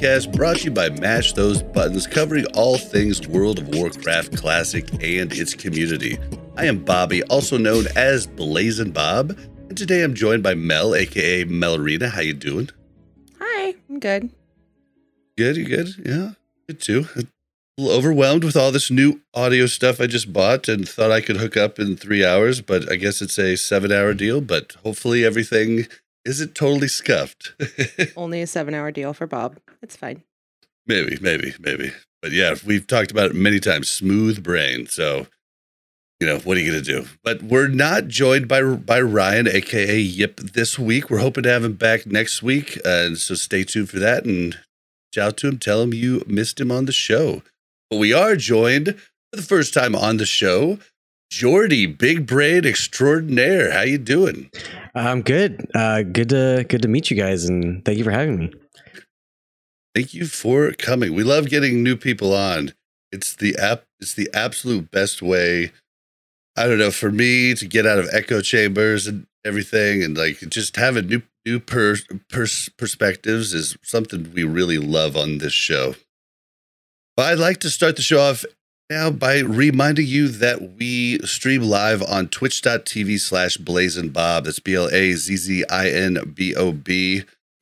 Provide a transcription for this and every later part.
podcast brought to you by Mash Those Buttons, covering all things World of Warcraft Classic and its community. I am Bobby, also known as Blazin' Bob, and today I'm joined by Mel, aka Melarina. How you doing? Hi, I'm good. Good, you good? Yeah, good too. A little overwhelmed with all this new audio stuff I just bought and thought I could hook up in three hours, but I guess it's a seven-hour deal. But hopefully everything isn't totally scuffed. Only a seven hour deal for Bob. It's fine. Maybe, maybe, maybe. But yeah, we've talked about it many times. Smooth brain. So, you know, what are you gonna do? But we're not joined by by Ryan, aka Yip, this week. We're hoping to have him back next week, and so stay tuned for that. And shout to him, tell him you missed him on the show. But we are joined for the first time on the show. Joardee, big brain extraordinaire. How you doing? I'm good. Uh, good to good to meet you guys, and thank you for having me. Thank you for coming. We love getting new people on. It's the app. It's the absolute best way. I don't know for me to get out of echo chambers and everything, and like just having new new per, pers- perspectives is something we really love on this show. But I'd like to start the show off now by reminding you that we stream live on twitch.tv slash blazin bob that's b-l-a-z-z-i-n-b-o-b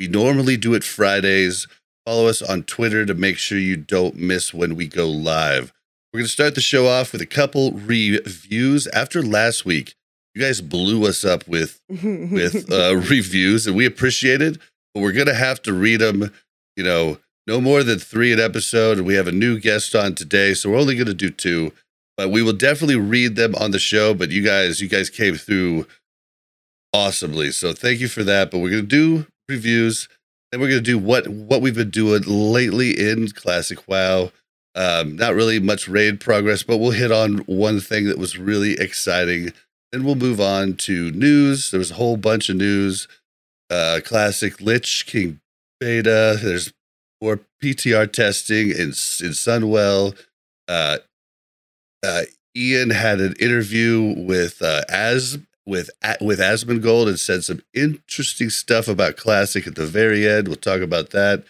we normally do it fridays. Follow us on twitter to make sure you don't miss when we go live. We're going to start the show off with a couple reviews. After last week you guys blew us up with with uh, reviews and we appreciate it but we're going to have to read them you know no more than three an episode. We have a new guest on today, so we're only going to do two, but we will definitely read them on the show. But you guys, you guys came through awesomely, so thank you for that. But we're going to do reviews, and we're going to do what what we've been doing lately in Classic WoW. Um, not really much raid progress, but we'll hit on one thing that was really exciting. Then we'll move on to news. There was a whole bunch of news. Uh, classic Lich King beta. There's for PTR testing in in Sunwell. Uh, uh, Ion had an interview with uh, as with with Asmongold and said some interesting stuff about Classic at the very end. We'll talk about that.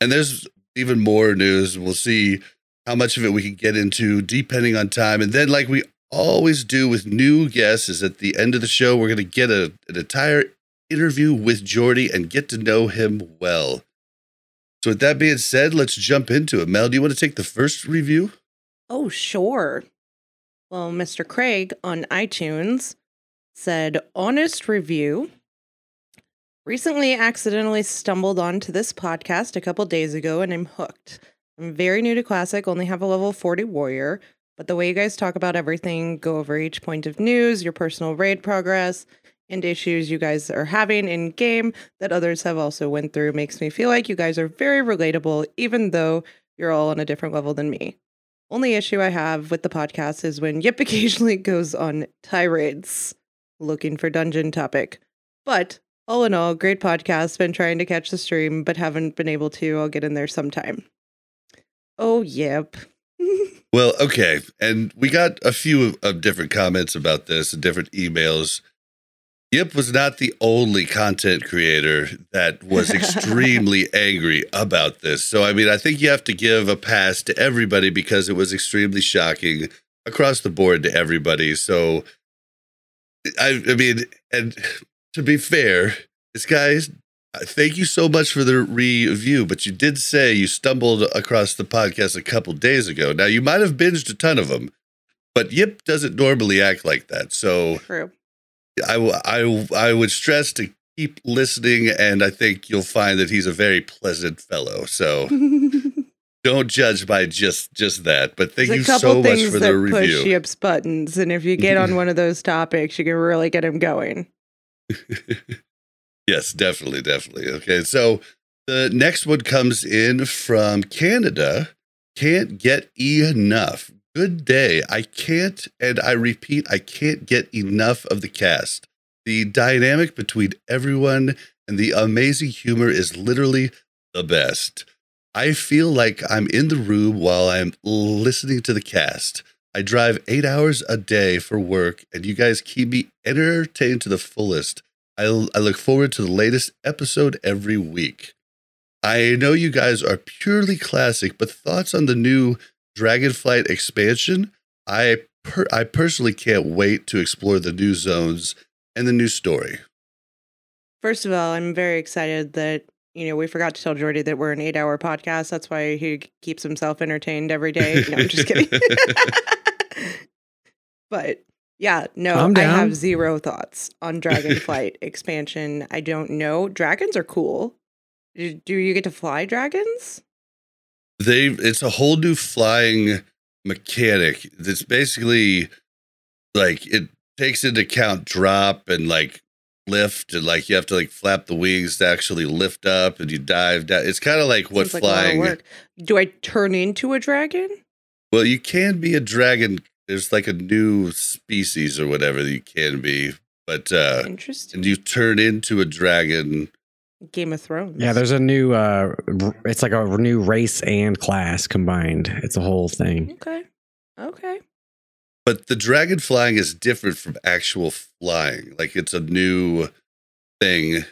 And there's even more news. We'll see how much of it we can get into depending on time. And then, like we always do with new guests, is at the end of the show we're going to get a, an entire interview with Joardee and get to know him well. So, with that being said, let's jump into it. Mel, do you want to take the first review? Oh, sure. Well, Mr. Craig on iTunes said, Honest review. Recently accidentally stumbled onto this podcast a couple days ago and I'm hooked. I'm very new to Classic, only have a level 40 warrior, but the way you guys talk about everything, go over each point of news, your personal raid progress, and issues you guys are having in game that others have also went through makes me feel like you guys are very relatable even though you're all on a different level than me. Only issue I have with the podcast is when Yip occasionally goes on tirades looking for dungeon topic. But all in all, great podcast. Been trying to catch the stream, but haven't been able to. I'll get in there sometime. Oh, yep. well, okay. And we got a few of different comments about this and different emails. Yip was not the only content creator that was extremely angry about this. So, I mean, I think you have to give a pass to everybody because it was extremely shocking across the board to everybody. So, I, I mean, and to be fair, this guys, uh, thank you so much for the review. But you did say you stumbled across the podcast a couple days ago. Now, you might have binged a ton of them, but Yip doesn't normally act like that. So, True. I, I, I would stress to keep listening, and I think you'll find that he's a very pleasant fellow. So, don't judge by just just that. But thank There's you so much for the push review. Yip's buttons, and if you get on one of those topics, you can really get him going. yes, definitely, definitely. Okay, so the next one comes in from Canada. Can't get enough. Good day. I can't, and I repeat, I can't get enough of the cast. The dynamic between everyone and the amazing humor is literally the best. I feel like I'm in the room while I'm listening to the cast. I drive eight hours a day for work, and you guys keep me entertained to the fullest. I, I look forward to the latest episode every week. I know you guys are purely classic, but thoughts on the new Dragonflight expansion? I per- I personally can't wait to explore the new zones and the new story. First of all, I'm very excited that you know we forgot to tell Joardee that we're an eight-hour podcast. That's why he keeps himself entertained every day. No, I'm just kidding. but yeah, no, I'm have zero thoughts on Dragonflight expansion. I don't know. Dragons are cool. Do do you get to fly dragons? They it's a whole new flying mechanic that's basically like it takes into account drop and like lift and like you have to like flap the wings to actually lift up and you dive down it's kind of like what Seems like a lot of flying. Do I turn into a dragon? well you can be a dragon there's like a new species or whatever that you can be but uh Interesting. and you turn into a dragon Game of Thrones. Yeah, there's a new. uh It's like a new race and class combined. It's a whole thing. Okay. Okay. but the dragon flying is different from actual flying. Like it's a new thing.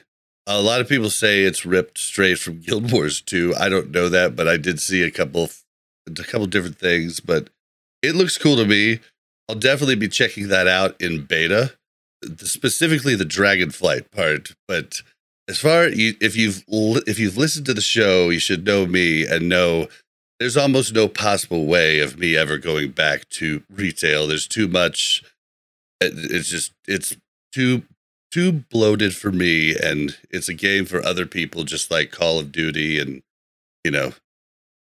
A lot of people say it's ripped straight from Guild Wars 2. I don't know that, but I did see a couple of, a couple different things, but it looks cool to me. I'll definitely be checking that out in beta, the- specifically the dragon flight part, but as far you if you've if you've listened to the show, you should know me and know there's almost no possible way of me ever going back to retail. There's too much. It's just it's too too bloated for me, and it's a game for other people, just like Call of Duty and you know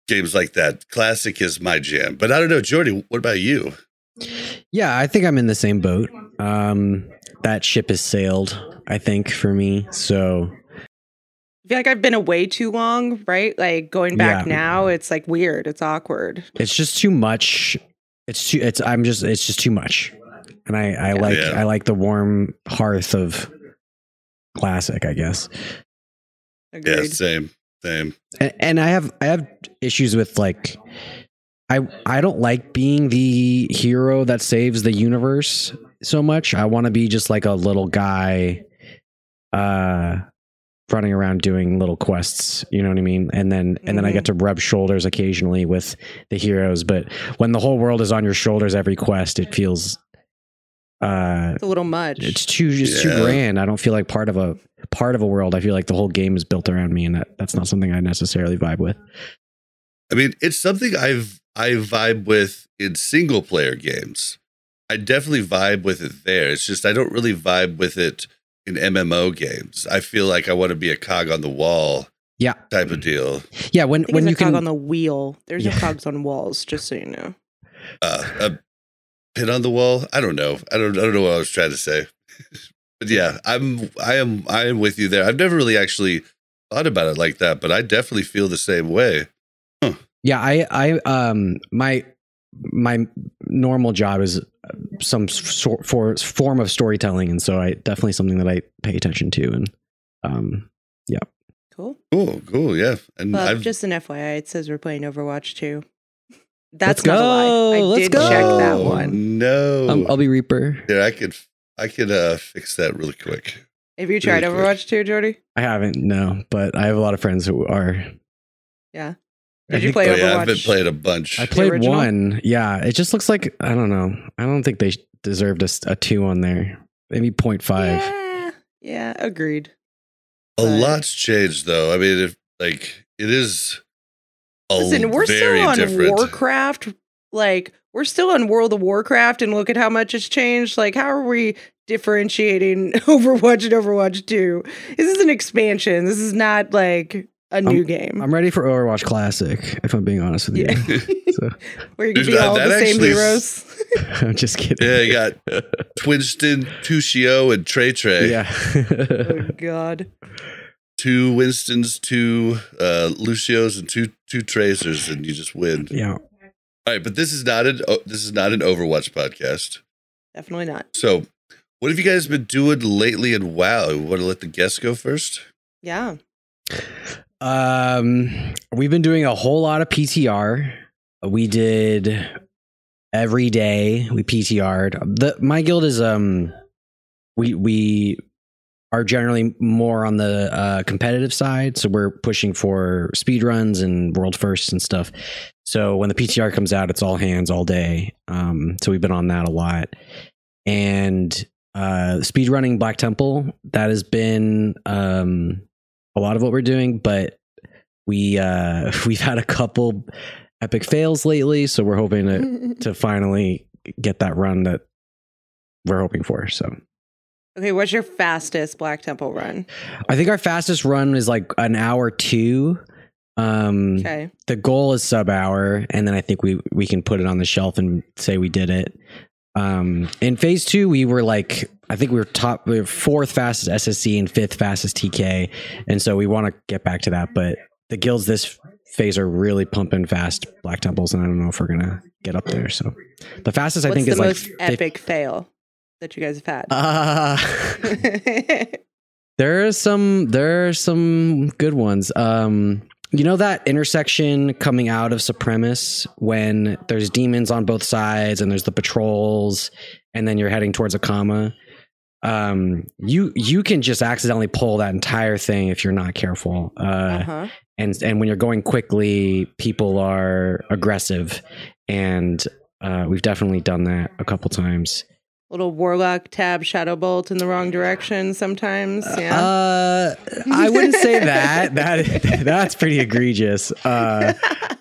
games like that. Classic is my jam, but I don't know, Joardee. What about you? Yeah, I think I'm in the same boat. Um, that ship has sailed. I think for me. So I feel like I've been away too long, right? Like going back Yeah. now, it's like weird. It's awkward. it's just too much. It's too. It's. I'm just. It's just too much. And I. I Yeah. like. Yeah. I like the warm hearth of classic. I guess. Agreed. Yeah, same, same. and, and I have I have issues with like I I don't like being the hero that saves the universe so much. I want to be just like a little guy uh running around doing little quests, you know what I mean? And then and then I get to rub shoulders occasionally with the heroes, but when the whole world is on your shoulders every quest, it feels uh It's a little much. it's too just too grand. I don't feel like part of a part of a world. I feel like the whole game is built around me, and that, that's not something I necessarily vibe with. I mean, it's something I've I vibe with in single player games. I definitely vibe with it there. It's just I don't really vibe with it in MMO games. I feel like I want to be a cog on the wall Yeah, type of deal. yeah. When when you a cog can, on the wheel. There's no Yeah. cogs on walls, just so you know. Uh, a pin on the wall. I don't know. I don't. I don't know what I was trying to say. but yeah, I'm. I am. I am with you there. I've never really actually thought about it like that, but I definitely feel the same way. yeah, I I um my my normal job is some sort for form of storytelling, and so I definitely something that I pay attention to, and um yeah. Cool. Cool. Cool. Yeah. And But I've just an FYI, it says we're playing Overwatch too. That's Let's not a lie. I. Let's did go. check that one. No. I'm- I'll be Reaper. Here, I could I could uh fix that really quick. Have you tried Really quick. Overwatch 2, Joardee? I haven't no, but I have a lot of friends who are. Yeah. I Did you play Oh, yeah, I've been played a bunch. I played one. Yeah, it just looks like I don't know. I don't think they deserved a two on there. Maybe 0.5. Yeah. Yeah, agreed. a but- lot's changed though. I mean, if like it is a Listen, we're still on different. Warcraft. Like, we're still on World of Warcraft, and look at how much it's changed. Like, how are we differentiating Overwatch and Overwatch 2? This is an expansion. This is not like a new game. I'm ready for Overwatch Classic. If I'm being honest with you, Yeah. so, where you can Dude, be that- all that the same heroes. I'm just kidding. Yeah, you got Twinston, Tushio, and Trey Trey. yeah. oh god. Two Winstons, two uh, Lucios, and two two Tracers, and you just win. yeah. All right, but this is not an oh, this is not an Overwatch podcast. Definitely not. So, what have you guys been doing lately? And wow, want to let the guests go first? Yeah. Um, we've been doing a whole lot of PTR. We did every day. We PTR'd. The my guild is um, we we are generally more on the uh, competitive side, so we're pushing for speed runs and world firsts and stuff. So when the PTR comes out, it's all hands all day. Um, so we've been on that a lot, and uh, speed running Black Temple that has been um a lot of what we're doing, but we uh we've had a couple epic fails lately, so we're hoping to to finally get that run that we're hoping for. So okay, what's your fastest Black Temple run? I think our fastest run is like an hour two. Um Okay. the goal is sub hour, and then I think we we can put it on the shelf and say we did it. Um, in phase two, we were like, I think we were top, we were fourth fastest SSC and fifth fastest TK, and so we want to get back to that. But the guilds this phase are really pumping fast Black Temples, and I don't know if we're gonna get up there. So the fastest I What's think the is like most fif- epic fail that you guys have had? Uh, there are some there are some good ones. Um you know that intersection coming out of Supremus when there's demons on both sides and there's the patrols and then you're heading towards Akama. Um you you can just accidentally pull that entire thing if you're not careful. Uh uh-huh. and and when you're going quickly, people are aggressive and uh, we've definitely done that a couple times. Little warlock tab shadow bolt in the wrong direction sometimes. Yeah. Uh, I wouldn't say that. That that's pretty egregious. Uh,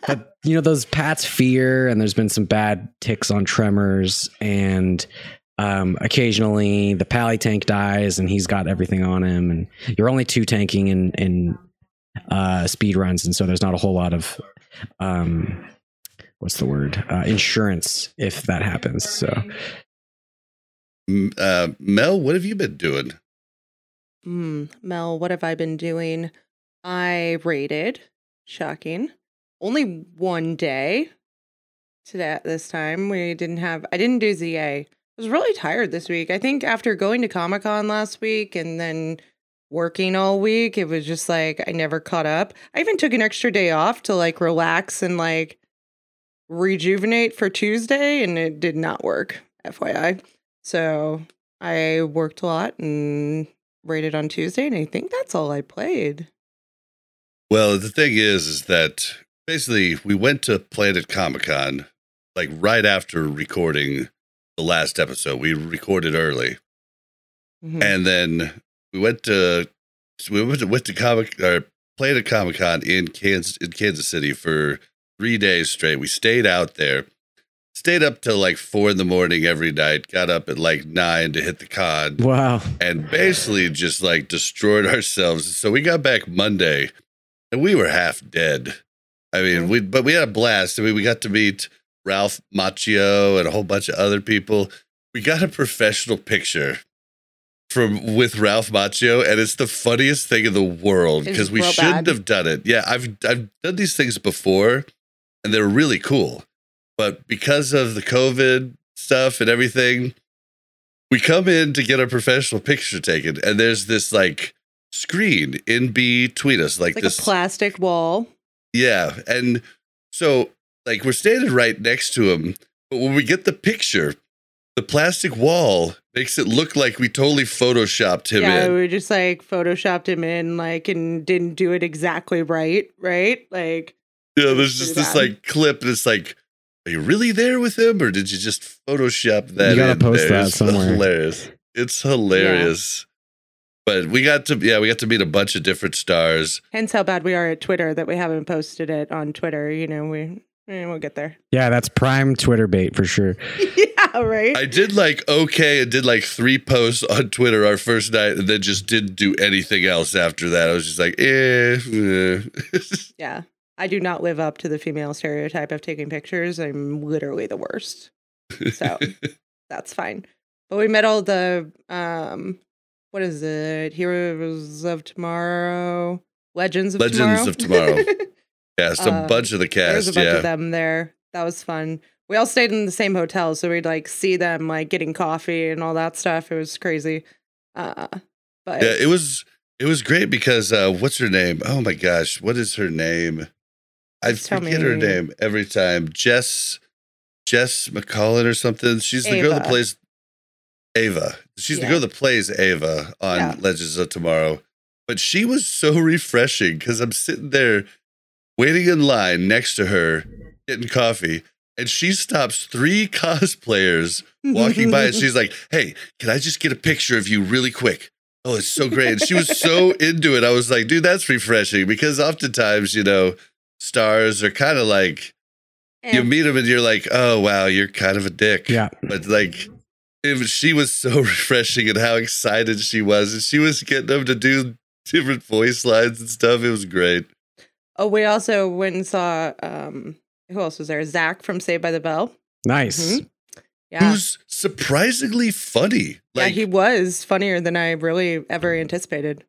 but you know those Pat's fear, and there's been some bad ticks on tremors, and um, occasionally the pally tank dies, and he's got everything on him, and you're only two tanking in in uh, speed runs, and so there's not a whole lot of um, what's the word uh, insurance if that happens. So Uh, Mel, what have you been doing? Hmm. Mel, what have I been doing? I rated. Shocking. Only one day. Today, at this time we didn't have. I didn't do ZA. I was really tired this week. I think after going to Comic Con last week and then working all week, it was just like I never caught up. I even took an extra day off to like relax and like rejuvenate for Tuesday, and it did not work. FYI. So I worked a lot and rated on Tuesday, and I think that's all I played. Well, the thing is, is that basically we went to Planet Comic Con like right after recording the last episode. We recorded early, Mhm. and then we went to we went to, went to comic or Planet Comic Con in Kansas in Kansas City for three days straight. We stayed out there, stayed up till like four in the morning every night. Got up at like nine to hit the con wow, and basically just like destroyed ourselves. So we got back Monday and we were half dead. I mean, we but we had a blast. I mean, we got to meet Ralph Macchio and a whole bunch of other people. We got a professional picture from with Ralph Macchio, and it's the funniest thing in the world because we shouldn't bad. have done it. Yeah, I've I've done these things before, and they're really cool. But because of the COVID stuff and everything, we come in to get a professional picture taken, and there's this like screen in between us, like, like this a plastic wall. yeah, and so like we're standing right next to him, but when we get the picture, the plastic wall makes it look like we totally photoshopped him yeah, in. we just like photoshopped him in, like, and didn't do it exactly right, right? Like, Yeah, there's just this bad. like clip, and it's like, are you really there with him, or did you just Photoshop that? You gotta in post there? that It's somewhere. Hilarious. It's hilarious. But we got to yeah, we got to meet a bunch of different stars. hence how bad we are at Twitter that we haven't posted it on Twitter. You know, we eh, we'll get there. yeah, that's prime Twitter bait for sure. yeah. yeah, right. I did like okay and did like three posts on Twitter our first night and then just didn't do anything else after that. I was just like, eh. yeah. I do not live up to the female stereotype of taking pictures. I'm literally the worst. So that's fine. But we met all the um what is it? Heroes of Tomorrow, Legends of Legends Tomorrow. of Tomorrow. Yeah, some Uh, bunch of the There was a bunch Yeah. of them there. That was fun. We all stayed in the same hotel, so we'd like see them like getting coffee and all that stuff. It was crazy. Uh, but Yeah, it was it was great because uh what's her name? Oh my gosh, what is her name? I forget her name every time. Jess Jess Macallan or something. She's the girl that plays Ava. She's the girl that plays Ava on Yeah. Legends of Tomorrow. But she was so refreshing because I'm sitting there waiting in line next to her, getting coffee, and she stops three cosplayers walking by and she's like, Hey, can I just get a picture of you really quick? Oh, it's so great. And she was so into it. I was like, dude, that's refreshing because oftentimes, you know, stars are kind of like, you Eh, meet them and you're like, oh, wow, you're kind of a dick. Yeah. But like, it was, she was so refreshing and how excited she was. And she was getting them to do different voice lines and stuff. It was great. Oh, we also went and saw um who else was there? Zach from Saved by the Bell. Nice. Mhm. Yeah. Who's surprisingly funny. yeah, he was funnier than I really ever anticipated.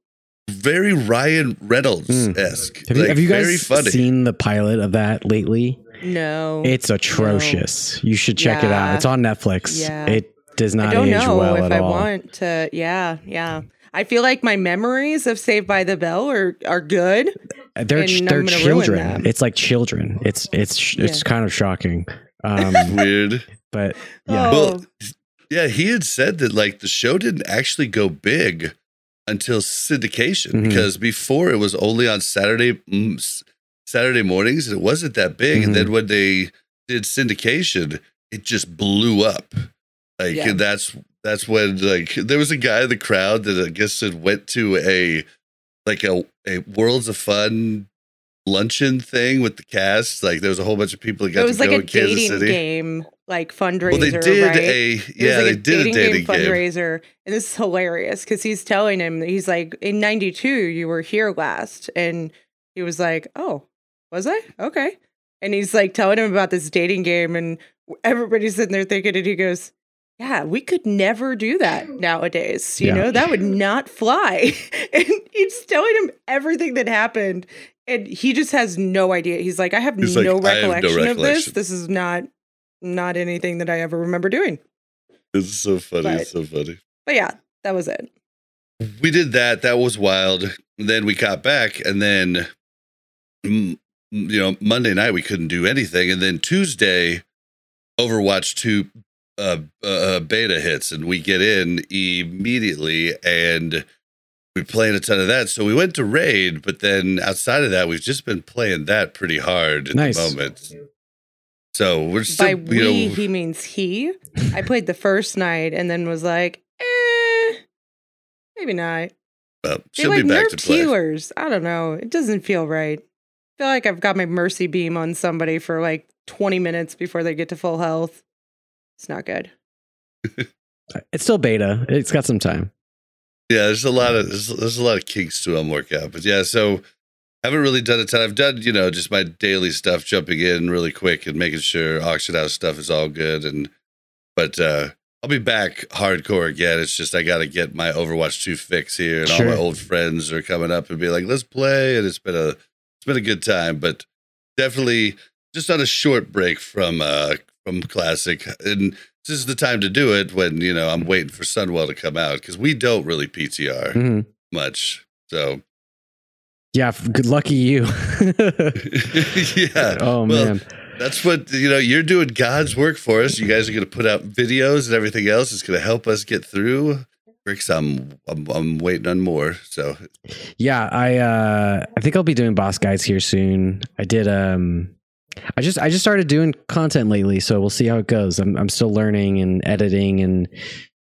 very Ryan Reynolds esque. Have, you, like, have you very guys funny. seen the pilot of that lately? No. It's atrocious. You should check it out. It's on Netflix. Yeah. It does I not don't age know well if at I all. want to. Yeah, yeah. I feel like my memories of Saved by the Bell are are good. They're and they're children. It's like children. It's it's it's Yeah. kind of shocking. Um, Weird. but yeah, Oh, Well, Yeah, he had said that like the show didn't actually go big until syndication Mhm. because before it was only on Saturday mm, Saturday mornings and it wasn't that big. And Mhm. then when they did syndication, it just blew up. Like Yeah. and that's that's when like there was a guy in the crowd that I guess had went to a like a, a Worlds of Fun luncheon thing with the cast. Like there was a whole bunch of people that got it was to like go a in Kansas dating City. game, like fundraiser. Well, they did right? a yeah, like they a did a dating game. fundraiser, and this is hilarious because he's telling him he's like, in '92 you were here last, and he was like, "Oh, was I? Okay." And he's like telling him about this dating game, and everybody's sitting there thinking, and he goes, "Yeah, we could never do that nowadays. You Yeah. know, that would not fly." and he's telling him everything that happened, and he just has no idea. He's like, "I have He's like, no "I have no recollection of this. This is not." Not anything that I ever remember doing. It's so funny. But- it's so funny. But yeah, that was it. we did that. That was wild. Then we got back, and then you know Monday night we couldn't do anything, and then Tuesday, Overwatch two uh, uh, beta hits, and we get in immediately, and we're playing a ton of that. So we went to raid, but then outside of that, we've just been playing that pretty hard at Nice. the moment. So we're still, By you know, we, he means he. I played the first night and then was like, eh, maybe not. well, They she'll like be back to nerfed play. healers. I don't know. It doesn't feel right. I feel like I've got my mercy beam on somebody for like 20 minutes before they get to full health. It's not good. it's still beta. It's got some time. Yeah, there's a lot of there's, there's a lot of kinks to them work out, but yeah, so I haven't really done a ton. I've done you know just my daily stuff, jumping in really quick and making sure auction house stuff is all good, and but uh I'll be back hardcore again. It's just I got to get my Overwatch two fix here, and all my old friends are coming up and be like, let's play, and it's been a it's been a good time, but definitely just on a short break from uh from classic and this is the time to do it when you know I'm waiting for Sunwell to come out because we don't really PTR Mhm. much. So Yeah, good lucky you. yeah, oh Well, man. that's what you know. You're doing God's work for us. You guys are going to put out videos and everything else. It's going to help us get through. Bricks, I'm, I'm I'm waiting on more. So Yeah, I uh I think I'll be doing boss guides here soon. I did um I just I just started doing content lately, so we'll see how it goes. I'm I'm still learning and editing and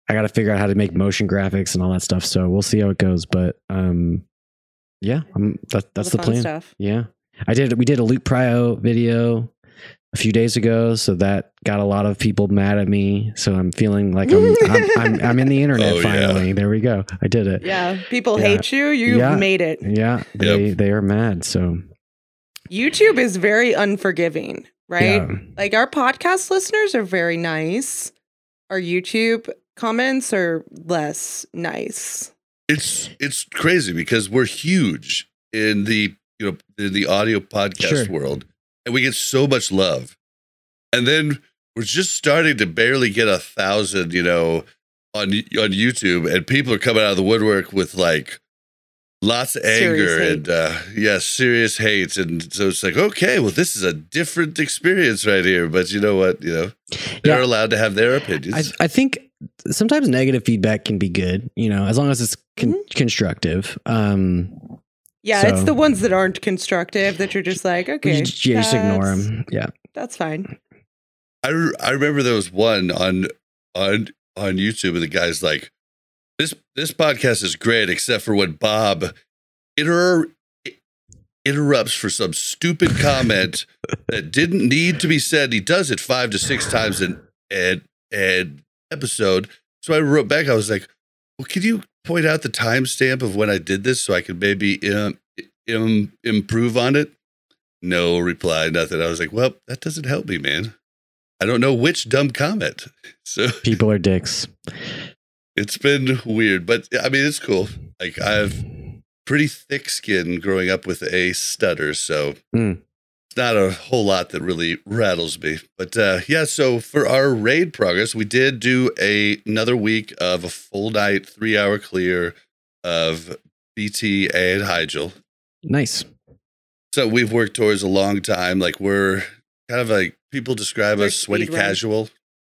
I got to figure out how to make motion graphics and all that stuff. So we'll see how it goes, but um yeah, I'm that, that's All the, fun plan. stuff. Yeah. I did we did a loot prio video. a few days ago, so that got a lot of people mad at me. So I'm feeling like I'm I'm, I'm, I'm in the internet Oh, yeah. finally. There we go. I did it. Yeah, people Yeah. hate you. You've Yeah. made it. Yeah, they they are mad. So YouTube is very unforgiving, right? yeah. Like our podcast listeners are very nice. Our YouTube comments are less nice. It's it's crazy because we're huge in the you know in the audio podcast Sure. world, and we get so much love, and then we're just starting to barely get a thousand, you know, on on YouTube, and people are coming out of the woodwork with like lots of Serious anger hate. and uh yeah serious hate and so it's like okay well this is a different experience right here but you know what you know they're Yeah. allowed to have their opinions I I think sometimes negative feedback can be good. You know, as long as it's con- Mm-hmm. constructive. Um, Yeah, it's the ones that aren't constructive that you're just like, okay, you just, you just ignore them. Yeah. That's fine. I, re- I remember there was one on on on YouTube and the guy's like, this this podcast is great except for when Bob inter- interrupts for some stupid comment that didn't need to be said. He does it five to six times in an an episode. So I wrote back. I was like, well, can you point out the timestamp of when I did this so I could maybe um, im- improve on it? No reply, nothing. I was like, well, that doesn't help me, man. I don't know which dumb comment. So People are dicks. It's been weird, but I mean, it's cool. Like I have pretty thick skin growing up with a stutter, so Mm. it's not a whole lot that really rattles me. But uh, yeah, so for our raid progress, we did do a another week of a full night, three hour clear of BT and Hyjal. Nice. So we've worked towards a long time. Like we're kind of like people describe Like us sweaty run. casual.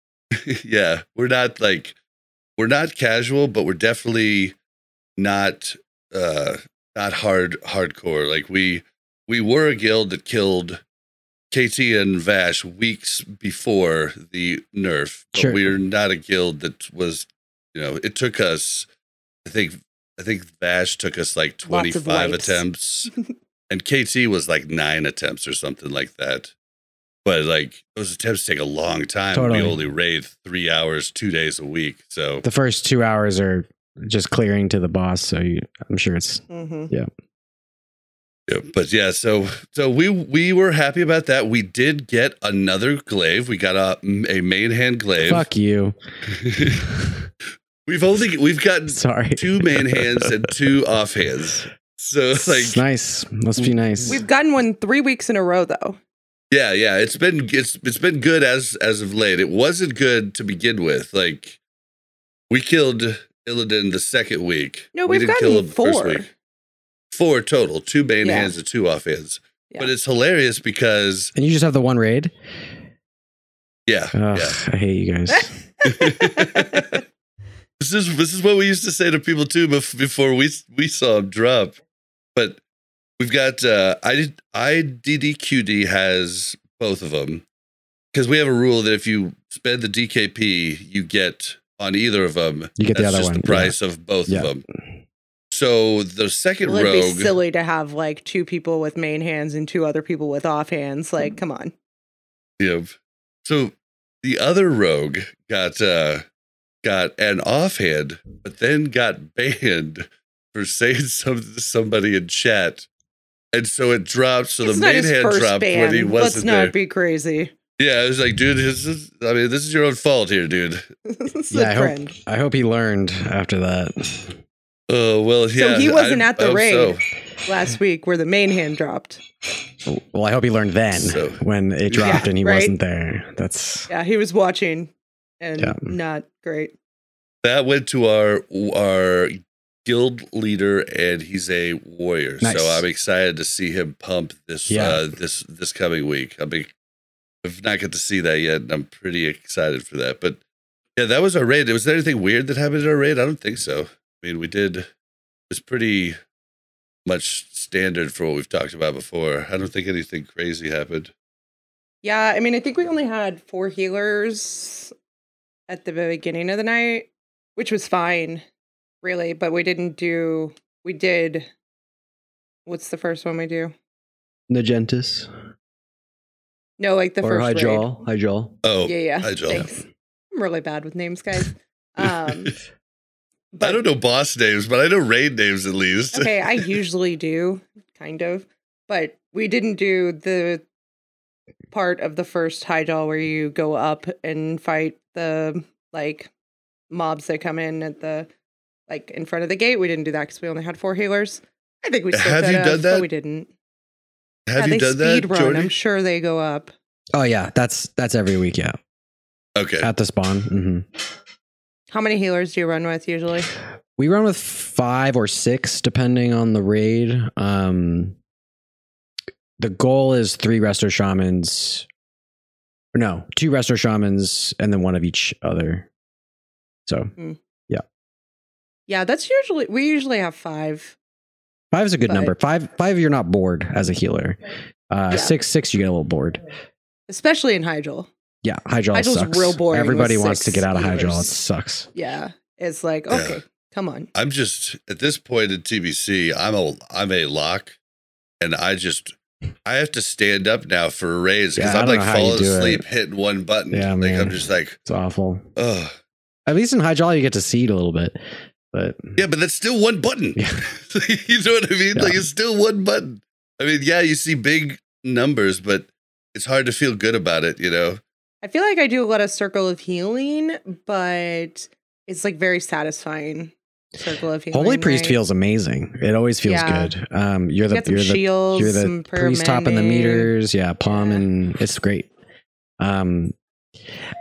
yeah, we're not like we're not casual, but we're definitely not uh not hard hardcore. Like we we were a guild that killed KT and Vash weeks before the nerf, but Sure. we're not a guild that was you know, it took us I think I think Vash took us like 25 attempts and KT was like 9 attempts or something like that. But like those attempts take a long time. Totally. We only raid 3 hours 2 days a week. So The first two hours are just clearing to the boss. So you, I'm sure it's hmm Yeah, but yeah, so so we we were happy about that. We did get another glaive. We got a a main hand glaive. fuck you. we've only we've gotten Sorry. two main hands and two off hands. So It's like nice. Must be nice. We've gotten one three weeks in a row, though. Yeah, yeah, it's been it's it's been good as as of late. It wasn't good to begin with. Like we killed Illidan the second week. No, we we've gotten him the first four. week. Four total, two main Yeah. hands and two off hands. Yeah. But it's hilarious because and you just have the one raid. yeah, Ugh, yeah. I hate you guys. this is this is what we used to say to people too bef- before we we saw him drop. But we've got uh, I IDDQD has both of them because we have a rule that if you spend the DKP, you get on either of them. You get the other just one. the price of both Yeah. of them. So the second Well, it'd be silly to have like two people with main hands and two other people with off hands. Like, come on. Yeah. So the other rogue got uh got an offhand, but then got banned for saying something to somebody in chat. And so it dropped. So it's the main his hand dropped ban. when he wasn't Let's wasn't there. be crazy. yeah, I was like, dude, this is I mean, this is your own fault here, dude. it's Yeah, a I hope. I hope he learned after that. Oh well, yeah. So he wasn't I- at the I raid. so. Last week, where the main hand dropped. Well, I hope he learned then So- when it dropped Yeah, and he right? wasn't there. That's Yeah, he was watching and Yeah. not great. That went to our our guild leader, and he's a warrior. Nice. So I'm excited to see him pump this Yeah. uh, this this coming week. I'll be I've not got to see that yet, and I'm pretty excited for that. But yeah, that was our raid. Was there anything weird that happened in our raid? I don't think so. I mean, we did. It was pretty much standard for what we've talked about before. I don't think anything crazy happened. Yeah, I mean, I think we only had four healers at the beginning of the night, which was fine, really. But we didn't do. We did. What's the first one we do? Nagentis. No, like the or first hi raid. Joel. Hi Joel. Oh, Yeah, yeah. Hyjal. Thanks. I'm really bad with names, guys. Um, I don't know boss names, but I know raid names at least. okay, I usually do, kind of, but we didn't do the part of the first Hyjal where you go up and fight the like mobs that come in at the like in front of the gate. We didn't do that because we only had four healers. I think we still Have could you done that? we didn't. Have yeah, you they done that, speed run. Joardee? I'm sure they go up. Oh yeah, that's that's every week. Yeah, Okay. at the spawn. Mm-hmm. How many healers do you run with usually? We run with five or six, depending on the raid. Um, the goal is three resto shamans. No, two resto shamans, and then one of each other. So Yeah, that's usually we usually have five. five is a good But- number. Five, five, you're not bored as a healer. Uh, Yeah. Six, six, you get a little bored. Especially in Hyjal. Yeah, Hyjal Hyjal's sucks. real boring Everybody wants to get out of Hyjal. It sucks. Yeah. It's like, Yeah. okay, come on. I'm just at this point in TBC, I'm a I'm a lock, and I just I have to stand up now for a raise because Yeah, I I'm like know how you falling do it. asleep hitting one button. Yeah, like man. I'm just like, It's awful. oh At least in Hyjal, you get to seed a little bit. But yeah, but that's still one button. Yeah. you know what I mean? Yeah. Like it's still one button. I mean, yeah, you see big numbers, but it's hard to feel good about it. You know? I feel like I do a lot of circle of healing, but it's like very satisfying. Circle of healing. Holy Priest right? feels amazing. It always feels Yeah. good. Um, you're You the got some you're the you're the priest topping the meters. Yeah, palm Yeah. and it's great. Um,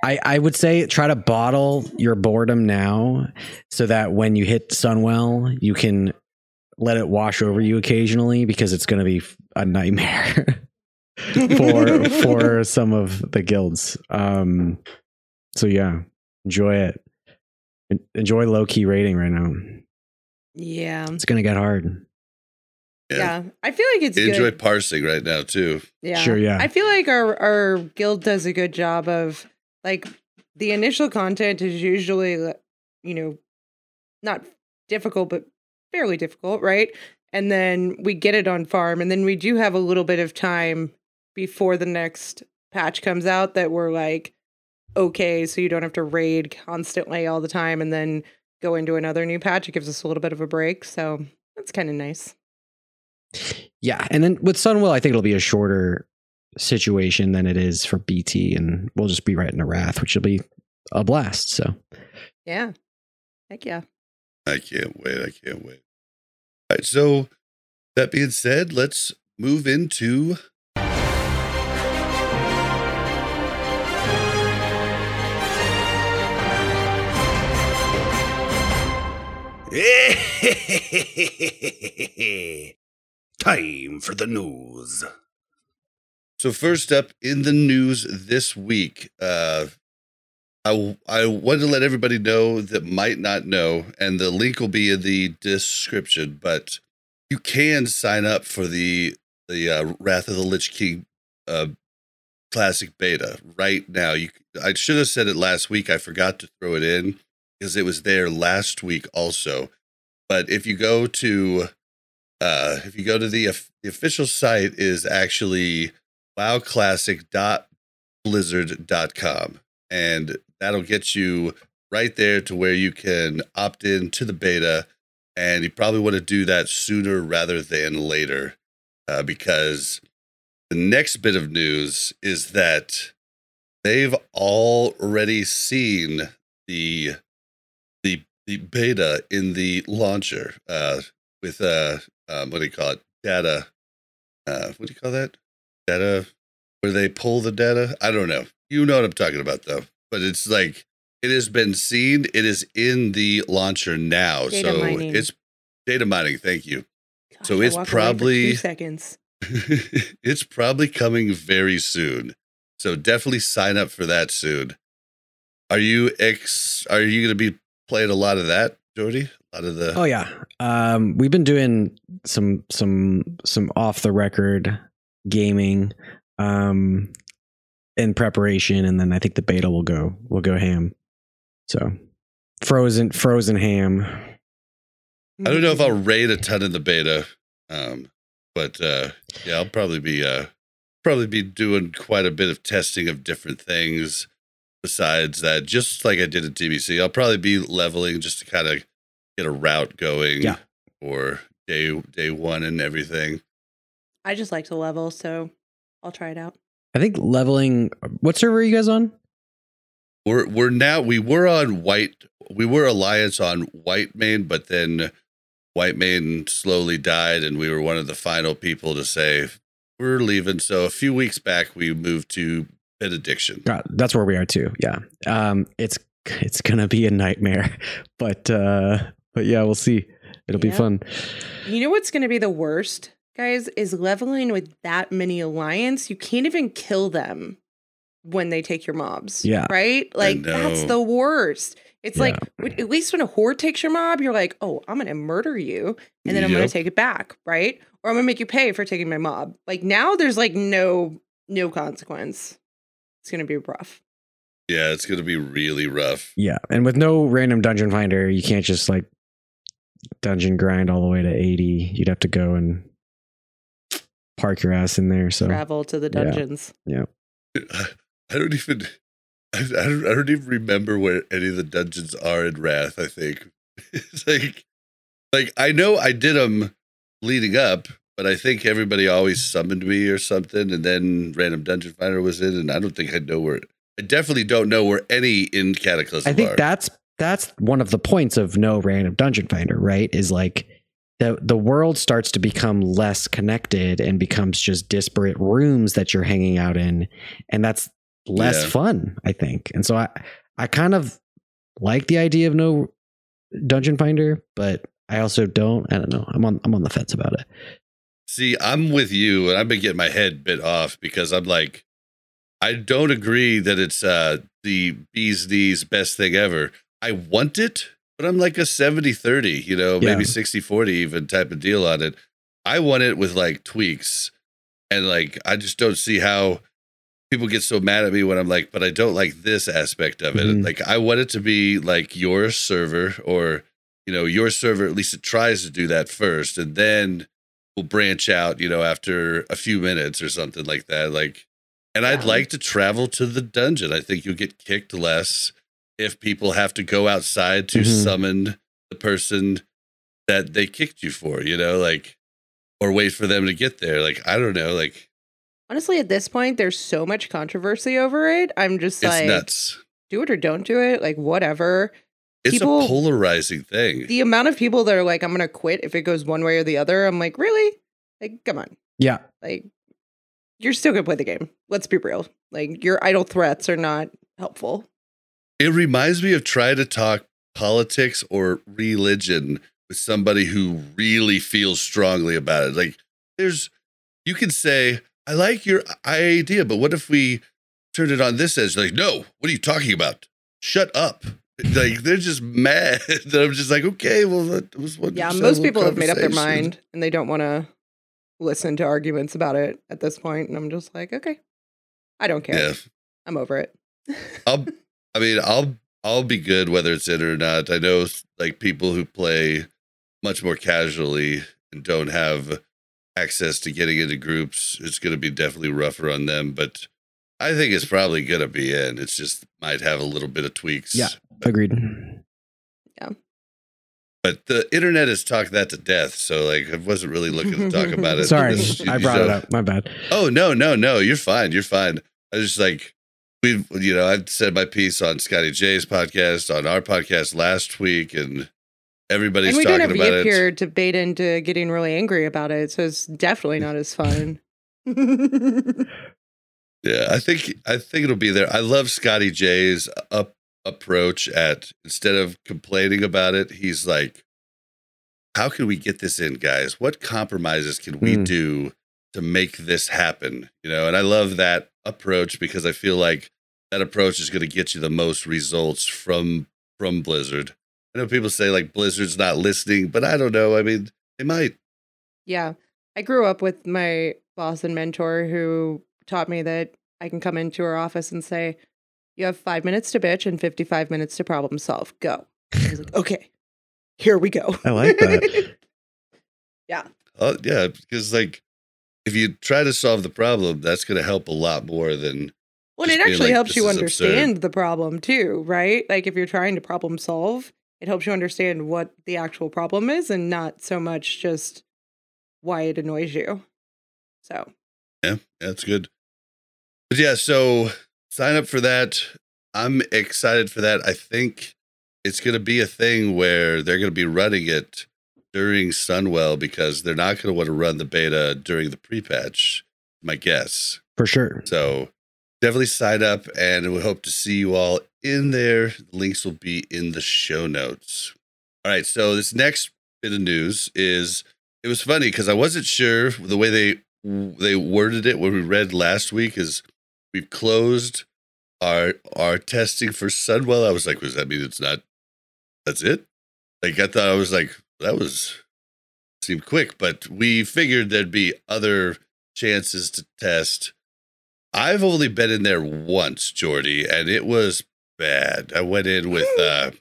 I I would say try to bottle your boredom now, so that when you hit Sunwell, you can let it wash over you occasionally because it's going to be a nightmare for for some of the guilds. Um, so yeah, enjoy it. Enjoy low key rating right now. Yeah. It's gonna get hard. Yeah. I feel like it's Enjoy good. parsing right now too. Yeah. Sure, yeah. I feel like our our guild does a good job of like the initial content is usually you know not difficult but fairly difficult, right? And then we get it on farm and then we do have a little bit of time before the next patch comes out that we're like okay, so you don't have to raid constantly all the time and then go into another new patch. It gives us a little bit of a break, so that's kind of nice. Yeah, and then with Sunwell, I think it'll be a shorter situation than it is for BT, and we'll just be right in the Wrath, which will be a blast. So Yeah. Heck yeah. I can't wait. I can't wait. All right. So that being said, let's move into Time for the news. So first up in the news this week, uh, I I want to let everybody know that might not know, and the link will be in the description. But you can sign up for the the uh, Wrath of the Lich King uh, classic beta right now. You I should have said it last week. I forgot to throw it in because it was there last week also. But if you go to uh, if you go to the the official site is actually wowclassic.blizzard.com and that'll get you right there to where you can opt in to the beta and you probably want to do that sooner rather than later uh, because the next bit of news is that they've already seen the the the beta in the launcher uh, with uh um, what do you call it data uh, what do you call that data where they pull the data. I don't know. You know what I'm talking about though. But it's like it has been seen. It is in the launcher now. Data so mining. it's data mining. Thank you. So Gosh, I it's walk away for probably- seconds. it's probably coming very soon. So definitely sign up for that soon. Are you ex are you gonna be playing a lot of that, Joardee? Of the Oh yeah. Um we've been doing some some some off the record gaming um in preparation and then I think the beta will go will go ham. So frozen frozen ham. I don't know if I'll raid a ton in the beta. Um, but uh yeah, I'll probably be uh probably be doing quite a bit of testing of different things besides that. Just like I did at TBC, I'll probably be leveling just to kind of get a route going Yeah. for day day one and everything. I just like to level, so I'll try it out. I think leveling. What server are you guys on? We're we're now we were on white we were alliance on Whitemane, but then Whitemane slowly died, and we were one of the final people to say we're leaving. So a few weeks back, we moved to benediction. God, that's where we are too. Yeah. Um, it's it's gonna be a nightmare, but uh, but yeah, we'll see. It'll be fun. You know what's going to be the worst, guys, is leveling with that many alliance. You can't even kill them when they take your mobs. Yeah. Right? Like, that's the worst. It's like, Yeah. w- at least when a horde takes your mob, you're like, oh, I'm going to murder you and then I'm going to take it back. Right? Or I'm going to make you pay for taking my mob. Like, now there's like no, no consequence. It's going to be rough. Yeah, it's gonna be really rough. Yeah, and with no random dungeon finder, you can't just like dungeon grind all the way to eighty. You'd have to go and park your ass in there. So Travel to the dungeons yeah. dungeons. I don't even. I, I don't. I don't even remember where any of the dungeons are in Wrath. I think it's like, like I know I did them leading up, but I think everybody always summoned me or something, and then random dungeon finder was in, and I don't think I know where. I definitely don't know where any in Cataclysm I think are. that's that's one of the points of no random dungeon finder, right? Is like the the world starts to become less connected and becomes just disparate rooms that you're hanging out in, and that's less Yeah. fun, I think. And so I I kind of like the idea of no dungeon finder, but I also don't. I don't know. I'm on I'm on the fence about it. See, I'm with you, and I've been getting my head bit off because I'm like, I don't agree that it's uh, the bee's knees best thing ever. I want it, but I'm like a 70 30, you know, maybe Yeah. 60 40 even type of deal on it. I want it with like tweaks. And like, I just don't see how people get so mad at me when I'm like, but I don't like this aspect of it. Mhm. Like, I want it to be like your server or, you know, your server, at least it tries to do that first. And then will branch out, you know, after a few minutes or something like that. Like, and I'd like to travel to the dungeon. I think you'll get kicked less if people have to go outside to Mhm. summon the person that they kicked you for, you know, like, or wait for them to get there. Like, I don't know, like, Honestly, at this point, there's so much controversy over it. I'm just it's like, nuts. do it or don't do it. Like, whatever. It's people- a polarizing thing. The amount of people that are like, I'm going to quit if it goes one way or the other. I'm like, really? Like, come on. Yeah. Like, you're still going to play the game. Let's be real. Like, your idle threats are not helpful. It reminds me of trying to talk politics or religion with somebody who really feels strongly about it. Like, there's, you can say, I like your idea, but what if we turned it on this edge? Like, no, what are you talking about? Shut up. Like, they're just mad. And I'm just like, okay, well, that was what. Yeah, just had a most people have made up their mind and they don't want to listen to arguments about it at this point. And I'm just like, okay, I don't care. Yeah. I'm over it. I'll, I mean, I'll, I'll be good whether it's in or not. I know like people who play much more casually and don't have access to getting into groups. It's going to be definitely rougher on them, but I think it's probably going to be in. It's just might have a little bit of tweaks. Yeah. Agreed. Yeah. But the internet has talked that to death. So like, I wasn't really looking to talk about it. Sorry, This- I brought it up. My bad. Oh no, no, no! You're fine. You're fine. I was just like we, you know, I've said my piece on Scotty J's podcast, on our podcast last week, and everybody's and we talking don't have about Yip it. here to bait into getting really angry about it. So it's definitely not as fun. Yeah, I think I think it'll be there. I love Scotty J's up approach at instead of complaining about it, he's like, "How can we get this in, guys? What compromises can we Hmm. do to make this happen?" You know, and I love that approach because I feel like that approach is going to get you the most results from from Blizzard. I know people say like Blizzard's not listening, but I don't know. I mean, they might. yeah. I grew up with my boss and mentor who taught me that I can come into her office and say, You have five minutes to bitch and 55 minutes to problem solve. Go. I was like, Okay, here we go. I like that. Yeah. Oh yeah, because like if you try to solve the problem, that's going to help a lot more than Well, it actually like, helps you is understand the problem too, right? Like if you're trying to problem solve, it helps you understand what the actual problem is and not so much just why it annoys you. So, Yeah, that's good. But yeah, so sign up for that. I'm excited for that. I think it's going to be a thing where they're going to be running it during Sunwell because they're not going to want to run the beta during the pre-patch. My guess. for sure. So definitely sign up, and we hope to see you all in there. Links will be in the show notes. All right, so this next bit of news is it was funny because I wasn't sure the way they they worded it when we read last week is we've closed our our testing for Sunwell. I was like, does that mean it's not? That's it? Like I thought I was like that was seemed quick, but we figured there'd be other chances to test. I've only been in there once, Joardee, and it was bad. I went in with uh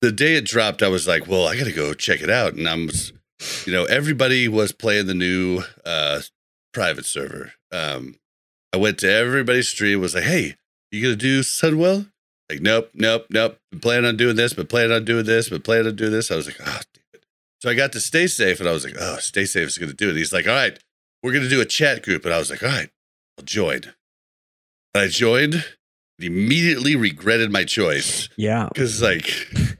the day it dropped, I was like, well, I gotta go check it out. And I'm you know, everybody was playing the new uh private server. Um I went to everybody's stream, was like, hey, you gonna do Sunwell? Like, nope, nope, nope. Been planning on doing this, but planning on doing this, but planning on doing this. I was like, oh damn it. So I got to stay safe and I was like, oh, stay safe is gonna do it. He's like, all right, we're gonna do a chat group. And I was like, all right, I'll join. I joined and immediately regretted my choice. Yeah. Because like,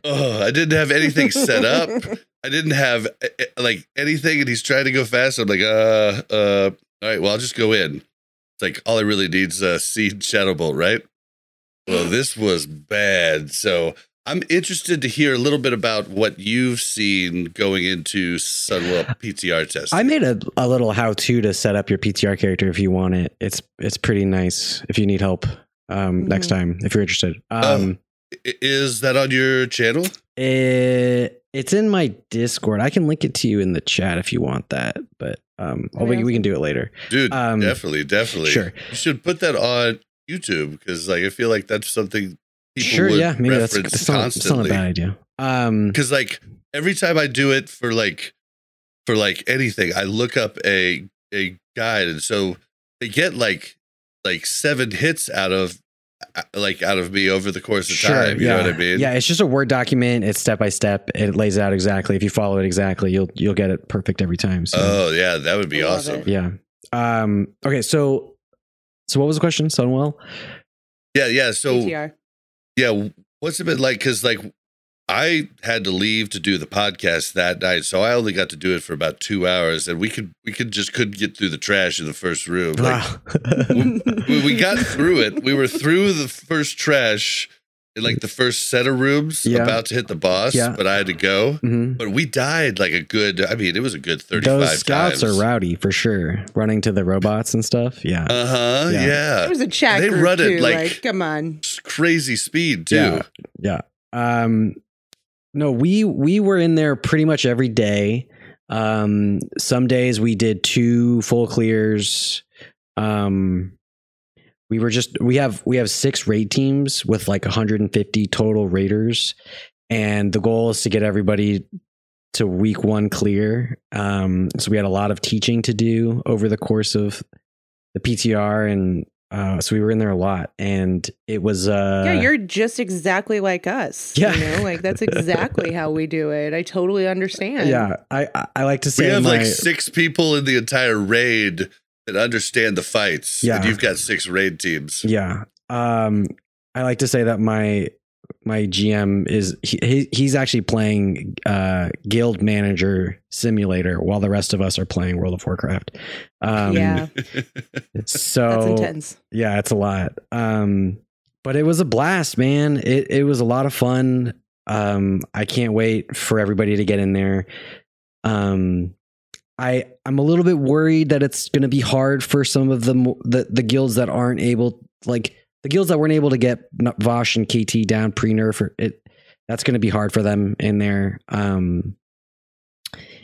oh, I didn't have anything set up. I didn't have eh, eh, like anything, and he's trying to go fast. I'm like, uh, uh, all right, well, I'll just go in. It's like all I really need is a seed shadow bolt, right? Well, this was bad. So I'm interested to hear a little bit about what you've seen going into Sunwell PTR test. I made a, a little how to to set up your PTR character if you want it. It's it's pretty nice if you need help um, next Mhm. time if you're interested. Um, Is that on your channel? it, it's in my Discord. I can link it to you in the chat if you want that, but um, oh, we, we can do it later. Dude, Um, definitely, definitely. Sure. You should put that on YouTube because like I feel like that's something people Sure, would yeah, maybe that's, reference that's, not, that's not a bad idea. Um, Because like every time I do it for like for like anything, I look up a a guide, and so they get like like seven hits out of uh, like out of me over the course of time. You yeah. know what I mean? Yeah, it's just a word document. It's step by step. It lays it out exactly. If you follow it exactly, you'll you'll get it perfect every time. So Oh yeah, that would be I awesome. yeah. Um. Okay. So so what was the question, Sunwell? Yeah, yeah. So PTR. Yeah, what's it been like? Because like I had to leave to do the podcast that night, so I only got to do it for about two hours, and we could we could just couldn't get through the trash in the first room. Like Wow. we, we got through it. We were through the first trash like the first set of rooms, Yeah. about to hit the boss, Yeah. but I had to go. Mhm. But we died like a good. I mean, it was a good thirty-five Those scouts times. are rowdy for sure. Running to the robots and stuff. Yeah. Uh huh. Yeah. Yeah. There was a chat They group run it like- Like, come on. Crazy speed too. Yeah. yeah. Um no, we we were in there pretty much every day. Um some days we did two full clears. Um we were just we have we have six raid teams with like 150 total raiders and the goal is to get everybody to week 1 clear. Um so we had a lot of teaching to do over the course of the PTR and uh, so we were in there a lot, and it was uh, yeah, you're just exactly like us. Yeah. You know, like that's exactly how we do it. I totally understand. yeah. I I- I like to say We have my, like six people in the entire raid that understand the fights. Yeah. And you've got six raid teams. yeah. Um, I like to say that my my GM is he, he he's actually playing uh Guild Manager Simulator while the rest of us are playing World of Warcraft. Um, yeah, So that's intense. Yeah, it's a lot. Um, but it was a blast, man. It it was a lot of fun. Um, I can't wait for everybody to get in there. Um, I I'm a little bit worried that it's going to be hard for some of the, the the guilds that aren't able like the guilds that weren't able to get Vashj and KT down pre nerf it that's going to be hard for them in there. Um,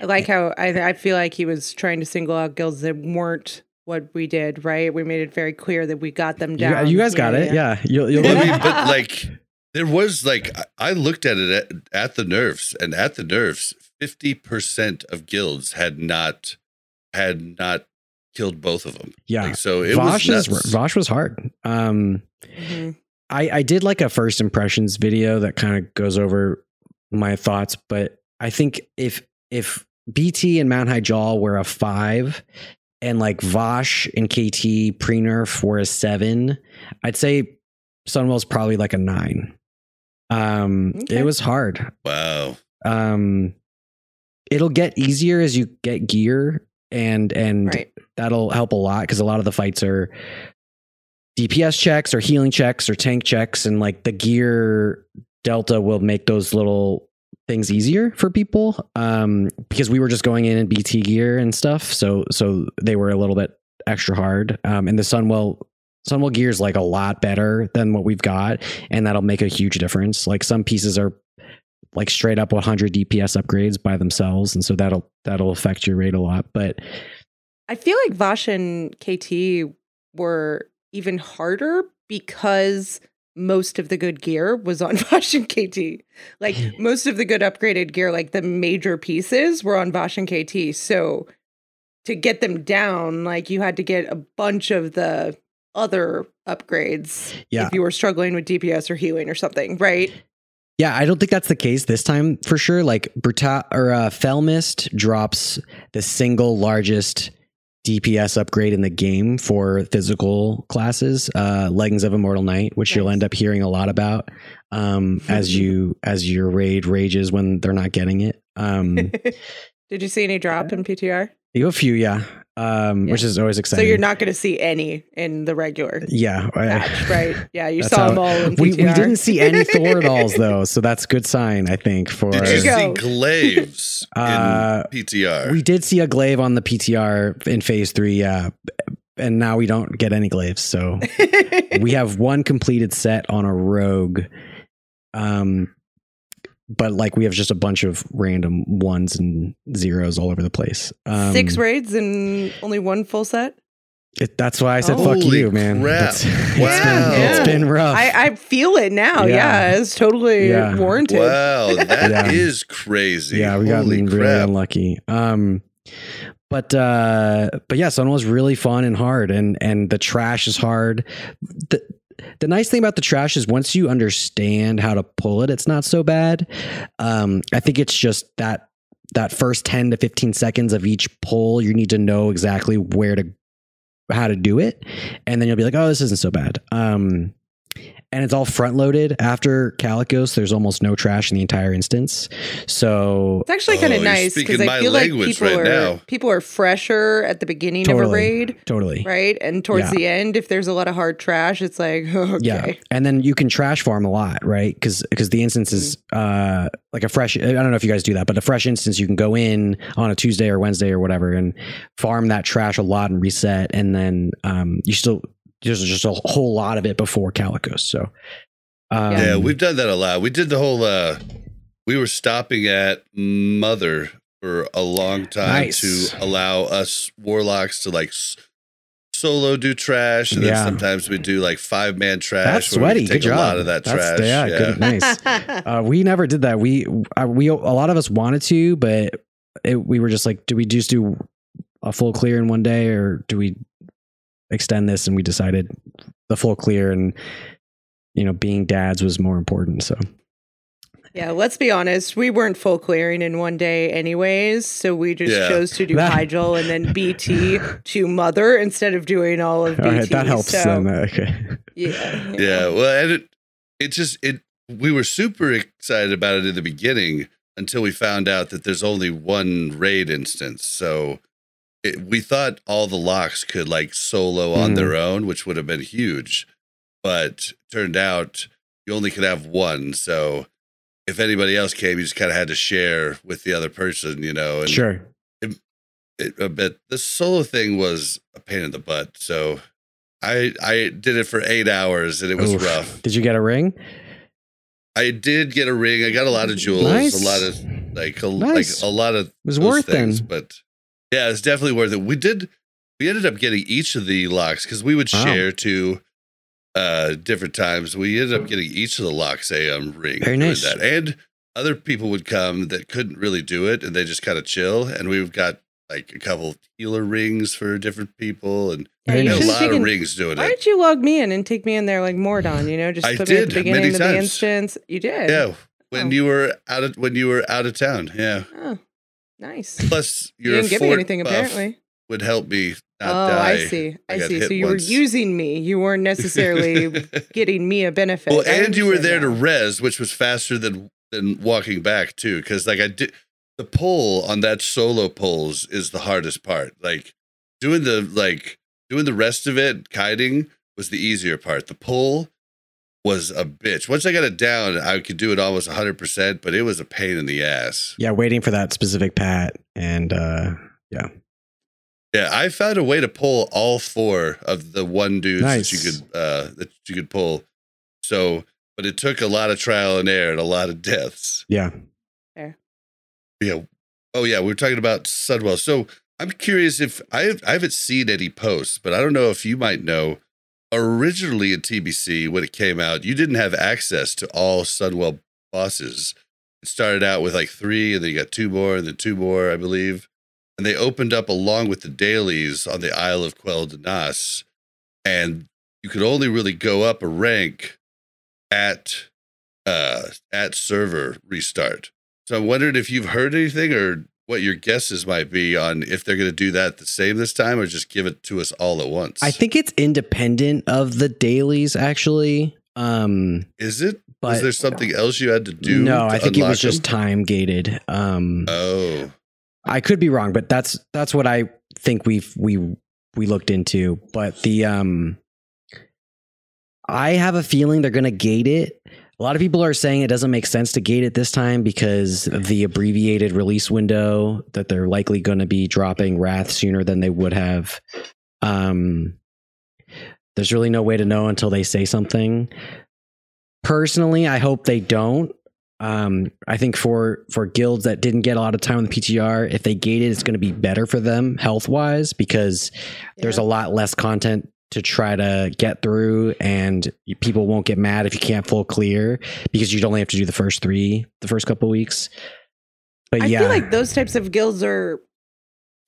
I like how I I feel like he was trying to single out guilds that weren't what we did right. We made it very clear that we got them down. You, you guys got yeah, it, yeah. yeah. You'll, you'll but like there was like I looked at it at, at the nerves and at the nerves 50% of guilds had not had not killed both of them. Yeah. Like, so it Vashj was is, Vashj was hard. Um, mm-hmm. I I did like a first impressions video that kind of goes over my thoughts, but I think if if BT and Mount Hyjal were a five, and like Vashj and KT pre nerf were a seven, I'd say Sunwell's probably like a nine. Um, okay. it was hard. Wow. Um, it'll get easier as you get gear, and and Right. that'll help a lot because a lot of the fights are DPS checks or healing checks or tank checks, and like the gear delta will make those little things easier for people. Um, because we were just going in in BT gear and stuff, so so they were a little bit extra hard. Um, and the Sunwell Sunwell gear is like a lot better than what we've got, and that'll make a huge difference. Like some pieces are like straight up 100 DPS upgrades by themselves, and so that'll that'll affect your rate a lot. But I feel like Vashj and KT were even harder because most of the good gear was on Vashj and KT. Like most of the good upgraded gear, like the major pieces were on Vashj and KT. So to get them down, like you had to get a bunch of the other upgrades Yeah. if you were struggling with DPS or healing or something, right? Yeah, I don't think that's the case this time for sure. Like Bruta or uh, Felmyst drops the single largest DPS upgrade in the game for physical classes, uh, Leggings of Immortal Night, which you'll end up hearing a lot about um, as you as your raid rages when they're not getting it. Um, Did you see any drop in PTR? you have a few, yeah, um, Yeah. which is always exciting. So you're not going to see any in the regular yeah, I- patch, right? Yeah, you saw how- them all in PTR. we, we didn't see any Thori'dals though, so that's a good sign, I think. For Did you you see Glaives Uh, in PTR? We did see a glaive on the PTR in phase three, yeah. And now we don't get any glaives. So we have one completed set on a rogue. Um but like we have just a bunch of random ones and zeros all over the place. Um, Six raids and only one full set. it- that's why I said fuck Holy you, man. crap. That's- it's Wow. been, it's Yeah. been rough. I, I feel it now. Yeah. Yeah, it's totally Yeah. warranted. wow, that is Yeah. crazy. yeah, we got really unlucky. Um, but uh, but yeah, Sun was really fun and hard, and and the trash is hard. The the nice thing about the trash is once you understand how to pull it, it's not so bad. Um, I think it's just that that first ten to fifteen seconds of each pull, you need to know exactly where to how to do it, and then you'll be like, oh, this isn't so bad. Um, and it's all front loaded after Kalecgos. There's almost no trash in the entire instance. So It's actually kind Oh, of you're nice because I feel like people right are now. people are fresher at the beginning of a raid, totally. right? And towards Yeah. the end, if there's a lot of hard trash, it's like okay, Yeah, and then you can trash farm a lot, right? Because because the instance is uh like a fresh. I don't know if you guys do that, but a fresh instance you can go in on a Tuesday or Wednesday or whatever and farm that trash a lot and reset, and then um you still there's just a whole lot of it before Kalecgos. So um, Yeah, we've done that a lot. We did the whole uh we were stopping at Mother for a long time Nice. to allow us warlocks to like solo do trash and Yeah. then sometimes we do like five man trash that's we sweaty. take Good job. a lot of that That's- trash. Yeah, yeah. good, nice. Uh, we never did that. We uh, we a lot of us wanted to, but it, we were just like, do we just do a full clear in one day, or do we extend this? And we decided the full clear, and you know, being dads was more important. So yeah. Let's be honest, we weren't full clearing in one day, anyways. So we just Yeah. chose to do That- Hyjal and then BT to Mother instead of doing all of BT. all right, that helps. So, Then uh, okay, yeah, Yeah, well, and it it just it we were super excited about it in the beginning until we found out that there's only one raid instance. So it, we thought all the locks could like solo on Mhm. their own, which would have been huge, but turned out you only could have one. So if anybody else came, you just kind of had to share with the other person, you know. And sure. it, uh, but the solo thing was a pain in the butt. So I I did it for eight hours and it was Oof. rough. Did you get a ring? I did get a ring. I got a lot of jewels, Nice. a lot of like a, Nice. like a lot of It was worth things, then. But yeah, it's definitely worth it. We did. We ended up getting each of the locks because we would Wow. share to uh different times. We ended up getting each of the locks a um ring. Very nice. That. And other people would come that couldn't really do it, and they just kind of chill. And we've got like a couple healer rings for different people, and Right, you you know, a should've lot of rings doing Why it. Why didn't you log me in and take me in there like Mordon? You know, just I put me at the beginning many of the instance. You did. Yeah, when Oh. you were out of when you were out of town. Yeah. Oh, nice. Plus, You didn't give me anything apparently. would help me not Oh, die. I see. I, I see. So you once. were using me. You weren't necessarily getting me a benefit. well, and you were there to understand res, which was faster than than walking back too. Because like I did, the pull on that solo pulls is the hardest part. Like doing the like doing the rest of it, kiting was the easier part. The pull was a bitch. Once I got it down, I could do it almost 100%, but it was a pain in the ass. Yeah, waiting for that specific pat, and uh, Yeah, Yeah, I found a way to pull all four of the one dudes that you could uh that you could pull. So, but it took a lot of trial and error and a lot of deaths. yeah, Yeah. Yeah. Oh yeah, we were talking about Sunwell. So I'm curious if I have, I haven't seen any posts, but I don't know if you might know. Originally in TBC, when it came out, you didn't have access to all Sunwell bosses. It started out with like three, and then you got two more, and then two more, I believe. And they opened up along with the dailies on the Isle of Quel'Danas, and you could only really go up a rank at uh at server restart. So I'm wondering if you've heard anything or what your guesses might be on if they're going to do that the same this time or just give it to us all at once. I think it's independent of the dailies actually. Um, is it? but was there something else you had to do? no, to I think it unlock was just time gated. Um, Oh, I could be wrong, but that's that's what I think we've we we looked into. But the um I have a feeling they're gonna gate it. A lot of people are saying it doesn't make sense to gate it this time because of the abbreviated release window that they're likely gonna be dropping Wrath sooner than they would have. Um there's really no way to know until they say something. Personally, I hope they don't. Um, I think for for guilds that didn't get a lot of time on the PTR, if they gate it, it's going to be better for them health wise because there's a lot less content to try to get through, and people won't get mad if you can't full clear because you'd only have to do the first three the first couple weeks. But I yeah, feel like those types of guilds are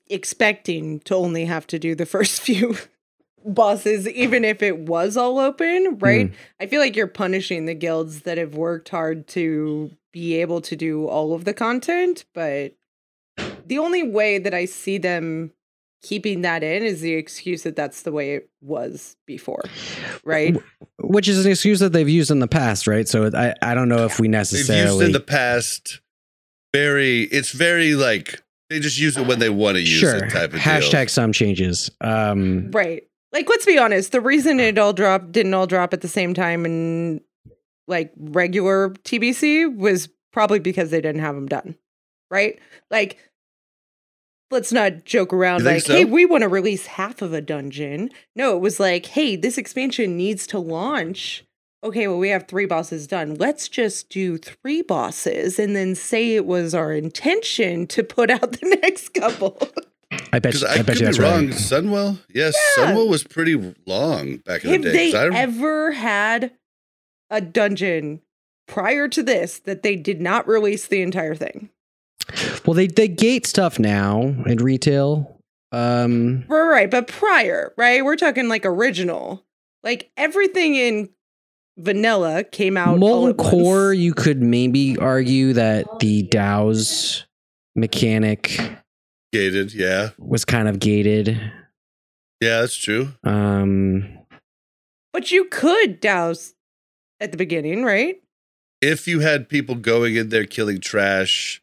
expecting to only have to do the first few bosses, even if it was all open, right? Hmm. I feel like you're punishing the guilds that have worked hard to be able to do all of the content, but the only way that I see them keeping that in is the excuse that that's the way it was before, right? which is an excuse that they've used in the past, right? So I I don't know if we necessarily they've necessarily used in the past. Very, it's very like they just use it when they want to use sure it type of hashtag deal. some changes. Um, Right. Like, let's be honest. The reason it all dropped didn't all drop at the same time and like regular TBC was probably because they didn't have them done. Right. Like, let's not joke around You like, so? hey, we want to release half of a dungeon. No, it was like, hey, this expansion needs to launch. Okay, well, we have three bosses done. Let's just do three bosses and then say it was our intention to put out the next couple. I bet you, I, I, bet could you that's be wrong. right. Sunwell, yes, Yeah. Sunwell was pretty long back in Have the day. they 'cause I rem- ever had a dungeon prior to this that they did not release the entire thing? Well, they they gate stuff now in retail. Um, Right, right, but prior, right? We're talking like original. Like everything in vanilla came out. all Molten at once. Core, you could maybe argue that the Dow's mechanic gated, yeah, was kind of gated. yeah, that's true. Um, But you could douse at the beginning, right? if you had people going in there killing trash,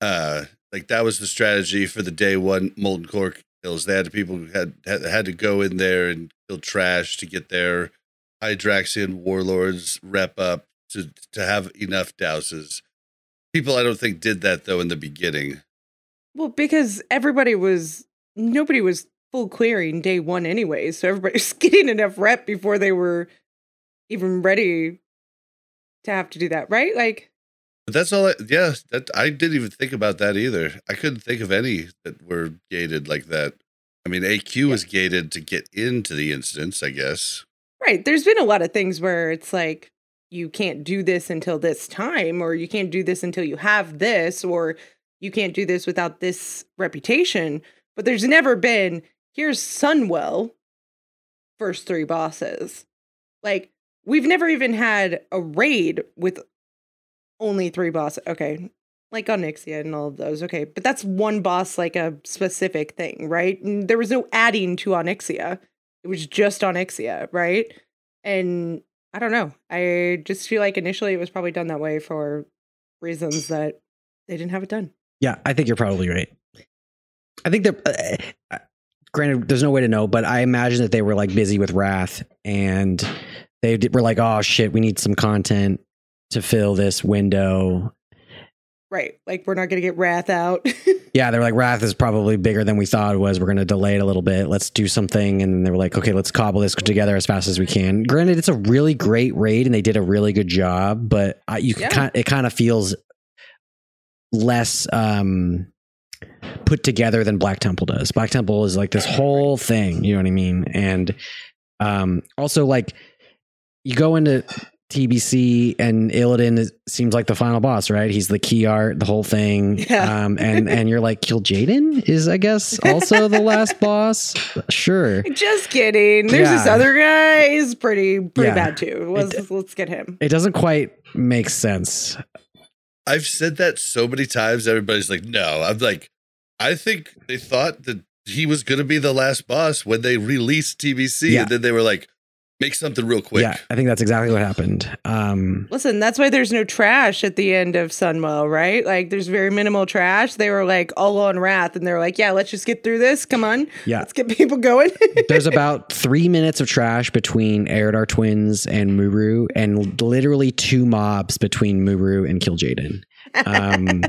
uh, like that was the strategy for the day one molten core kills. They had people who had had, had to go in there and kill trash to get their Hydraxian Waterlords rep up to to have enough douses. People, I don't think did that though in the beginning. Well, because everybody was nobody was full clearing day one anyway, so everybody was getting enough rep before they were even ready to have to do that, right? Like But that's all. I, yeah, that I didn't even think about that either. I couldn't think of any that were gated like that. I mean, AQ was gated to get into the instance, I guess. Right. There's been a lot of things where it's like you can't do this until this time, or you can't do this until you have this, or you can't do this without this reputation. But there's never been here's Sunwell first three bosses. Like we've never even had a raid with only three bosses. Okay. Like Onyxia and all of those. Okay. But that's one boss, like a specific thing, right? And there was no adding to Onyxia. It was just Onyxia, right? And I don't know. I just feel like initially it was probably done that way for reasons that they didn't have it done. Yeah, I think you're probably right. I think they're. Uh, uh, granted, there's no way to know, but I imagine that they were like busy with Wrath, and they were like, "Oh shit, we need some content to fill this window." Right. Like we're not gonna get Wrath out. Yeah, they were like, "Wrath is probably bigger than we thought it was. We're going to delay it a little bit. Let's do something." And they were like, "Okay, let's cobble this together as fast as we can." Granted, it's a really great raid, and they did a really good job, but I, you Yeah. kind it kind of feels less um put together than Black Temple does. Black Temple is like this whole thing, you know what I mean? And um also like you go into TBC and Illidan is, seems like the final boss, right? He's the key art, the whole thing. Yeah. Um and and you're like Kil'jaeden is I guess also the last boss. Sure. just kidding. There's this other guy. He's pretty pretty Yeah. bad too. Let's let's get him. It doesn't quite make sense. I've said that so many times. Everybody's like, no. I'm like, I think they thought that he was going to be the last boss when they released TBC. Yeah. And then they were like, make something real quick. Yeah, I think that's exactly what happened. Um Listen, that's why there's no trash at the end of Sunwell, right? Like there's very minimal trash. They were like all on Wrath and they were like, yeah, let's just get through this. Come on. Yeah. Let's get people going. There's about three minutes of trash between Eridar twins and Muru, and literally two mobs between Muru and Kil'jaeden. Um,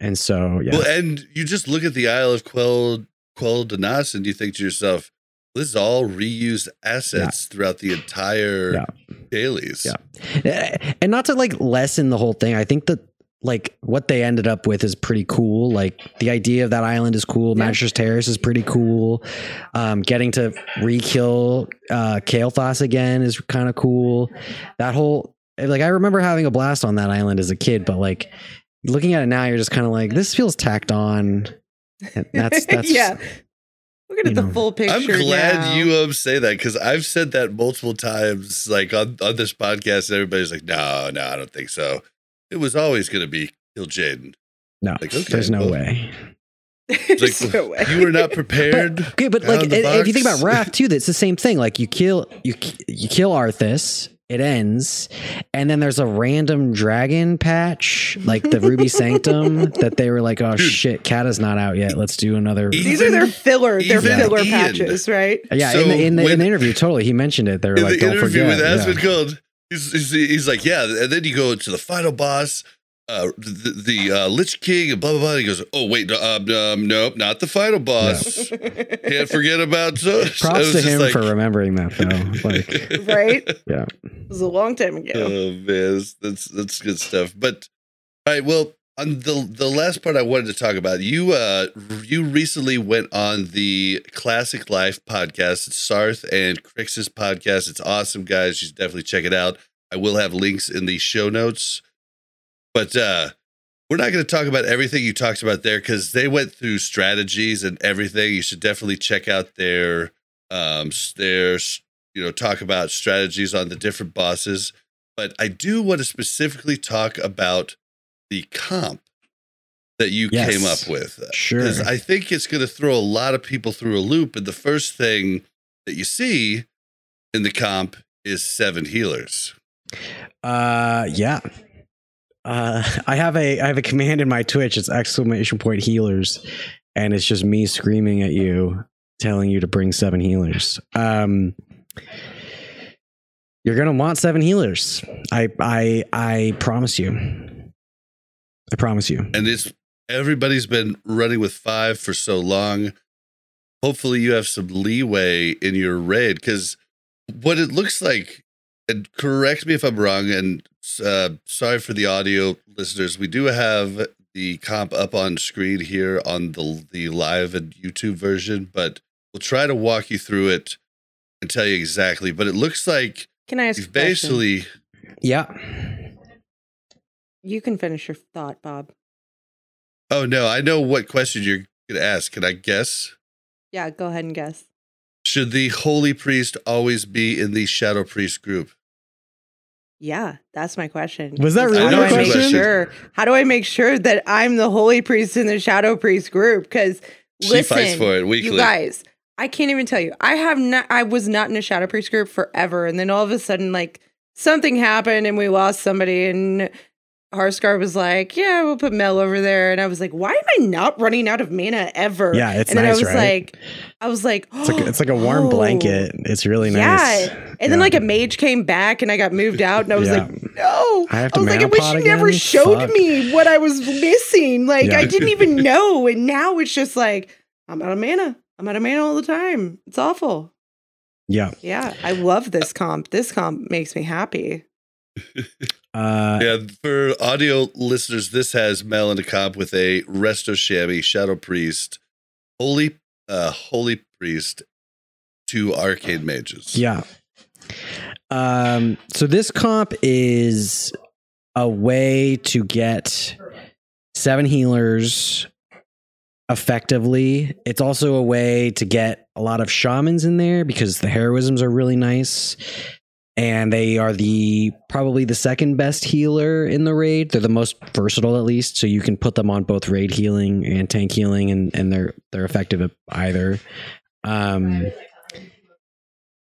and so, yeah, Well, and you just look at the Isle of Quell, Quel'Danas and you think to yourself, this is all reused assets throughout the entire Yeah. dailies. Yeah. And not to like lessen the whole thing. I think that like what they ended up with is pretty cool. Like the idea of that island is cool. Yeah. Magisters' Terrace is pretty cool. Um, getting to re-kill uh, Kael'thas again is kind of cool. That whole like I remember having a blast on that island as a kid, but like looking at it now, you're just kind of like this feels tacked on. And That's that's yeah. Look at you the know. full picture. I'm glad now. you um say that because I've said that multiple times, like on, on this podcast. And everybody's like, "No, no, I don't think so." It was always going to be Kil'jaeden. no. Like, okay, there's no well, way. There's Like, no way. you were not prepared. Okay, but like if if you think about Wrath too, that's the same thing. Like you kill you you kill Arthas, it ends, and then there's a random dragon patch, like the Ruby Sanctum, that they were like, oh Dude. shit, Kata's not out yet. Let's do another. These are their filler, their even filler Ian. patches, right? yeah, So in, the, in, the, in the interview, totally, he mentioned it. They were in like, the don't interview forget. with yeah. Aspen Gold, he's, he's, he's like, yeah, and then you go to the final boss, uh, the, the uh, Lich King, and blah blah blah. He goes, oh wait, no, um, um, nope, not the final boss. Can't forget about those. I Props was to him like- for remembering that, though. Like, right? yeah, It was a long time ago. Oh man, that's that's good stuff. But all right, well, on the the last part I wanted to talk about, you uh you recently went on the Classic Life podcast. It's Sarth and Crix's podcast. It's awesome, guys. You should definitely check it out. I will have links in the show notes. But uh we're not going to talk about everything you talked about there because they went through strategies and everything. You should definitely check out their um their you know talk about strategies on the different bosses but I do want to specifically talk about the comp that you Yes. came up with. Sure. Because I think it's going to throw a lot of people through a loop. And the first thing that you see in the comp is seven healers. Uh, yeah. Uh, I have a I have a command in my Twitch. It's exclamation point healers, and it's just me screaming at you, telling you to bring seven healers. Um, you're gonna want seven healers. I I I promise you. I promise you. And it's everybody's been running with five for so long. Hopefully, you have some leeway in your raid because what it looks like, and correct me if I'm wrong, and uh, sorry for the audio listeners, we do have the comp up on screen here on the the live and YouTube version, but we'll try to walk you through it and tell you exactly. But it looks like Can I ask you've a basically Yeah. You can finish your thought, Bob. Oh no, I know what question you're gonna ask. Can I guess? Yeah, go ahead and guess. Should the holy priest always be in the shadow priest group? Yeah, that's my question. Was that really how do your I make question? sure? How do I make sure that I'm the holy priest in the shadow priest group? Because She listen, fights for it weekly. you guys, I can't even tell you. I have not. I was not in a shadow priest group forever, and then all of a sudden, like something happened, and we lost somebody, and Harscar was like, "Yeah, we'll put Mel over there," and I was like, "Why am I not running out of mana ever?" Yeah, it's and then nice, I was right? like, I was like, It's like it's like a warm oh. blanket. It's really nice. Yeah. And then like a mage came back and I got moved out and I was Yeah. like, no. I have to was like, I wish pot you never showed Fuck. me what I was missing. Like Yeah. I didn't even know. And now it's just like, I'm out of mana. I'm out of mana all the time. It's awful. Yeah. Yeah. I love this comp. This comp makes me happy. Uh, Yeah, for audio listeners, this has Mel and a comp with a Resto Shaman, Shadow Priest, Holy uh Holy Priest, two Arcane Mages. Yeah. Um, so this comp is a way to get seven healers effectively. It's also a way to get a lot of shamans in there because the heroisms are really nice. And they are the probably the second best healer in the raid. They're the most versatile at least. So you can put them on both raid healing and tank healing and, and they're they're effective at either. Um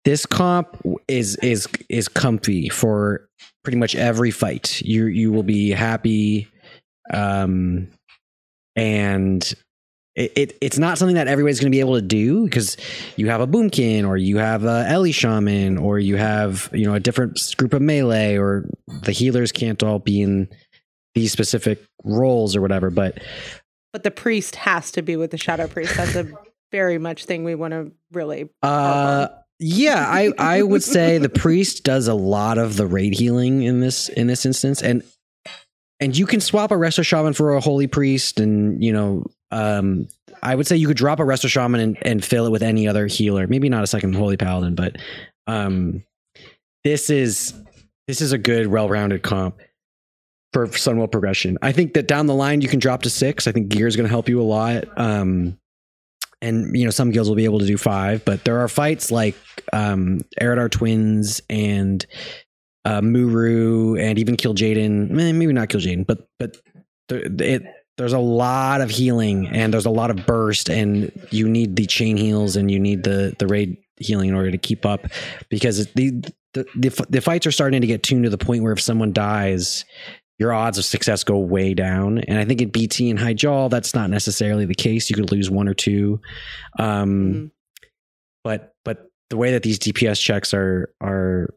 this comp is is is comfy for pretty much every fight. You you will be happy, um, and it, it it's not something that everybody's going to be able to do because you have a boomkin or you have a Ellie shaman or you have you know a different group of melee or the healers can't all be in these specific roles or whatever. But But the priest has to be with the shadow priest. That's a very much thing we want to really Uh yeah, I I would say the priest does a lot of the raid healing in this in this instance and and you can swap a resto shaman for a holy priest and you know um I would say you could drop a resto shaman and, and fill it with any other healer. Maybe not a second holy paladin, but um this is this is a good well-rounded comp for Sunwell progression. I think that down the line you can drop to 6. I think gear is going to help you a lot. Um and you know some guilds will be able to do five, but there are fights like um, Eridar Twins and uh, Muru and even Kil'jaeden. Maybe not Kil'jaeden, but but it there's a lot of healing and there's a lot of burst, and you need the chain heals and you need the the raid healing in order to keep up because the the the, the fights are starting to get tuned to the point where if someone dies. Your odds of success go way down, and I think in BT and Hyjal that's not necessarily the case. You could lose one or two, um, Mhm. but but the way that these DPS checks are are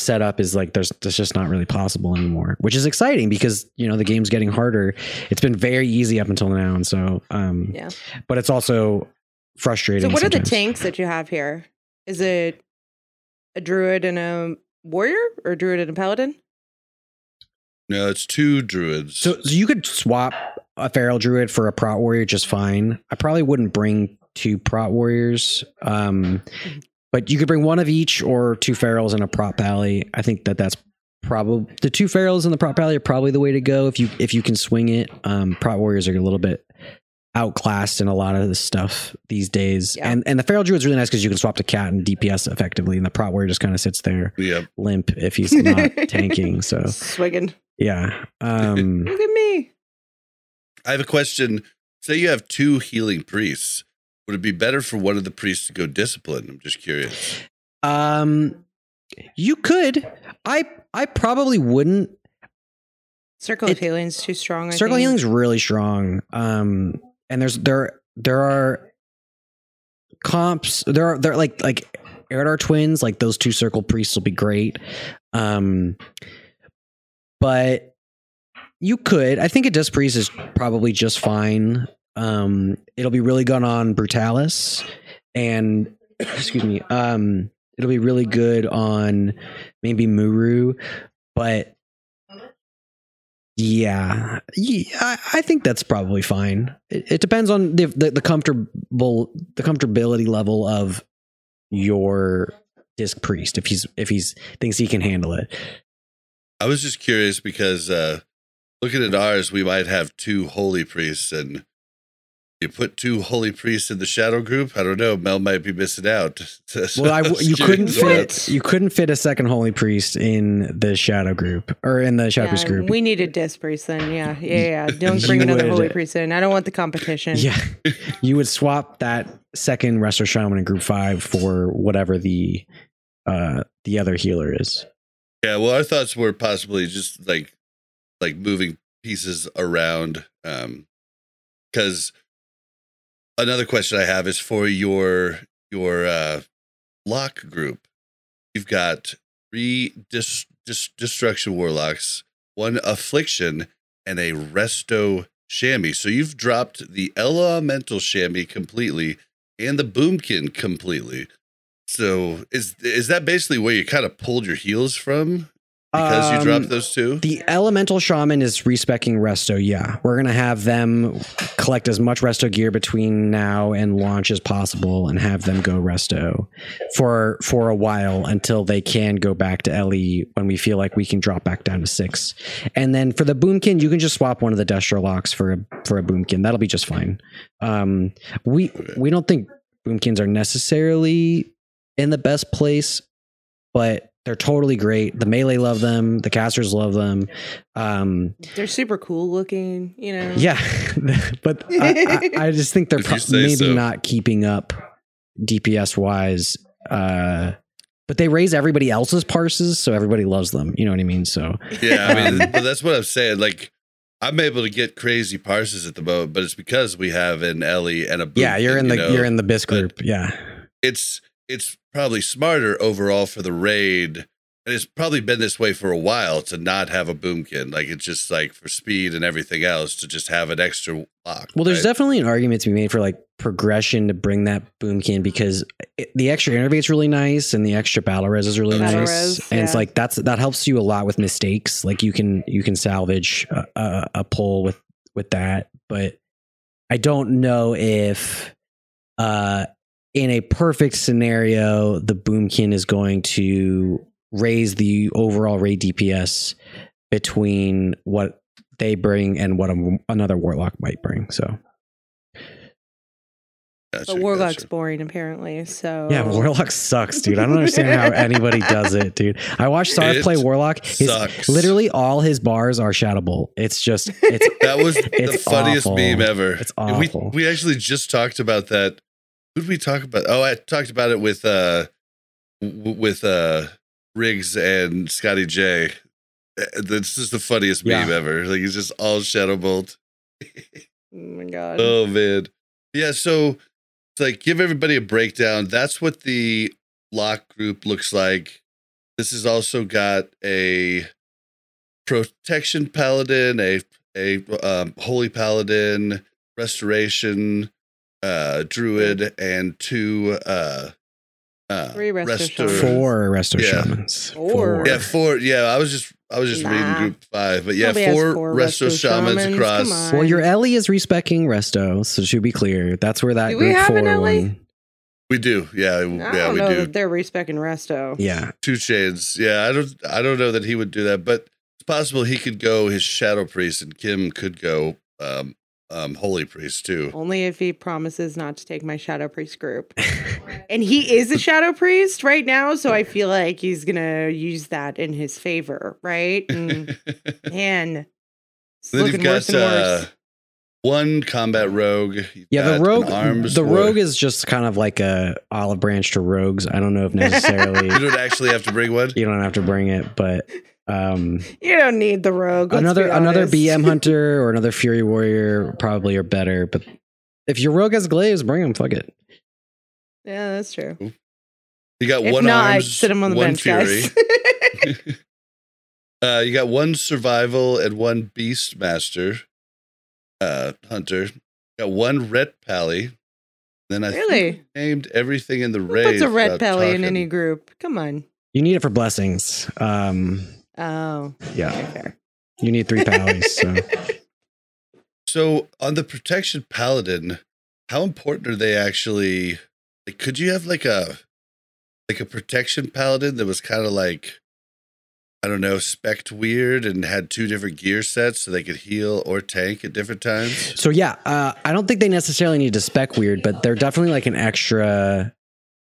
set up is like there's it's just not really possible anymore, which is exciting because you know the game's getting harder. It's been very easy up until now, and so um, Yeah. But it's also frustrating. So what are the tanks that you have here? Is it a druid and a warrior or a druid and a paladin? No, it's two druids. So, so you could swap a feral druid for a prot warrior just fine. I probably wouldn't bring two prot warriors, um, but you could bring one of each or two ferals and a prot pally. I think that that's probably the two ferals and the prot pally are probably the way to go if you if you can swing it. Um, prot warriors are a little bit outclassed in a lot of the stuff these days, Yeah. and and the feral druid's really nice because you can swap to cat and DPS effectively, and the prot warrior just kind of sits there yeah. limp if he's not tanking. So Swigging. yeah. Um, Look at me. I have a question. Say you have two healing priests. Would it be better for one of the priests to go discipline? I'm just curious. Um, you could. I I probably wouldn't. Circle It- of healing's too strong. I Circle think. healing's really strong. Um, and there's there there are comps. There are there are like like Eridar twins. Like those two circle priests will be great. Um, but you could. I think a disc priest is probably just fine. Um, it'll be really good on Brutallus, and excuse me. Um, it'll be really good on maybe Muru, but yeah, yeah I, I think that's probably fine. It, it depends on the, the the comfortable the comfortability level of your disc priest. If he's if he's thinks he can handle it. I was just curious because uh looking at ours, we might have two holy priests and You put two holy priests in the shadow group. I don't know. Mel might be missing out. Well, I, you couldn't fit you couldn't fit a second holy priest in the shadow group or in the shadow Yeah, priest group. we need a disc priest then. Yeah, yeah, yeah. Don't bring another would- holy priest in. I don't want the competition. yeah, you would swap that second resto shaman in group five for whatever the uh the other healer is. Yeah, well, our thoughts were possibly just like like moving pieces around. Um because another question I have is for your your uh lock group. You've got three dis, dis, destruction warlocks, one affliction, and a resto shammy. So you've dropped the elemental shammy completely and the boomkin completely. So is is that basically where you kind of pulled your heels from because you Um, dropped those two? The elemental shaman is respecking resto. Yeah, we're gonna have them collect as much resto gear between now and launch as possible, and have them go resto for for a while until they can go back to LE when we feel like we can drop back down to six. And then for the boomkin, you can just swap one of the Destro locks for a for a boomkin. That'll be just fine. Um, we we don't think boomkins are necessarily in the best place, but they're totally great. The melee love them. The casters love them. Um, They're super cool looking, you know. yeah, but I, I, I just think they're If pro- maybe so. not keeping up DPS wise. Uh, but they raise everybody else's parses, so everybody loves them. You know what I mean? So Yeah, I mean, but that's what I'm saying. Like, I'm able to get crazy parses at the moment, but it's because we have an Ellie and a boom. yeah, you're in the you know? you're in the bis but- group. Yeah, It's it's probably smarter overall for the raid, and it's probably been this way for a while to not have a boomkin. Like it's just like for speed and everything else to just have an extra lock. Well, there's right? definitely an argument to be made for like progression to bring that boomkin because it, the extra innervate's really nice and the extra battle res is really Battle nice, res, and it's like that's that helps you a lot with mistakes. Like you can you can salvage a, a, a pull with with that, but I don't know if uh in a perfect scenario the boomkin is going to raise the overall raid DPS between what they bring and what a, another warlock might bring. So Gotcha, But Warlock's gotcha. boring apparently. So yeah, Warlock sucks, dude. I don't understand how anybody does it, dude. I watched Sarthe play Warlock. His, sucks. literally all his bars are Shadow Bolt. It's just it's That was the funniest awful. meme ever. It's awful. We we actually just talked about that. Who did we talk about? Oh, I talked about it with uh with uh Riggs and Scotty J. Uh, That's just the funniest meme ever. Like he's just all Shadow Bolt. Oh my god. Oh man. Yeah, so it's like give everybody a breakdown. That's what the lock group looks like. This has also got a protection paladin, a a um, holy paladin, restoration, uh, druid, and two uh, uh, Three resto four resto Yeah. shamans. Four. Yeah, four. Yeah, I was just I was just reading group five, but yeah, Nobody four, four resto, resto shamans, shamans. across. Come. Well, your Ellie is respecking resto, so to be clear, that's where that Do we group have four an Ellie? one. We do, yeah, I yeah, don't we know do. that they're respecting Resto. Yeah, Two Chains. Yeah, I don't I don't know that he would do that, but it's possible he could go his Shadow Priest and Kim could go um um Holy Priest too. Only if he promises not to take my Shadow Priest group. And he is a Shadow Priest right now, so I feel like he's gonna use that in his favor, right? And man, it's then you've looking worse got and uh one combat rogue. You've yeah. The rogue, arms the war- rogue is just kind of like a olive branch to rogues. I don't know if necessarily You don't actually have to bring one. you don't have to bring it, but um, You don't need the rogue. let's another be another. BM hunter or another Fury warrior probably are better. But if your rogue has glaives, bring them. Fuck it. Yeah, that's true. You got If one not, arms, sit him on the one bench, fury. guys. uh, you got one survival and one beast master uh hunter. Got one ret pally. Then I Really? we named everything in the Who raid. puts a ret pally belly in any group? Come on. You need it for blessings. Um, Oh, yeah, okay, fair. you need three pallies. So So on the protection paladin, how important are they actually? Like, could you have like a like a protection paladin that was kind of like I don't know, specked weird and had two different gear sets so they could heal or tank at different times? So yeah, uh, I don't think they necessarily need to spec weird, but they're definitely like an extra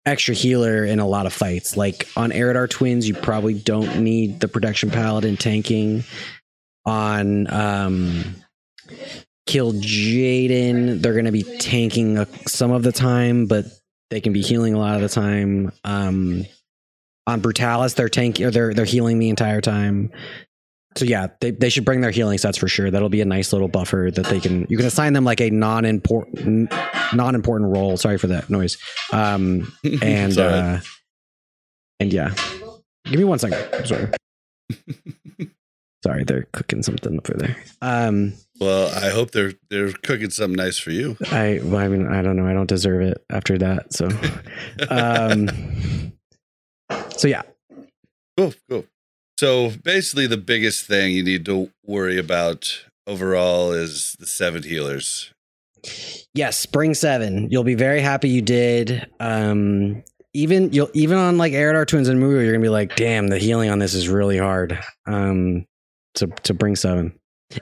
extra healer in a lot of fights. Like on Eridar Twins, you probably don't need the Protection Paladin tanking. On um, Kil'jaeden, they're going to be tanking uh, some of the time, but they can be healing a lot of the time. Um, on Brutallus, they're tanking, they're they're healing the entire time. So yeah, they, they should bring their healing sets for sure. That'll be a nice little buffer that they can you can assign them like a non important non important role. Sorry for that noise. Um and It's all right. uh and yeah. Give me one second. Sorry. Sorry, they're cooking something over there. Um Well, I hope they're they're cooking something nice for you. I well, I mean I don't know. I don't deserve it after that. So um so yeah. Cool, cool. So basically, the biggest thing you need to worry about overall is the seven healers. Yes, spring seven. You'll be very happy you did. Um, even you'll even on like Eridar Twins and M'uru, you're gonna be like, damn, the healing on this is really hard. Um, to to bring seven.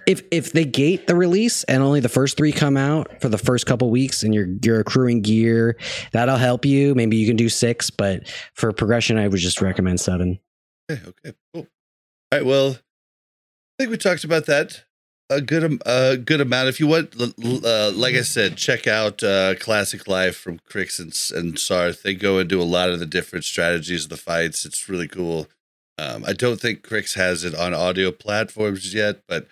If if they gate the release and only the first three come out for the first couple weeks and you're you're accruing gear, that'll help you. Maybe you can do six, but for progression, I would just recommend seven. Okay, okay, cool. All right, well, I think we talked about that a good a good amount. If you want, uh, like I said, check out uh, Classic Life from Crix and, and Sarthe. They go into a lot of the different strategies of the fights. It's really cool. Um, I don't think Crix has it on audio platforms yet, but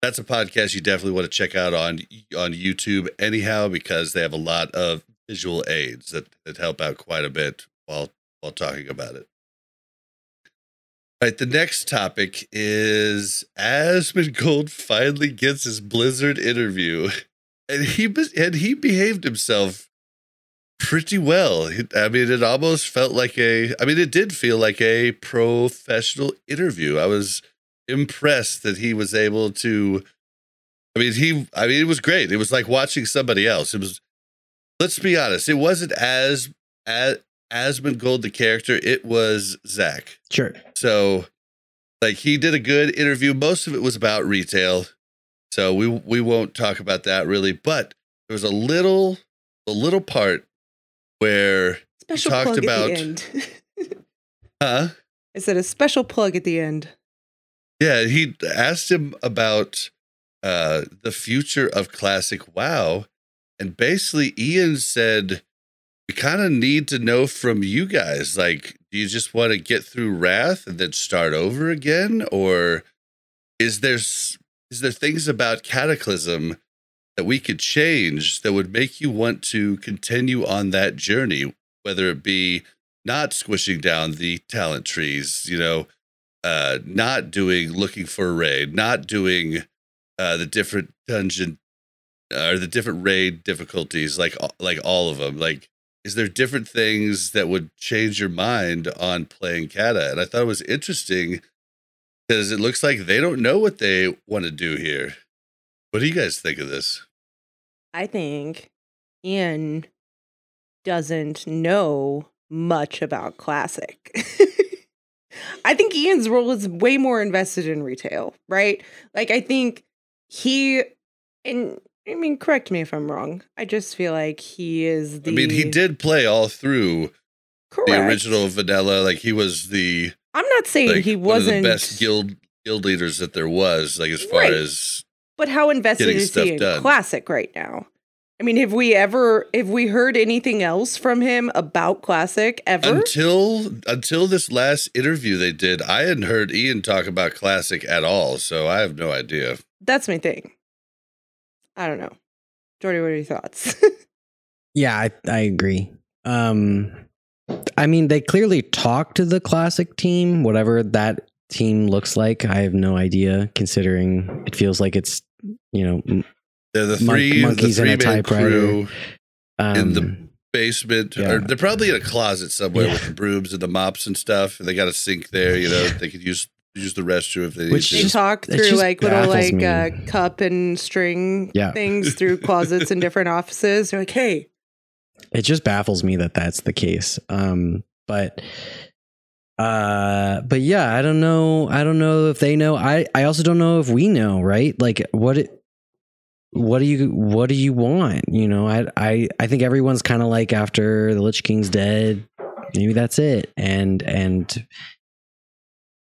that's a podcast you definitely want to check out on on YouTube anyhow because they have a lot of visual aids that, that help out quite a bit while while talking about it. All right, the next topic is Asmongold finally gets his Blizzard interview, and he and he behaved himself pretty well. I mean, it almost felt like a. I mean, it did feel like a professional interview. I was impressed that he was able to. I mean, he. I mean, it was great. It was like watching somebody else. It was. Let's be honest. It wasn't as as Asmongold the character. It was Zach. Sure. So, like, he did a good interview. Most of it was about retail, so we we won't talk about that really. But there was a little a little part where, Special talked plug about- at the end. huh? I said a special plug at the end. Yeah, he asked him about uh the future of classic WoW, and basically Ion said, "We kind of need to know from you guys. Like, do you just want to get through Wrath and then start over again, or is there is there things about Cataclysm that we could change that would make you want to continue on that journey, whether it be not squishing down the talent trees, you know?" uh not doing looking for a raid not doing uh the different dungeon or the different raid difficulties like like all of them like is there different things that would change your mind on playing cata and i thought it was interesting because it looks like they don't know what they want to do here what do you guys think of this I think Ion doesn't know much about classic. I think Ion's role is way more invested in retail, right? Like I think he and I mean correct me if I'm wrong. I just feel like he is the i mean he did play all through correct. the original vanilla like he was the I'm not saying like he wasn't the best guild guild leaders that there was like as far Right. as But how invested is he in done. classic right now? I mean, have we ever have we heard anything else from him about classic ever? until until this last interview they did i hadn't heard ion talk about classic at all so i have no idea That's my thing. I don't know. Joardee, what are your thoughts? Yeah, I, I agree. Um, I mean, they clearly talk to the classic team, whatever that team looks like. I have no idea, considering it feels like it's you know they're the Mon- three the monkeys in a typewriter. crew um, In the- basement Yeah. or they're probably in a closet somewhere Yeah. with the brooms and the mops and stuff and they got a sink there you know they could use use the restroom if they need Which to they just- talk through like little baffles like me. uh, cup and string Yeah. things through closets in different offices. They're like, hey, it just baffles me that that's the case. Um, but Uh, but yeah, I don't know. I don't know if they know. I I also don't know if we know. Right? Like what it. What do you What do you want? You know, I I I think everyone's kind of like after the Lich King's dead. Maybe that's it. And and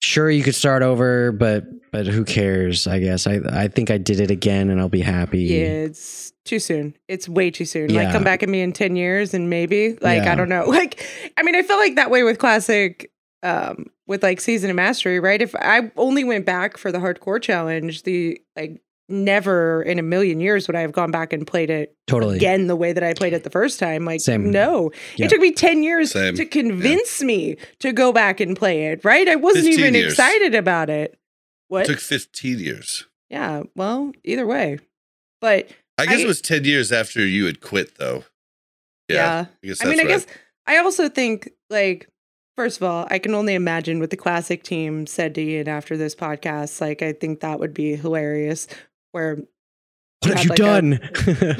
sure, you could start over, but but who cares? I guess I I think I did it again, and I'll be happy. Yeah, it's too soon. It's way too soon. Like come back at me in 10 years and maybe like Yeah. I don't know. Like I mean I feel like that way with classic um with like season of mastery, right? If I only went back for the hardcore challenge, the like never in a million years would I have gone back and played it Totally. again the way that I played it the first time. Like Same. no. Yeah. It took me 10 years Same. to convince me to go back and play it, right? I wasn't even years. excited about it. It What? took 15 years. yeah, well, either way. But I guess I- it was 10 years after you had quit, though. yeah. I guess I mean, that's I right. guess I also think like first of all, I can only imagine what the classic team said to Ion after this podcast. Like, I think that would be hilarious. Where What have you like, a- done?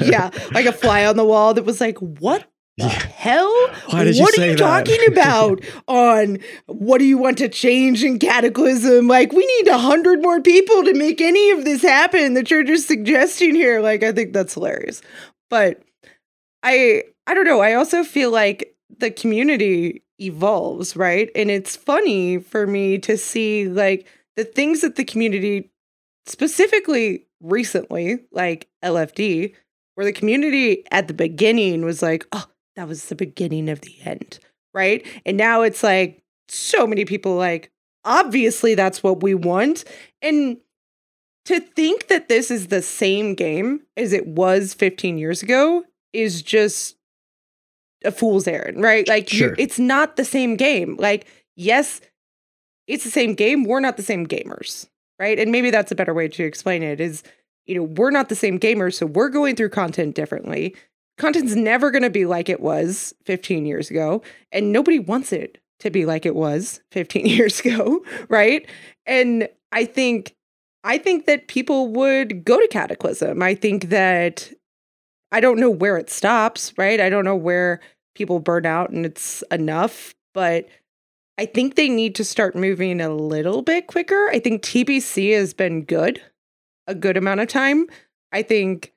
yeah, like a fly on the wall that was like, "What the Yeah. hell? You what say are you that?" talking about? on what do you want to change in Cataclysm? Like, we need a hundred more people to make any of this happen that you're just suggesting here. Like, I think that's hilarious. But I, I don't know. I also feel like the community evolves, right? And it's funny for me to see like the things that the community, specifically recently, like LFD, where the community at the beginning was like, oh, that was the beginning of the end, right? And now it's like so many people like, obviously that's what we want. And to think that this is the same game as it was 15 years ago is just a fool's errand, right? Like Sure. it's not the same game. Like yes, it's the same game, we're not the same gamers, right? And maybe that's a better way to explain it is you know, we're not the same gamers, so we're going through content differently. Content's never going to be like it was 15 years ago, and nobody wants it to be like it was 15 years ago, right? And I think I think that people would go to Cataclysm. I think that I don't know where it stops, right? I don't know where people burn out and it's enough, but I think they need to start moving a little bit quicker. I think TBC has been good a good amount of time. I think,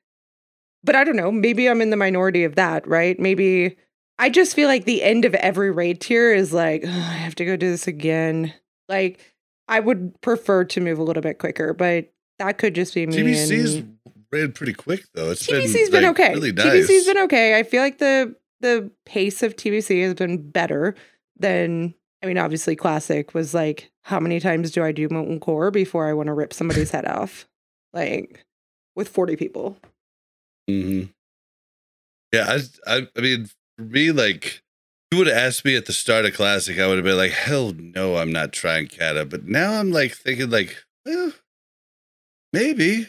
but I don't know. Maybe I'm in the minority of that, right? Maybe I just feel like the end of every raid tier is like, "Ugh, I have to go do this again. Like, I would prefer to move a little bit quicker, but that could just be me. TBC's and- ran pretty quick, though. It's TBC's been, been, like, okay. Really nice. TBC's been okay. I feel like the the pace of TBC has been better than I mean, obviously classic was like, how many times do I do molten core before I want to rip somebody's head off? Like with 40 people. hmm Yeah, I, I, I mean, for me, like, if you would have asked me at the start of Classic, I would have been like, hell no, I'm not trying Cata. But now I'm like thinking, like, well, maybe.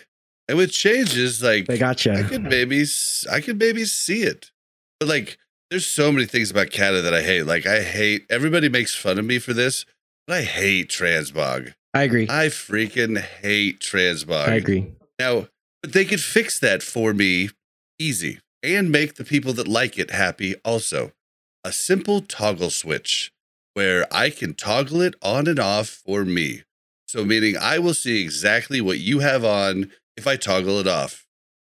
And with changes, like, They I gotcha. could maybe, s- I could maybe see it. But like, there's so many things about Cata that I hate. Like, I hate. Everybody makes fun of me for this, but I hate transmog. I agree. I freaking hate transmog. I agree. Now, but they could fix that for me easy and make the people that like it happy also. A simple toggle switch where I can toggle it on and off for me. So, meaning I will see exactly what you have on if I toggle it off.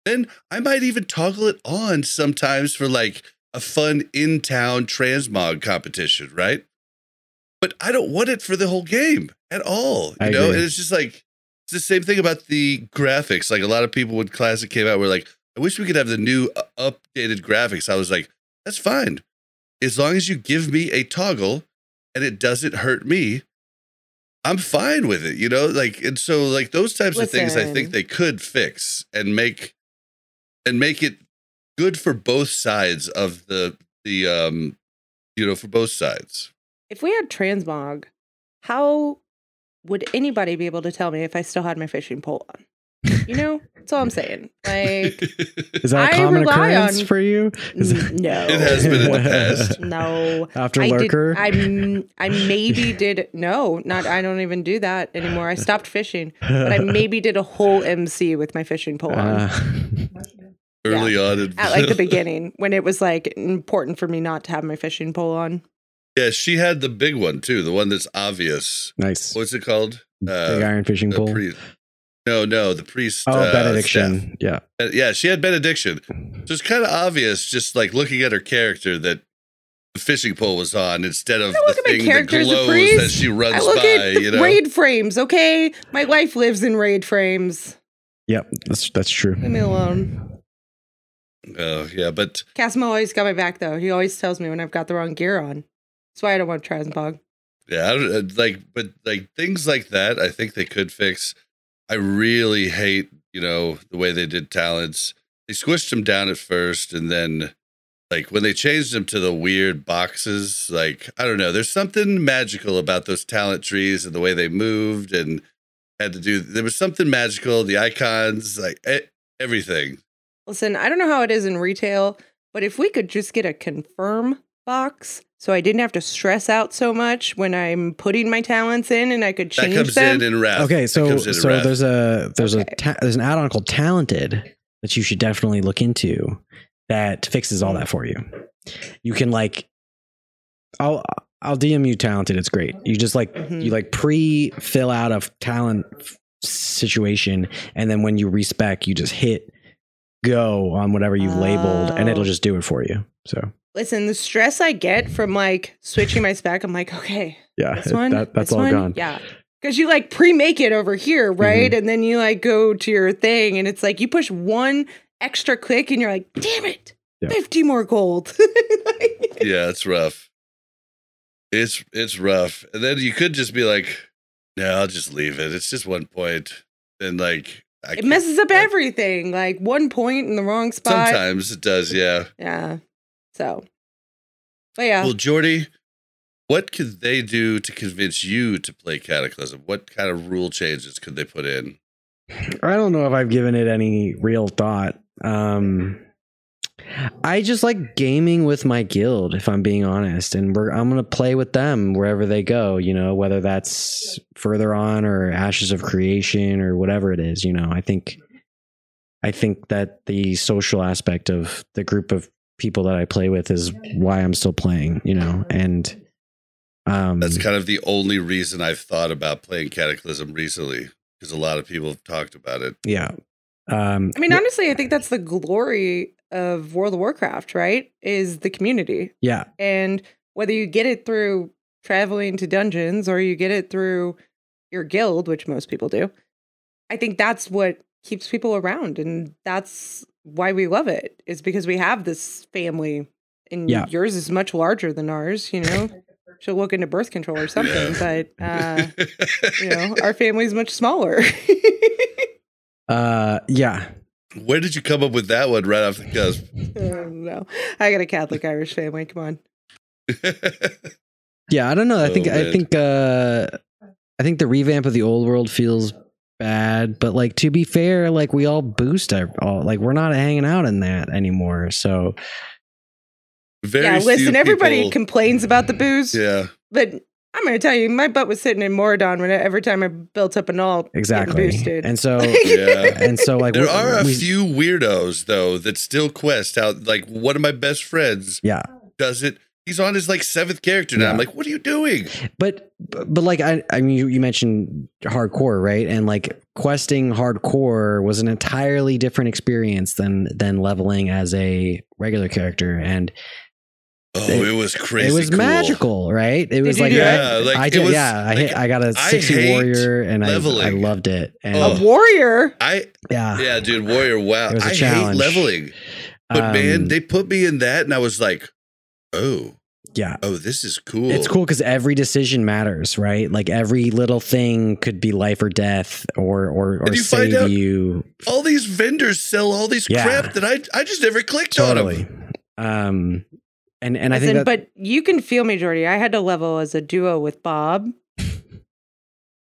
Then I might even toggle it on sometimes for like a fun in town transmog competition, right? But I don't want it for the whole game at all. You I know, agree. and it's just like, it's the same thing about the graphics. Like a lot of people when Classic came out were like, I wish we could have the new uh, updated graphics. I was like, that's fine. As long as you give me a toggle and it doesn't hurt me, I'm fine with it, you know? Like and so like those types of things I think they could fix and make and make it good for both sides of the the um you know, for both sides. If we had transmog, how would anybody be able to tell me if I still had my fishing pole on? You know, that's all I'm saying. Like, Is that a I common rely occurrence on- for you? Is n- no, It has been in the past. No, After I lurker? did. I m- I maybe did. No, not. I don't even do that anymore. I stopped fishing, but I maybe did a whole MC with my fishing pole on Uh, Early on in at like the beginning when it was like important for me not to have my fishing pole on. Yeah, she had the big one too, the one that's obvious. Nice. What's it called? Uh, Big iron fishing pole. priest. No, no, the priest. oh, uh, benediction. Yeah. staff. Uh, Yeah, she had benediction. So it's kind of obvious, just like looking at her character, that the fishing pole was on instead of the thing that character as glows that she runs I look by. at the you know, raid frames, okay? My wife lives in raid frames. Yep. That's that's true. Leave me alone. Oh yeah, but Casimo always got my back though. He always tells me when I've got the wrong gear on. That's why I don't want transmog. Yeah, I don't, uh, like, but like things like that, I think they could fix. I really hate, you know, the way they did talents. They squished them down at first, and then, like, when they changed them to the weird boxes, like, I don't know, there's something magical about those talent trees and the way they moved and had to do. There was something magical. The icons, like everything. Listen, I don't know how it is in retail, but if we could just get a confirm box so I didn't have to stress out so much when I'm putting my talents in and I could change That change comes them. in in Wrath. Okay, so in in so Wrath. there's a there's Okay. a ta- there's an add-on called Talented that you should definitely look into that fixes all that for you. You can like I'll I'll DM you Talented. It's great. You just like Mhm. you like pre-fill out a talent situation and then when you respec you just hit go on whatever you've labeled and it'll Oh. just do it for you. So, Listen, the stress I get from like switching my spec, I'm like, okay, yeah, this one, that, that's this all one, gone. Yeah. Because you like pre make it over here, mm-hmm. right? And then you like go to your thing and it's like you push one extra click and you're like, damn it, Yeah. 50 more gold. yeah, it's rough. It's it's rough. And then you could just be like, no, I'll just leave it. It's just one point. Then like I it messes up I- everything. Like one point in the wrong spot. Sometimes it does, yeah. Yeah. So, but yeah. Well, Joardee, what could they do to convince you to play Cataclysm? What kind of rule changes could they put in? I don't know if I've given it any real thought. Um, I just like gaming with my guild, if I'm being honest, and we're I'm gonna play with them wherever they go. You know, whether that's further on or Ashes of Creation or whatever it is. You know, I think, I think that the social aspect of the group of people that I play with is why I'm still playing. You know, and um, That's kind of the only reason I've thought about playing Cataclysm recently, because a lot of people have talked about it. yeah. Um, I mean, honestly, I think that's the glory of World of Warcraft, right? Is the community. yeah, And whether you get it through traveling to dungeons or you get it through your guild, which most people do, I think that's what keeps people around. And that's why we love it, is because we have this family. And Yeah. yours is much larger than ours, you know? Should look into birth control or something, but uh, you know, our family's much smaller. uh, yeah. Where did you come up with that one right off the cusp? Oh, no, I got a Catholic Irish family. Come on. Yeah, I don't know. I Oh, think I think uh I think the revamp of the old world feels bad, but like to be fair, like we all boost our all like we're not hanging out in that anymore. So Very yeah, listen, few everybody people- complains about the booze, Yeah, but I'm going to tell you, my butt was sitting in Maraudon when every time I built up an all. exactly. boosted. And so yeah. and so like There we- are a we- few weirdos though that still quest out. Like one of my best friends Yeah. does it. He's on his like seventh character now. I'm like, what are you doing? But but like I I mean you, you mentioned hardcore, right? And like questing hardcore was an entirely different experience than than leveling as a regular character and Oh, It- it, was crazy. it was cool. magical, right? It was like, do I, Yeah, like, I did, was- yeah. I hit, like, I got a 60 warrior, and I, I loved it. And Oh. A warrior. I yeah, yeah, dude, warrior. Wow, It was a I hate leveling, but man, Um, they put me in that, and I was like, oh, yeah. oh, this is cool. It's cool because every decision matters, right? Like every little thing could be life or death, or or or And you find save out- you. All these vendors sell all these Yeah. crap that I I just never clicked on them. Um, and and I Listen, think that but you can feel me, Joardee. I had to level as a duo with Bob.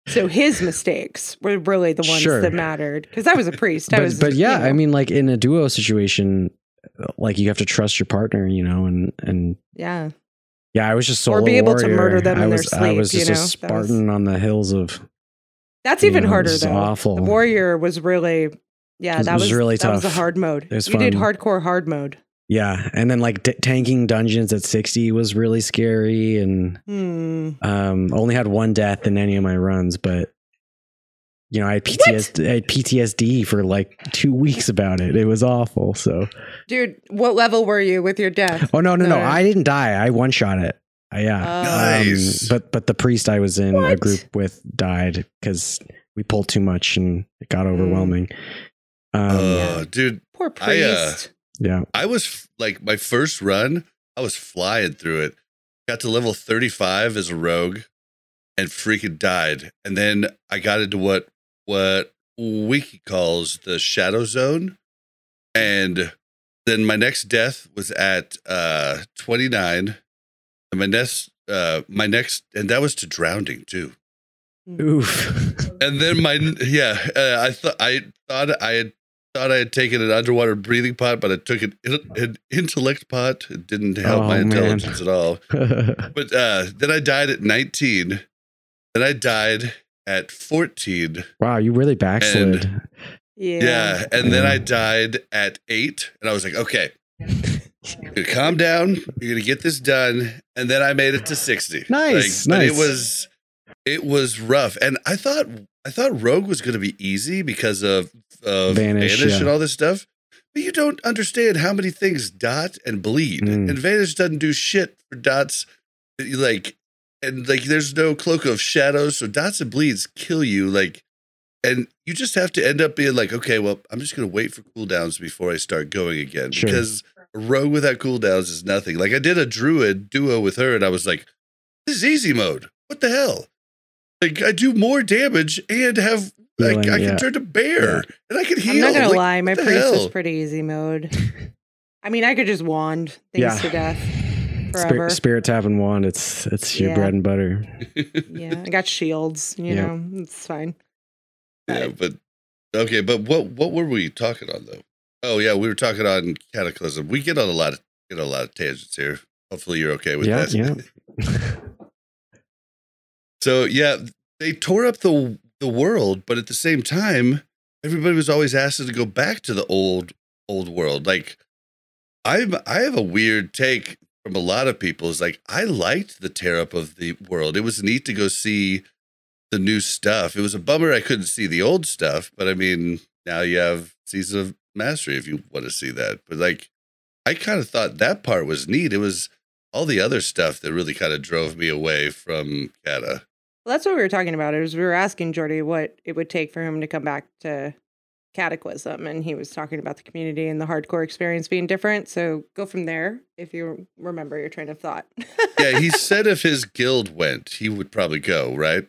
So his mistakes were really the ones Sure. that mattered because I was a priest. I but, was, but yeah, you I mean, like in a duo situation, like you have to trust your partner, you know, and and yeah. yeah, I was just solo Or be able to murder them I in their was, I sleep, was you just a know? Was- Spartan on the hills of. That's even know, harder though. awful. The warrior was really, yeah, that was was really That was a hard mode. It was you did hardcore hard mode. Yeah, and then like t- tanking dungeons at sixty was really scary, and Hmm. um, only had one death in any of my runs, but you know I had PTSD, I had PTSD for like two weeks about it. It was awful. So Dude, what level were you with your death? oh no no no, No. I didn't die. I one shot it. Uh, yeah. Oh. Nice. but but the priest I was in a group with died because we pulled too much and it got Mm. overwhelming. Um, Oh, dude, Poor I, uh, priest. Yeah. I was like my first run, I was flying through it. Got to level 35 as a rogue and freaking died. And then I got into what what Wiki calls the shadow zone. And then my next death was at uh 29. And my next uh my next and that was to drowning too. Oof. And then my yeah, uh, I thought I thought I had thought I had taken an underwater breathing pot, but I took an, an intellect pot. It didn't help Oh, my man. intelligence at all. But uh, then I died at 19. Then I died at 14. wow, you really backslid. yeah. Yeah, and then I died at eight, and I was like, okay. You're gonna calm down. You're gonna get this done, and then I made it to sixty. Nice, but it was, it was rough, and I thought I thought Rogue was gonna be easy because of of Vanish, Vanish, yeah. and all this stuff. But you don't understand how many things dot and bleed, Mm. and Vanish doesn't do shit for dots. Like, and like, there's no cloak of shadows, so dots and bleeds kill you. Like, and you just have to end up being like, okay, well, I'm just gonna wait for cooldowns before I start going again Sure. because a rogue without cooldowns is nothing. Like, I did a druid duo with her, and I was like, this is easy mode. What the hell? Like, I do more damage and have like I yeah. can turn to bear and I can heal. I'm not gonna Like, lie, my what the priest was hell? pretty easy mode. I mean, I could just wand things Yeah. to death Spirit, forever. spirit tap and wand. It's it's your Yeah. bread and butter. yeah, I got shields. You Yeah. know, it's fine. Yeah, but okay, but what what were we talking on though? Oh yeah, we were talking on cataclysm. We get on a lot of get on a lot of tangents here. Hopefully you're okay with Yeah, that. yeah. So yeah, they tore up the the world, but at the same time, everybody was always asked to go back to the old old world. Like I'm I have a weird take from a lot of people. Is like I liked the tear up of the world. It was neat to go see the new stuff. It was a bummer I couldn't see the old stuff, but I mean now you have Season of Mastery if you want to see that. But like I kind of thought that part was neat. It was all the other stuff that really kind of drove me away from Cata. Well, that's what we were talking about. Is we were asking Joardee what it would take for him to come back to Cataclysm, and he was talking about the community and the hardcore experience being different. So go from there if you remember your train of thought. yeah, he said if his guild went, he would probably go, right?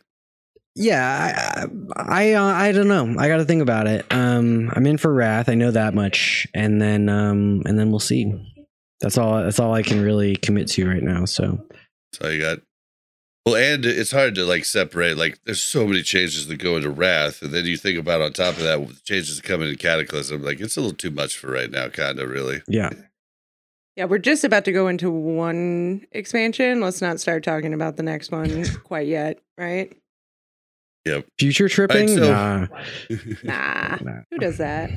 Yeah, I I, uh, I don't know. I got to think about it. Um, I'm in for Wrath. I know that much, and then um, and then we'll see. That's all. That's all I can really commit to right now. So So you got well, and it's hard to like separate. Like, there's so many changes that go into Wrath, and then you think about on top of that the changes that come in Cataclysm. Like, it's a little too much for right now, kind of really. yeah, yeah, we're just about to go into one expansion. Let's not start talking about the next one quite yet, right? Yep. Future tripping. so- nah. Nah, Nah. who does that?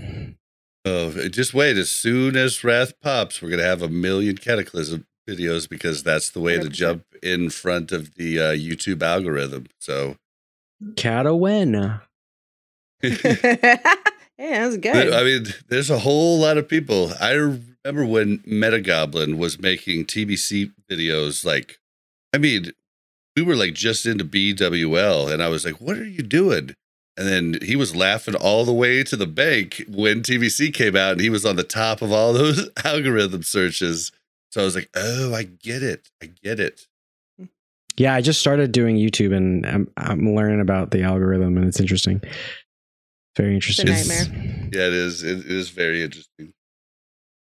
Oh, just wait. As soon as Wrath pops, we're gonna have a million Cataclysm videos because that's the way to 100%. jump in front of the uh, YouTube algorithm. So, Catawena. yeah, that's good. I mean, there's a whole lot of people. I remember when Metagoblin was making TBC videos. Like, I mean, we were like just into BWL, and I was like, "What are you doing?" And then he was laughing all the way to the bank when TBC came out, and he was on the top of all those algorithm searches. So I was like, "Oh, I get it. I get it." Yeah, I just started doing YouTube, and I'm I'm learning about the algorithm, and it's interesting. Very interesting. nightmare. Yeah, it is. It, it is very interesting.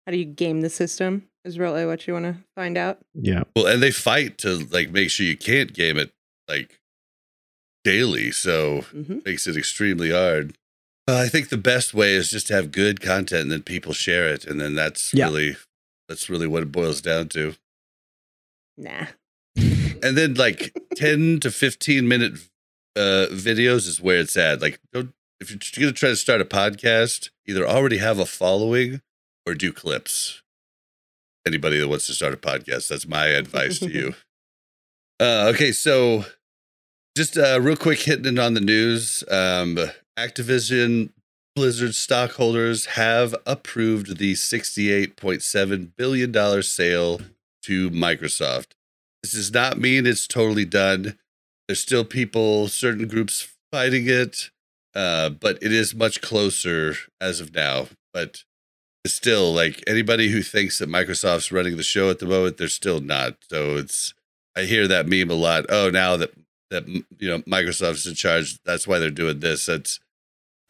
How do you game the system? Is really what you want to find out. Yeah. Well, and they fight to like make sure you can't game it like daily. So hmm makes it extremely hard. Uh, I think the best way is just to have good content and then people share it, and then that's Yeah. really that's really what it boils down to. Nah. And then like ten to fifteen minute uh, videos is where it's at. Like, don't if you're gonna try to start a podcast, either already have a following or do clips. anybody that wants to start a podcast. That's my advice to you. Uh, okay, so just uh, real quick hitting it on the news. Um, Activision Blizzard stockholders have approved the $68.7 billion sale to Microsoft. This does not mean it's totally done. There's still people, certain groups fighting it, uh, but it is much closer as of now. But it's still like anybody who thinks that Microsoft's running the show at the moment, they're still not. So it's I hear that meme a lot. Oh, now that that you know Microsoft's in charge, that's why they're doing this. That's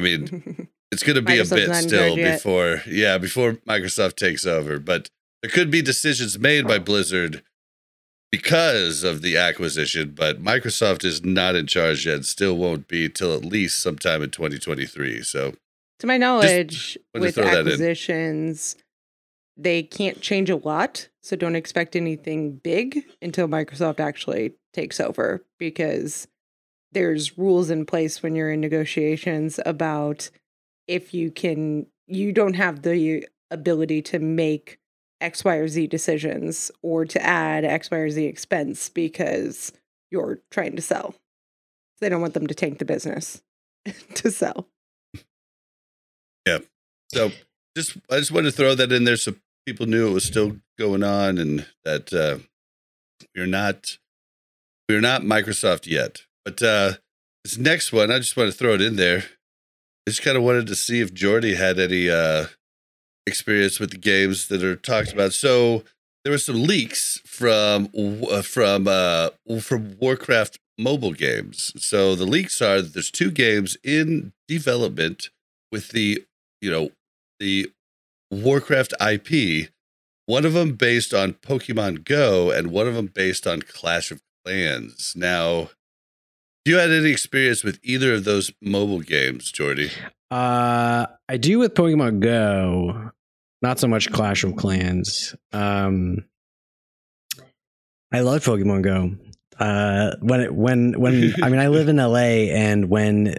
I mean, it's going to be a bit still before yeah, before Microsoft takes over, but there could be decisions made by Blizzard because of the acquisition, but Microsoft is not in charge yet. Still won't be till at least sometime in 2023. So To my knowledge, with throw that in. acquisitions, they can't change a lot. So don't expect anything big until Microsoft actually takes over because there's rules in place when you're in negotiations about if you can, you don't have the ability to make X, Y, or Z decisions or to add X, Y, or Z expense because you're trying to sell. They don't want them to tank the business to sell. Yeah. So just I just wanted to throw that in there so people knew it was still going on and that uh, we're not we're not Microsoft yet. But uh, this next one, I just want to throw it in there. I just kind of wanted to see if Joardee had any uh, experience with the games that are talked about. So there were some leaks from uh, from uh, from Warcraft mobile games. So the leaks are that there's two games in development with the you know the Warcraft IP. One of them based on Pokemon Go, and one of them based on Clash of Clans. Now, do you had any experience with either of those mobile games, Joardee? Uh, I do with Pokemon Go, not so much Clash of Clans. Um, I love Pokemon Go. Uh, when it when when I mean I live in LA, and when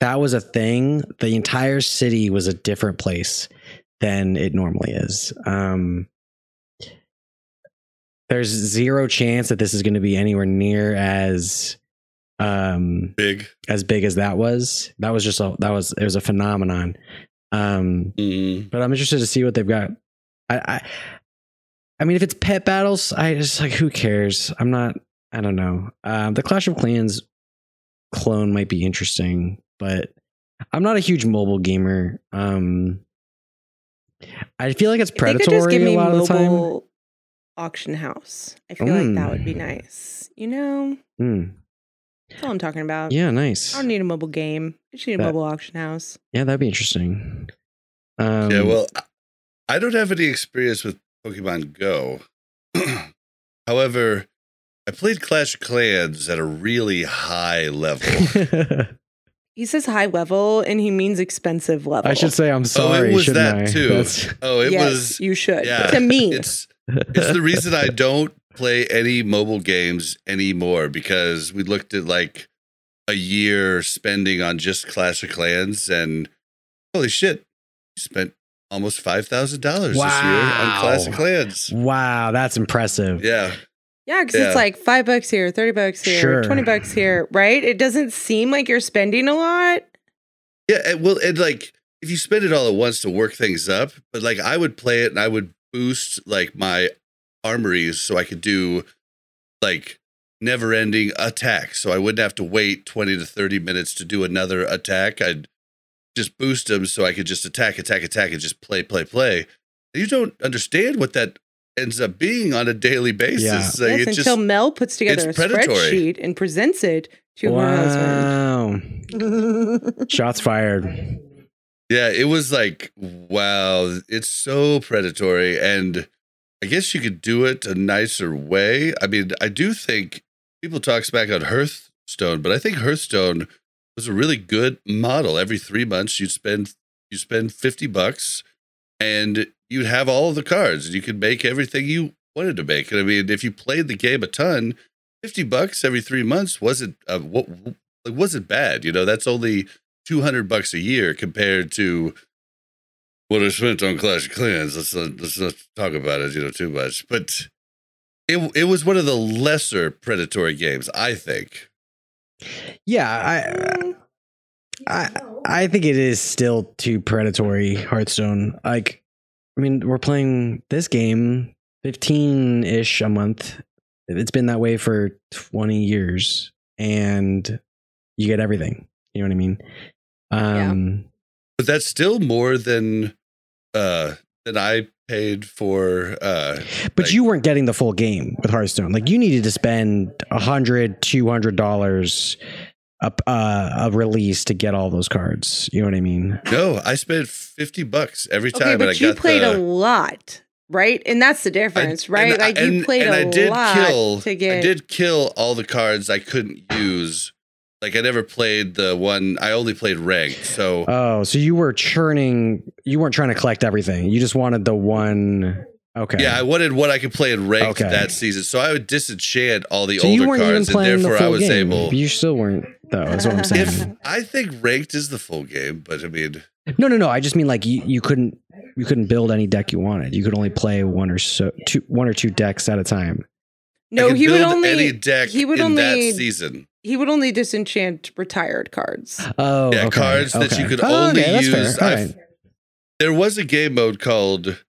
that was a thing, the entire city was a different place than it normally is. Um, there's zero chance that this is going to be anywhere near as um Big. as big as that was. That was just a that was it was a phenomenon. Um, Mm. but I'm interested to see what they've got. I, I, I mean, if it's pet battles, I just like who cares? I'm not. I don't know. Um, the Clash of Clans clone might be interesting, but I'm not a huge mobile gamer. Um, I feel like it's If they could predatory a me lot of the time. auction house. I feel like that would be Mm. nice. You know, Hmm. That's all I'm talking about. Yeah, nice. I don't need a mobile game. I just need a That- mobile auction house. Yeah, that'd be interesting. Um, yeah, well, I- I don't have any experience with Pokemon Go. However, I played Clash of Clans at a really high level. He says high level and he means expensive level. I should say I'm sorry. oh, it was that I? too. That's- Oh, it yes, was. you should. yeah, to me, It's it's the reason I don't play any mobile games anymore because we looked at like a year spending on just Clash of Clans and holy shit, we spent almost five thousand dollars this year on Clash of Clans. wow, that's impressive. Yeah, yeah, because yeah. it's like five bucks here, thirty bucks here, Sure. twenty bucks here, right? It doesn't seem like you're spending a lot. yeah. And, well, and like if you spend it all at once to work things up, but like I would play it and I would boost like my armories so I could do like never ending attacks. So I wouldn't have to wait 20 to 30 minutes to do another attack. I'd just boost them so I could just attack, attack, attack, and just play, play, play. And you don't understand what that ends up being on a daily basis. Yeah. Like, yes, it's until just, Mel puts together a predatory. spreadsheet and presents it to her Wow. husband. Shots fired. yeah, it was like, wow, it's so predatory. And I guess you could do it a nicer way. I mean, I do think people talk smack on Hearthstone, but I think Hearthstone was a really good model. Every three months, you'd spend you spend fifty bucks, and you'd have all of the cards, and you could make everything you wanted to make. And I mean, if you played the game a ton, fifty bucks every three months wasn't uh, what like wasn't bad. You know, that's only two hundred bucks a year compared to what I spent on Clash of Clans. Let's not, let's not talk about it, you know, too much. But it it was one of the lesser predatory games, I think. Yeah, I I I think it is still too predatory. Hearthstone. Like, I mean, we're playing this game fifteen ish a month. It's been that way for twenty years, and you get everything. You know what I mean? Um, But that's still more than uh than I paid for uh But Like- you weren't getting the full game with Hearthstone. Like you needed to spend a hundred, two hundred dollars a uh, a release to get all those cards. You know what I mean? no, I spent 50 bucks every time Okay, and I but you got played the, a lot, right? And that's the difference, right? and I- like you and- played and a I did lot kill, to get. I did kill all the cards I couldn't use. Like I never played the one. I only played ranked. So Oh, so you were churning. You weren't trying to collect everything. You just wanted the one. Okay. yeah, I wanted what I could play in ranked Okay. that season. So I would disenchant all the so older cards, and playing the therefore I was game. able. You still weren't, though. That's what I'm saying. If I think ranked is the full game, but I mean, no, no, no. I just mean like you, you couldn't you couldn't build any deck you wanted. You could only play one or so two one or two decks at a time. I no, he would only any deck he would in only that season. he would only disenchant retired cards. Oh, Yeah, okay, cards that you could Oh, only okay, that's fair. use. Right. There was a game mode called.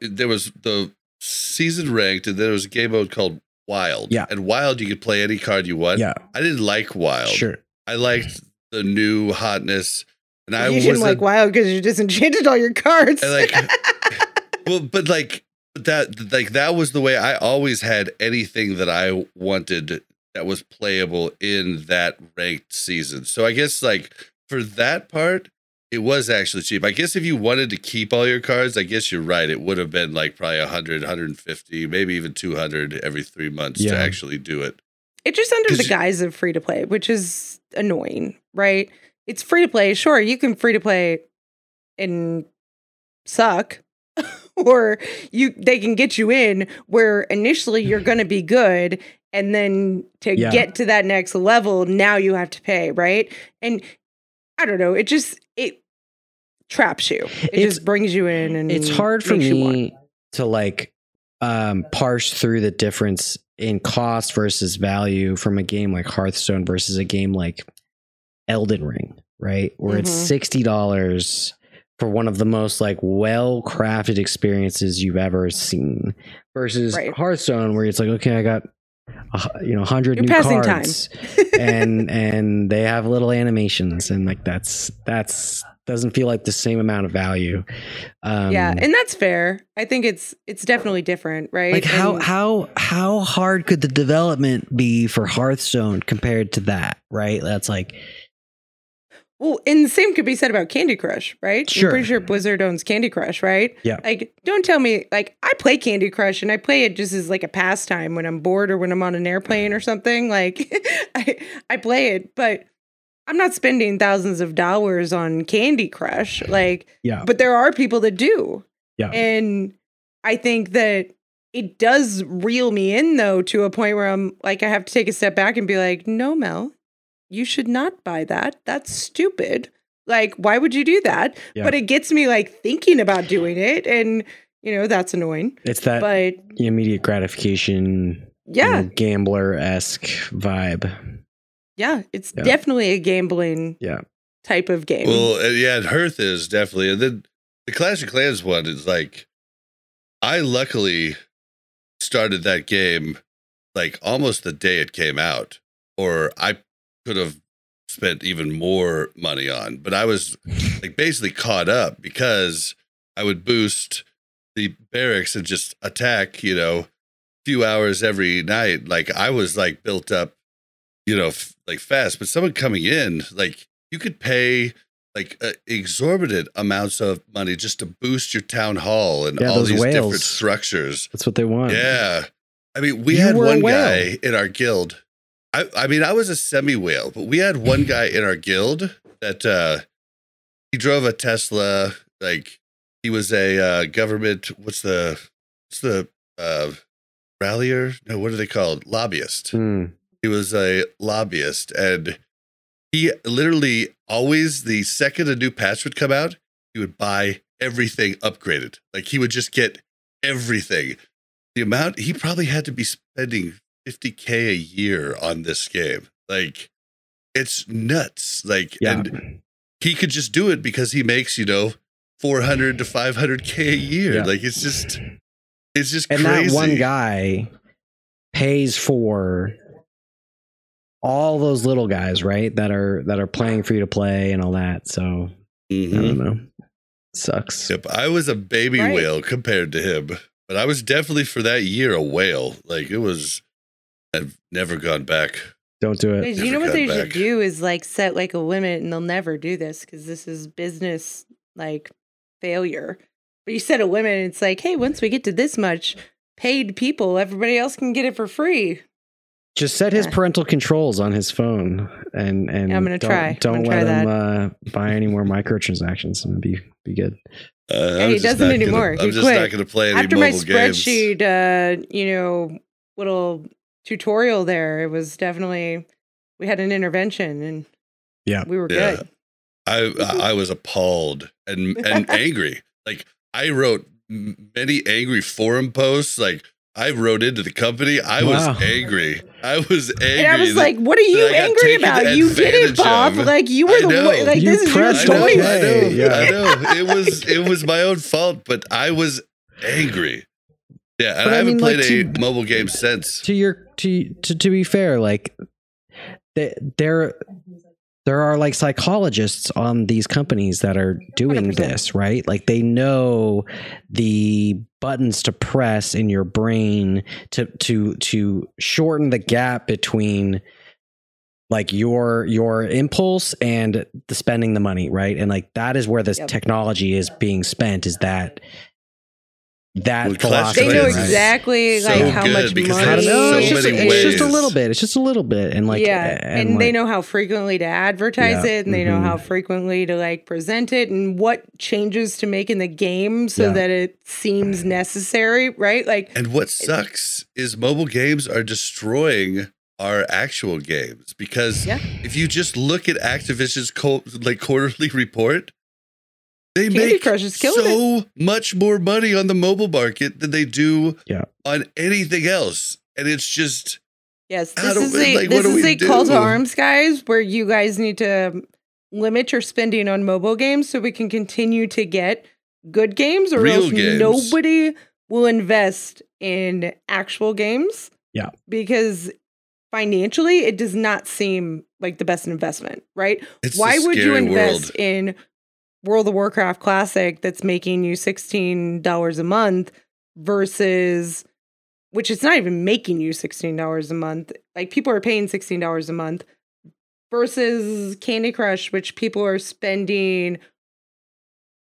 There was the season ranked, and there was a game mode called Wild. Yeah. and Wild you could play any card you want. Yeah, I didn't like Wild. sure. I liked the new hotness, and I you was shouldn't like wild because you disenchanted all your cards. And, like, well, but like but that like that was the way I always had anything that I wanted that was playable in that ranked season. So I guess like for that part, it was actually cheap. I guess if you wanted to keep all your cards, I guess you're right. It would have been like probably 100, 150, maybe even 200 every three months Yeah. to actually do it. It's just under the you- guise of free to play, which is annoying, right? It's free to play. Sure, you can free to play and suck, or you they can get you in where initially you're going to be good, and then to Yeah. get to that next level, now you have to pay, right? And I don't know. It just it traps you. It It's- just brings you in, and it's hard for makes you want- me to like um parse through the difference in cost versus value from a game like Hearthstone versus a game like Elden Ring, right? Where it's Mhm. sixty dollars for one of the most like well crafted experiences you've ever seen versus Right. Hearthstone where it's like, okay, I got you know hundred You're new cards and and they have little animations and like that's that's doesn't feel like the same amount of value. Um, yeah, and that's fair. I think it's it's definitely different, right? like how And- how how hard could the development be for Hearthstone compared to that? Right? That's like Well, and the same could be said about Candy Crush, right? Sure. I'm pretty sure Blizzard owns Candy Crush, right? Yeah. Like, don't tell me, like, I play Candy Crush and I play it just as like a pastime when I'm bored or when I'm on an airplane or something. Like, I, I play it, but I'm not spending thousands of dollars on Candy Crush. Like, yeah but there are people that do. yeah And I think that it does reel me in though to a point where I'm like I have to take a step back and be like, "No, Mel, you should not buy that. That's stupid. Like, why would you do that?" Yeah. But it gets me like thinking about doing it and you know, that's annoying. it's that But immediate gratification yeah, gambler esque vibe. yeah, it's Yeah. definitely a gambling Yeah. type of game. Well, uh, yeah, Hearth is definitely, and then the Clash of Clans one is like, I luckily started that game like almost the day it came out, or I could have spent even more money on, but I was like basically caught up because I would boost the barracks and just attack, you know, few hours every night. Like I was like built up, you know, f- like fast. But someone coming in, like you could pay like uh, exorbitant amounts of money just to boost your town hall and Yeah, all these different structures. That's what they want. Yeah. I mean, we You had one guy in our guild. I, I mean, I was a semi whale, but we had one guy in our guild that uh he drove a Tesla. Like he was a uh, government. What's the what's the uh rallier? No, what are they called? Lobbyist. Hmm. He was a lobbyist, and he literally always the second a new patch would come out, he would buy everything upgraded. Like he would just get everything. The amount he probably had to be spending 50k a year on this game. Like it's nuts. Like Yeah. and he could just do it because he makes, you know, 400 to 500k a year. Yeah. Like it's just it's just and crazy. that one guy pays for all those little guys, right? That are that are playing free to play and all that. So I Mhm. don't know. Sucks. Yep, I was a baby Right. whale compared to him, but I was definitely for that year a whale. Like it was, I've never gone back. Don't do it. Guys, you know what they back. should do is like set like a limit, and they'll never do this because this is business like failure. But you set a limit, and it's like, hey, once we get to this much paid people, everybody else can get it for free. Just set his Yeah. parental controls on his phone and and Yeah, I'm gonna don't, try. Don't gonna let try him uh, buy any more microtransactions and be be good. Uh, Yeah, he doesn't anymore. Gonna, I'm He just not going to play any After my mobile games. spreadsheet, uh, you know, little tutorial there, it was definitely we had an intervention, and Yeah. we were Yeah. good. Mm-hmm. I I was appalled and and angry. Like I wrote many angry forum posts. Like I wrote into the company. I was angry. I was angry. And I was that- like, "What are you that I got angry about? You did it, Bob. of. Like you were I the know. way. Like You this is your pressed I know. I know, Yeah. I know. It was it was my own fault, but I was angry. Yeah, and But I I haven't mean, played like, a to- mobile game since. to your to to, to be fair like th- there there are like psychologists on these companies that are doing 100%. this right like they know the buttons to press in your brain to to to shorten the gap between like your your impulse and the spending the money right and like that is where this Yep. technology is being spent is that that Well, Clash They know Clans right? is exactly so like how good much because money. I don't there's know. so it's, just, many it's just a little bit. It's just a little bit, and like yeah, and, and, they know how frequently to advertise Yeah, it, and they know mhm. how frequently to like present it, and what changes to make in the game so Yeah. that it seems necessary, right? Like, And what sucks is mobile games are destroying our actual games because Yeah. if you just look at Activision's co- like quarterly report, they Candy make Crush is killing so much more money on the mobile market than they do Yeah. on anything else, and it's just yes, this is a like, this is a call to arms, guys, where you guys need to limit your spending on mobile games so we can continue to get good games, or Real else games. nobody will invest in actual games. Yeah. because financially, it does not seem like the best investment, right? it's Why a would you invest world. in World of Warcraft Classic that's making you $16 a month versus which it's not even making you $16 a month. Like people are paying $16 a month versus Candy Crush which people are spending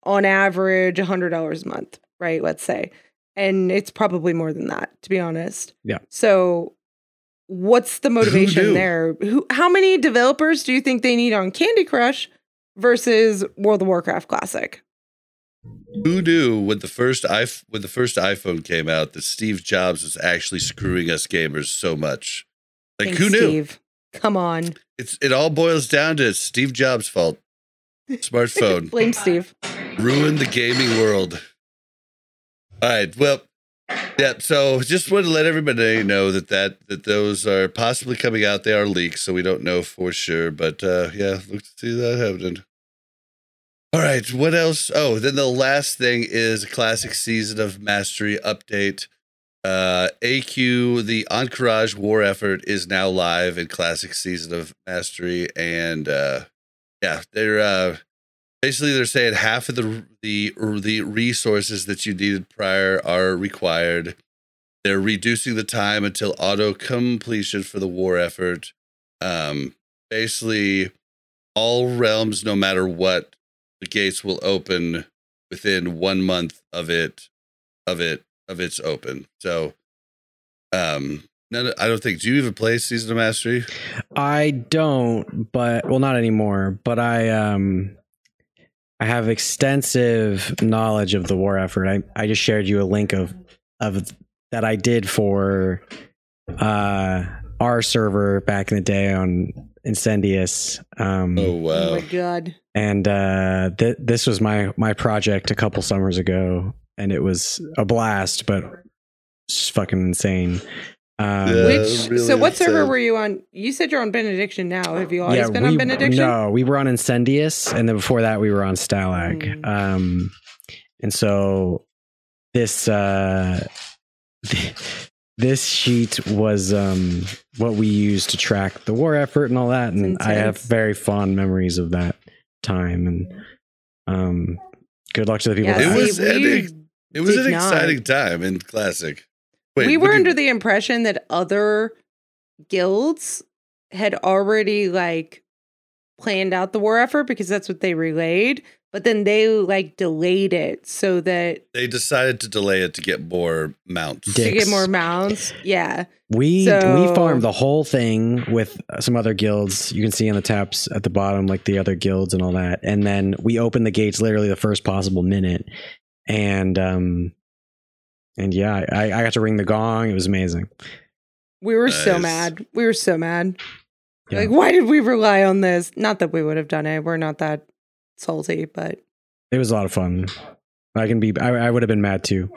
on average $100 a month, right? Let's say. And it's probably more than that, to be honest. Yeah. So what's the motivation there? Who how many developers do you think they need on Candy Crush versus World of Warcraft Classic? Who knew when the first i when the first iPhone came out that Steve Jobs was actually screwing us gamers so much? Like Thanks, who knew? Steve. Come on. It's it all boils down to Steve Jobs' fault. Smartphone Blame Steve. ruined the gaming world. All right, well, yeah. So just want to let everybody know that that that those are possibly coming out. They are leaks, so we don't know for sure. But uh, yeah, look to see that happening. All right, what else? Oh, then the last thing is a classic season of mastery update. Uh, AQ, the Ahn'Qiraj War effort is now live in classic season of mastery, and uh, yeah, they're uh, basically they're saying half of the the the resources that you needed prior are required. They're reducing the time until auto completion for the war effort. Um, basically, all realms, no matter what, the gates will open within one month of it of it of its open. So, um. I don't think. Do you even play Season of Mastery? I don't, but well, not anymore. But I um, I have extensive knowledge of the war effort. I I just shared you a link of of that I did for uh our server back in the day on Incendius. Um, Oh Oh wow. my god. and uh, th- this was my my project a couple summers ago, and it was a blast, but it's fucking insane. Um, Yeah. Which really so what server were you on? You said you're on Benediction now. Have you always been we, on Benediction? No, we were on Incendius, and then before that, we were on Stalagg. Mm. Um, and so this uh, this sheet was um, what we used to track the war effort and all that, and I have very fond memories of that time. And um, good luck to the people. Yeah, It that- was- and it- It was an exciting time in classic. Wait, we were you- under the impression that other guilds had already like planned out the war effort because that's what they relayed, but then they like delayed it so that they decided to delay it to get more mounts. Dick. to get more mounts. Yeah. We So- we farmed the whole thing with some other guilds. You can see on the taps at the bottom, like the other guilds and all that. And then we opened the gates literally the first possible minute. And um and yeah, I, I got to ring the gong. It was amazing. We were so mad. We were so mad. Yeah. Like, why did we rely on this? Not that we would have done it. We're not that salty, but It was a lot of fun. I can be I, I would have been mad too.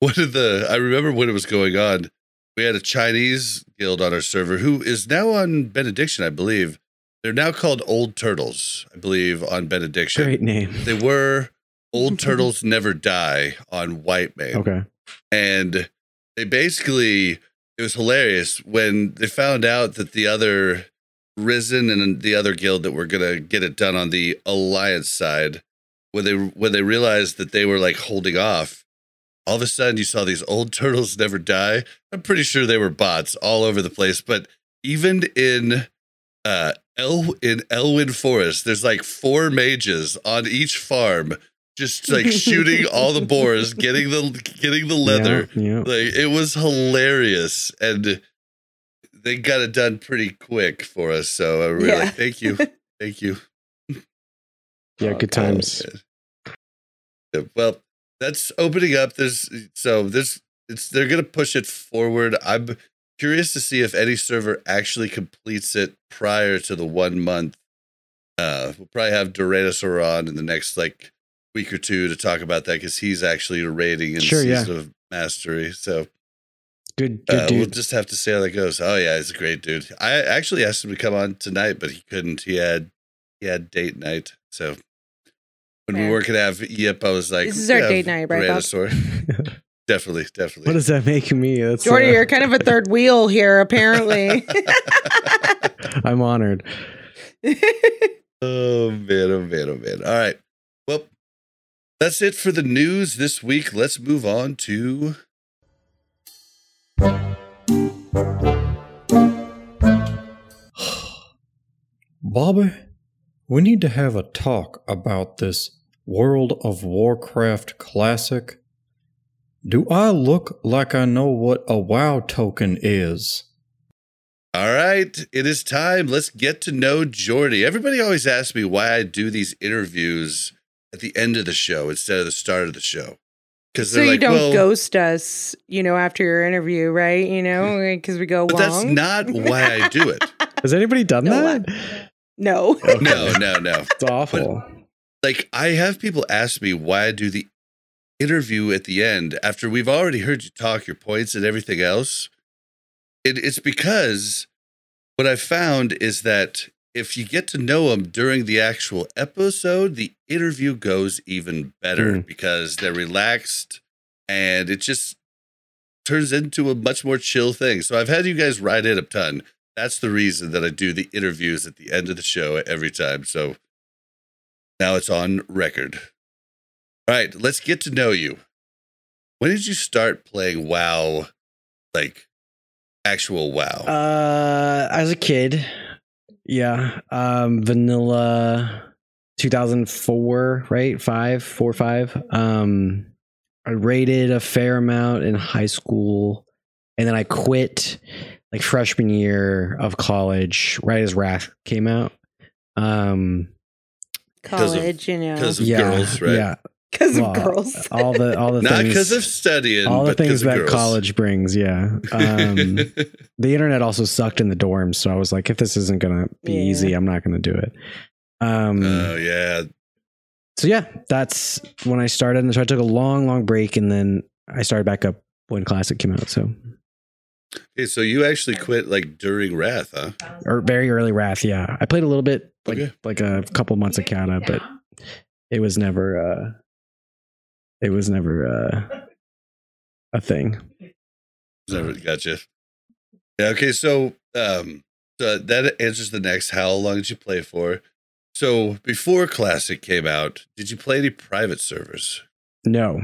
What did the? I remember when it was going on. We had a Chinese guild on our server who is now on Benediction, I believe. They're now called Old Turtles, I believe, on Benediction. Great name. They were Old Turtles Never Die on Whitemane. Okay. and they basically it was hilarious when they found out that the other risen and the other guild that were gonna get it done on the alliance side when they when they realized that they were like holding off all of a sudden you saw these old turtles never die i'm pretty sure they were bots all over the place but even in uh El in Elwynn Forest, there's like four mages on each farm, just like shooting all the boars, getting the getting the leather. Yeah. yeah. Like it was hilarious, and they got it done pretty quick for us. So I really Yeah. thank you, thank you. Yeah, good times. Oh, Well, that's opening up. There's so there's it's they're gonna push it forward. I'm curious to see if any server actually completes it prior to the one month. Uh, we'll probably have Doranosaur on in the next like week or two to talk about that because he's actually a rating in Sure, yeah. of mastery. So Good good uh, we'll just have to see how that goes. Oh yeah, he's a great dude. I actually asked him to come on tonight, but he couldn't. He had he had date night. So when we Fair. were gonna have Yip, I was like, This is our "Yeah, date night, right, Bob?" Tyrannosaur." definitely, definitely. what does that make me? That's, Joardee, uh, you're kind of a third wheel here, apparently. I'm honored. oh man, oh man, oh man. All right. Well, that's it for the news this week. Let's move on to Bobby, we need to have a talk about this World of Warcraft classic. Do I look like I know what a WoW token is? All right, it is time. Let's get to know Joardee. Everybody always asks me why I do these interviews at the end of the show instead of the start of the show. Because so they're you like, don't well, ghost us, you know, after your interview, right? You know, because we go but long. that's not why I do it. Has anybody done No, that? no. No, no, no. It's awful. Like I have people ask me why I do the interview at the end after we've already heard you talk your points and everything else. It, it's because what I found is that if you get to know them during the actual episode, the interview goes even better Mm. because they're relaxed and it just turns into a much more chill thing. So I've had you guys ride it a ton. That's the reason that I do the interviews at the end of the show every time. So now it's on record. All right, let's get to know you. When did you start playing WoW? Like actual WoW? Uh, as a kid, yeah. Um, vanilla, 2004, right? Five, four, five. Um, I rated a fair amount in high school, and then I quit like freshman year of college, right as Wrath came out. Um, Because of- College, you know. because of yeah, girls, right? yeah. Because Well, of girls. all the all the Not because of studying, all the but 'cause things of that girls. college brings. Yeah. Um, the internet also sucked in the dorms, so I was like, if this isn't gonna be Yeah. easy, I'm not gonna do it. Um, Oh yeah, so yeah, that's when I started, and so I took a long, long break, and then I started back up when Classic came out. So, Okay, so you actually quit like during Wrath, huh? or very early Wrath. Yeah, I played a little bit, like Okay. like a couple months of Cata, but it was never, uh it was never uh a thing. Never gotcha. Yeah. Okay. So, um, so that answers the next. How long did you play for? So before Classic came out, did you play any private servers? No,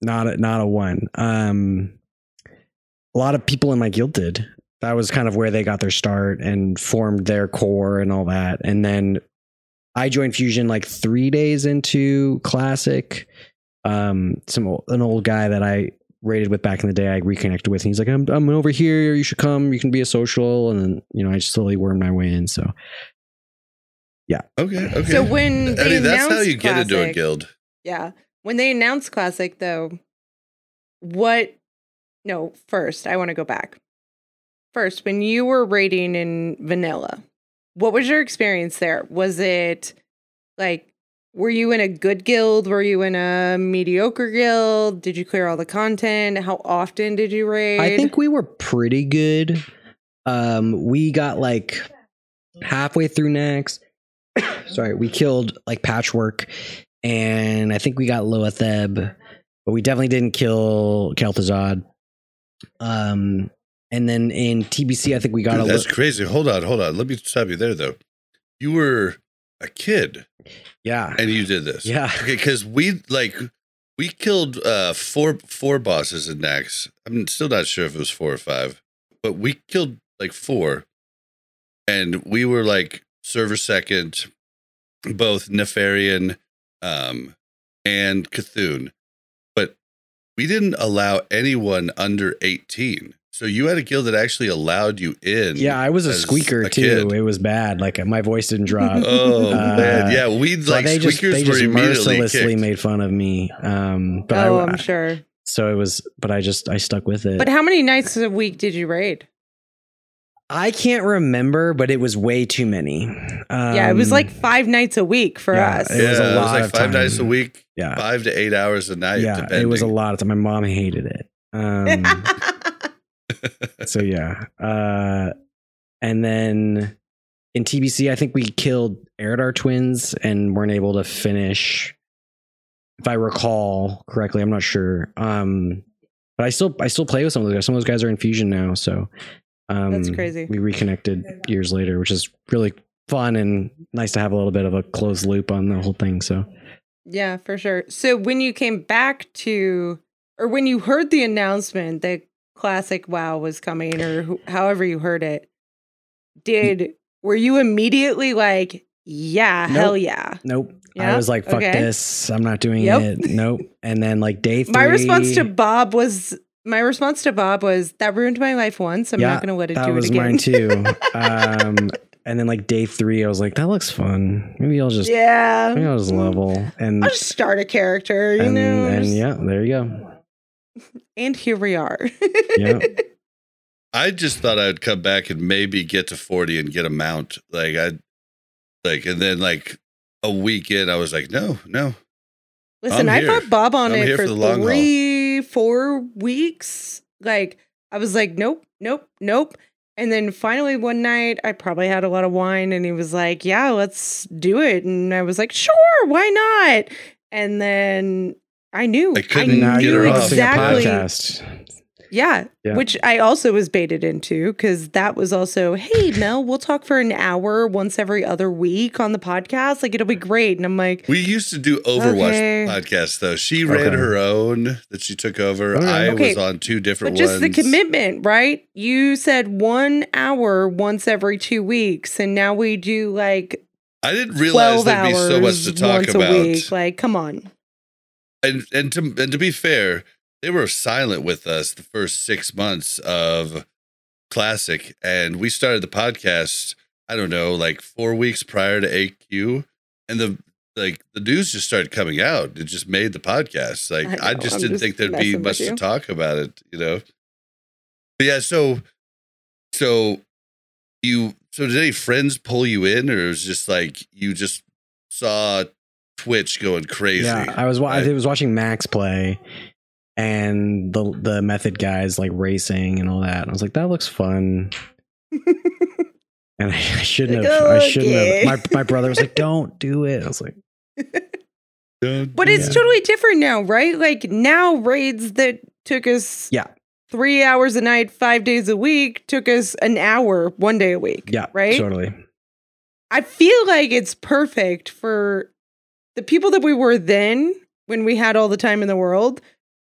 not a, not a one. Um, a lot of people in my guild did. That was kind of where they got their start and formed their core and all that. And then I joined Fusion like three days into Classic. Um, some an old guy that I rated with back in the day, I reconnected with. And he's like, "I'm I'm over here. You should come. You can be a social." And then you know, I just slowly wormed my way in. So yeah. Okay. Okay. So when I mean, that's how announced you get into a guild. Yeah. When they announced Classic, though, what? No, first, I want to go back. First, when you were raiding in Vanilla, what was your experience there? Was it like, were you in a good guild? Were you in a mediocre guild? Did you clear all the content? How often did you raid? I think we were pretty good. Um, we got like halfway through Naxx. Sorry, we killed like Patchwerk, and I think we got Loatheb, but we definitely didn't kill Kel'Thuzad. Um, and then in TBC, I think we got Dude, a that's little. crazy. Hold on. Hold on. Let me stop you there, though. You were a kid Yeah, and you did this. yeah. Okay, because we like we killed uh four four bosses in Naxx. I'm still not sure if it was four or five, but we killed like four, and we were like server second, both Nefarian, um, and C'Thun, but we didn't allow anyone under 18. So you had a guild that actually allowed you in. Yeah, I was a squeaker a too. kid. It was bad. Like my voice didn't drop. Oh Uh, man, yeah, we So like they just squeakers they were just immediately mercilessly kicked. made fun of me. Um, but oh, I, I'm sure. so it was, but I just I stuck with it. But how many nights a week did you raid? I can't remember, but it was way too many. Um, yeah, it was like five nights a week for yeah, us. it yeah, was a it was lot like of five nights a week, yeah, five to eight hours a night. yeah. depending. It was a lot of time. My mom hated it. Um, so yeah, uh, and then in TBC, I think we killed Eredar twins and weren't able to finish. If I recall correctly, I'm not sure. Um, but I still I still play with some of those guys. Some of those guys are in Fusion now, so um, That's crazy. We reconnected years later, which is really fun and nice to have a little bit of a closed loop on the whole thing. So Yeah, for sure. So when you came back to, or when you heard the announcement that Classic WoW was coming, or however you heard it, did were you immediately like, yeah, hell Nope. yeah? nope. I was like, fuck Okay. this. I'm not doing Yep. it. Nope. And then like day three. My response to Bob was, my response to Bob was, that ruined my life once. I'm Yeah, not going to let it that do was it again. mine too. um, and then like day three, I was like, that looks fun. Maybe I'll just, yeah, maybe I'll just level. And I'll just start a character, you and, know. and yeah, there you go. And here we are. Yeah. I just thought I'd come back and maybe get to 40 and get a mount. Like I like and then like a week in, I was like, no, no. Listen, I'm I here. fought Bob on I'm it for, for the long haul. three, four weeks. Like, I was like, nope, nope, nope. And then finally one night, I probably had a lot of wine, and he was like, yeah, let's do it. And I was like, sure, why not? And then I knew, I I, couldn't now get knew her you're off. exactly. Yeah, Yeah. which I also was baited into because that was also, hey, Mel, we'll talk for an hour once every other week on the podcast. Like, it'll be great. And I'm like, We used to do Overwatch Okay. podcasts though. She ran Okay. her own that she took over. Oh, okay. I Okay. was on two different But just the commitment, right? You said one hour once every two weeks, and now we do like I didn't realize twelve there'd be so much to talk about. week. Like, come on. And and to and to be fair, they were silent with us the first six months of classic, and we started the podcast. I don't know, like four weeks prior to AQ, and the like the news just started coming out. It just made the podcast. Like I I, just I'm didn't just think there'd be much to talk about it, you know. But yeah, so so you so did any friends pull you in, or it was just like you just saw Twitch going crazy? Yeah, I was wa- right? I was watching Max play, and the the method guys like racing and all that. And I was like, that looks fun. And I, I shouldn't Like, have. I shouldn't okay. have. My my brother was like, "Don't do it." I was like, But it's Yeah. totally different now, right? Like now raids that took us Yeah. three hours a night, five days a week, took us an hour one day a week. "Yeah, Right? totally." I feel like it's perfect for the people that we were then when we had all the time in the world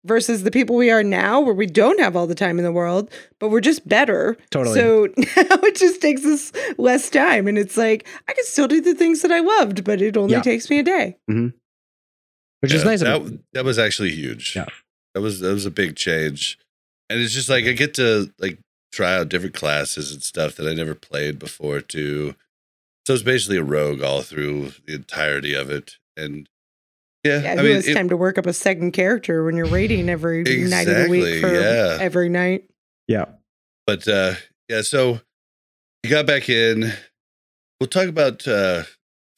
versus the people we are now where we don't have all the time in the world, but we're just better. Totally. So now it just takes us less time. And it's like, I can still do the things that I loved, but it only Yeah. takes me a day. Mm-hmm. Which is nice. That, that was actually huge. Yeah. That was that was a big change. And it's just like I get to like try out different classes and stuff that I never played before too. So it's basically a rogue all through the entirety of it. And yeah, Yeah, I who mean has it- time to work up a second character when you're raiding every night of the week for yeah. every night? yeah, But uh yeah, so you got back in. We'll talk about uh